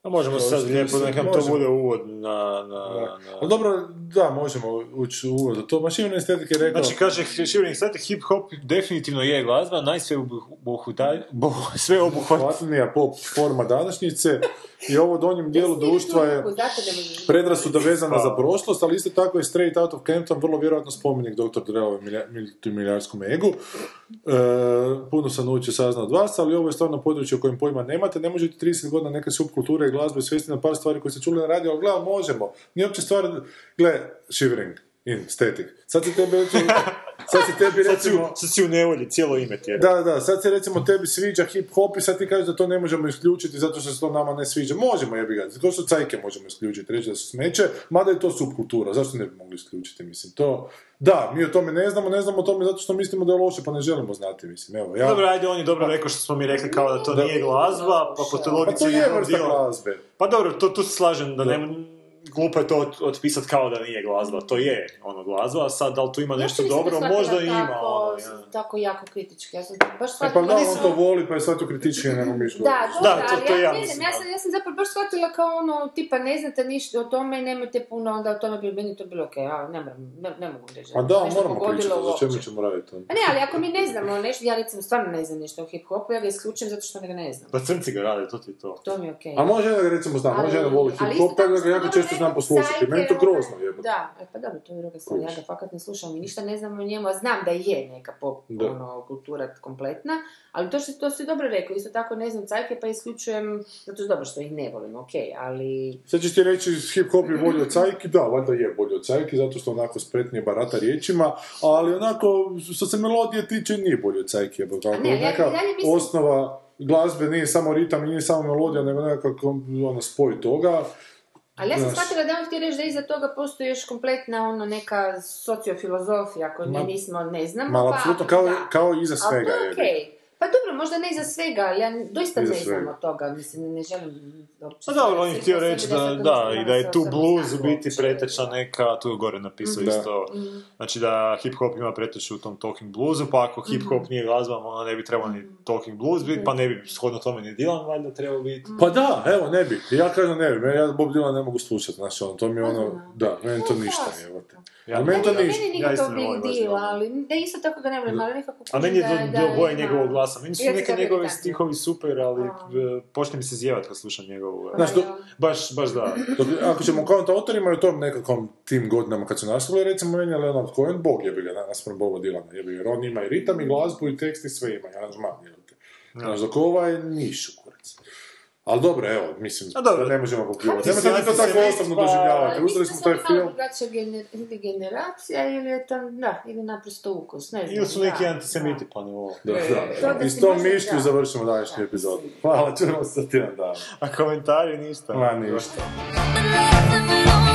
A možemo sad lijepo, nekam to bude uvod na... na, na... Ali dobro, da, možemo ući u uvod. u To mašivna estetika je rekao... Znači, kaže Shivering Static, hip-hop definitivno je glazba, najsve obuhvat... Hvatnija pop forma današnjice i ovo donjem dijelu društva je predrasuda vezana Pa. za prošlost, ali isto tako je Straight Out of Compton vrlo vjerojatno spomenik dr. Dreove multimiljarskom egu. E, puno sam naučio saznao od vas, ali ovo je stvarno područje o kojem pojma nemate. Ne možete 30 godina neke subkulture i glazbe svesti na par stvari koje ste čuli na radiju, ali gledaj, možemo. Nije uopće stvar, gle, shivering in static. Sad se tebi reći, sad se tebi Sad si, u, recimo... sad si u nevolji, cijelo ime ti je. Da, da, sad se recimo tebi sviđa hip-hop i sad ti kažeš da to ne možemo isključiti zato što se to nama ne sviđa. Možemo jebi ga, to su cajke možemo isključiti, reći da su smeće, mada je to subkultura, zašto ne bi mogli isključiti, mislim, to... Da, mi o tome ne znamo, ne znamo o tome zato što mislimo da je loše, pa ne želimo znati, mislim, evo, ja... Dobro, ajde, on je dobro rekao što smo mi rekli kao da to Da. nije glazba, pa po toj pa logici to je vrsta glazbe. Pa dobro, to, tu se slažem da ne, glupo je to od- otpisat kao da nije glazba, to je ono glazba, a sad da li tu ima nešto dobro, možda i ima tako, ja. Tako jako kritički. Ja sam baš E shvatila... pa da, on nisam- to voli, pa je sad to kritičnije nego mi što... Da, dobro, Da, to- to ja, ja mislim, ja sam, ja sam zapravo baš shvatila kao ono, tipa ne znate ništa o tome i nemojte puno, onda o tome bi meni to bilo okej, ja ne, moram, ne, ne mogu reći. Pa da, nešto moramo pričati, za čemu ćemo raditi. Pa ne, ali ako mi ne znamo nešto, ja recimo stvarno ne znam ništa o hip-hopu, ja ga isključujem zato što ga ne znam. Pa crnci ga rade, to ti je to. To mi je okej. A može da ga recimo znam, može da voli hip-hop, isto tako da tako ga jako često znam poslušati. Meni to grozno jebote. Da, e pa dobro, to je druga stvar, ja ga fakat ne slušam i ništa ne znam o njemu, a znam da je neka pop ono, kultura kompletna, ali to, što, to si dobro rekao, isto tako ne znam cajke pa isključujem, zato je dobro što ih ne volim, okej, ali... Sad ćeš ti reći hip-hop je bolji od cajki, da, valjda je bolji od cajki, zato što onako spretnije barata riječima, ali onako, što se melodije tiče, nije bolji od cajki, ne, ja- neka mislim- osnova glazbe nije samo ritam nije samo melodija, nego nekako ono, spoj toga. Ali ja sam shvatila da on htio reći da iza toga postoji još kompletna ono neka sociofilozofija koju mi nismo, ne znamo. Ma, pa, apsolutno, kao, kao iza Ali svega. to je okej. Pa dobro, možda ne za svega, ali ja doista Iza ne znam od toga, mislim, ne želim. Pa dobro, on je htio reći da, to da, i da je tu blues u biti preteča neka, tu je gore napisao Da. isto, znači da hip-hop ima preteču u tom talking bluesu, pa ako hip-hop nije glazba, onda ne bi trebao ni talking blues biti, pa ne bi shodno tome ni Dylan valjda trebao biti. Pa da, evo, ne bi. Ja kažem ne bi. Meni ja Bob Dylan ne mogu slušati, znači ono, to mi je ono, da, meni to Pa, ništa, evo. Ja- meni to ništa. Ja isto to ne big volim ali da isto tako ga ne volim, ali nekako A meni je da- da do boje njegovog glasa sam. Meni su Ja neke iritantno. stihovi super, ali e, počne mi se zjevat kad slušam njegovu... e, Znaš, Baš, baš da. Dok, ako ćemo kao autorima i u tom nekakvom tim godinama kad su nastali, recimo meni je Leonard Cohen, bog jebi ga, naspram Boba ga, jer on ima i ritam, i glazbu, i tekst, i sve ima, ja znam. Znaš, dok ovaj niš u kurac. Ali dobro, evo, mislim, A dobro. da ne možemo pokrivati. Kako ti Nemojte si to tako osobno pa- doživljavati. Uzeli smo taj film. drugačija gener- ili generacija ili je tam, da, ili naprosto ukus, ne znam. Ili su neki antisemiti, pa ne ovo. Da, To da. da I s tom mišlju završimo današnju epizodu. Hvala, čujemo se za tjedan dana. A komentari ništa. Ma ništa. Love and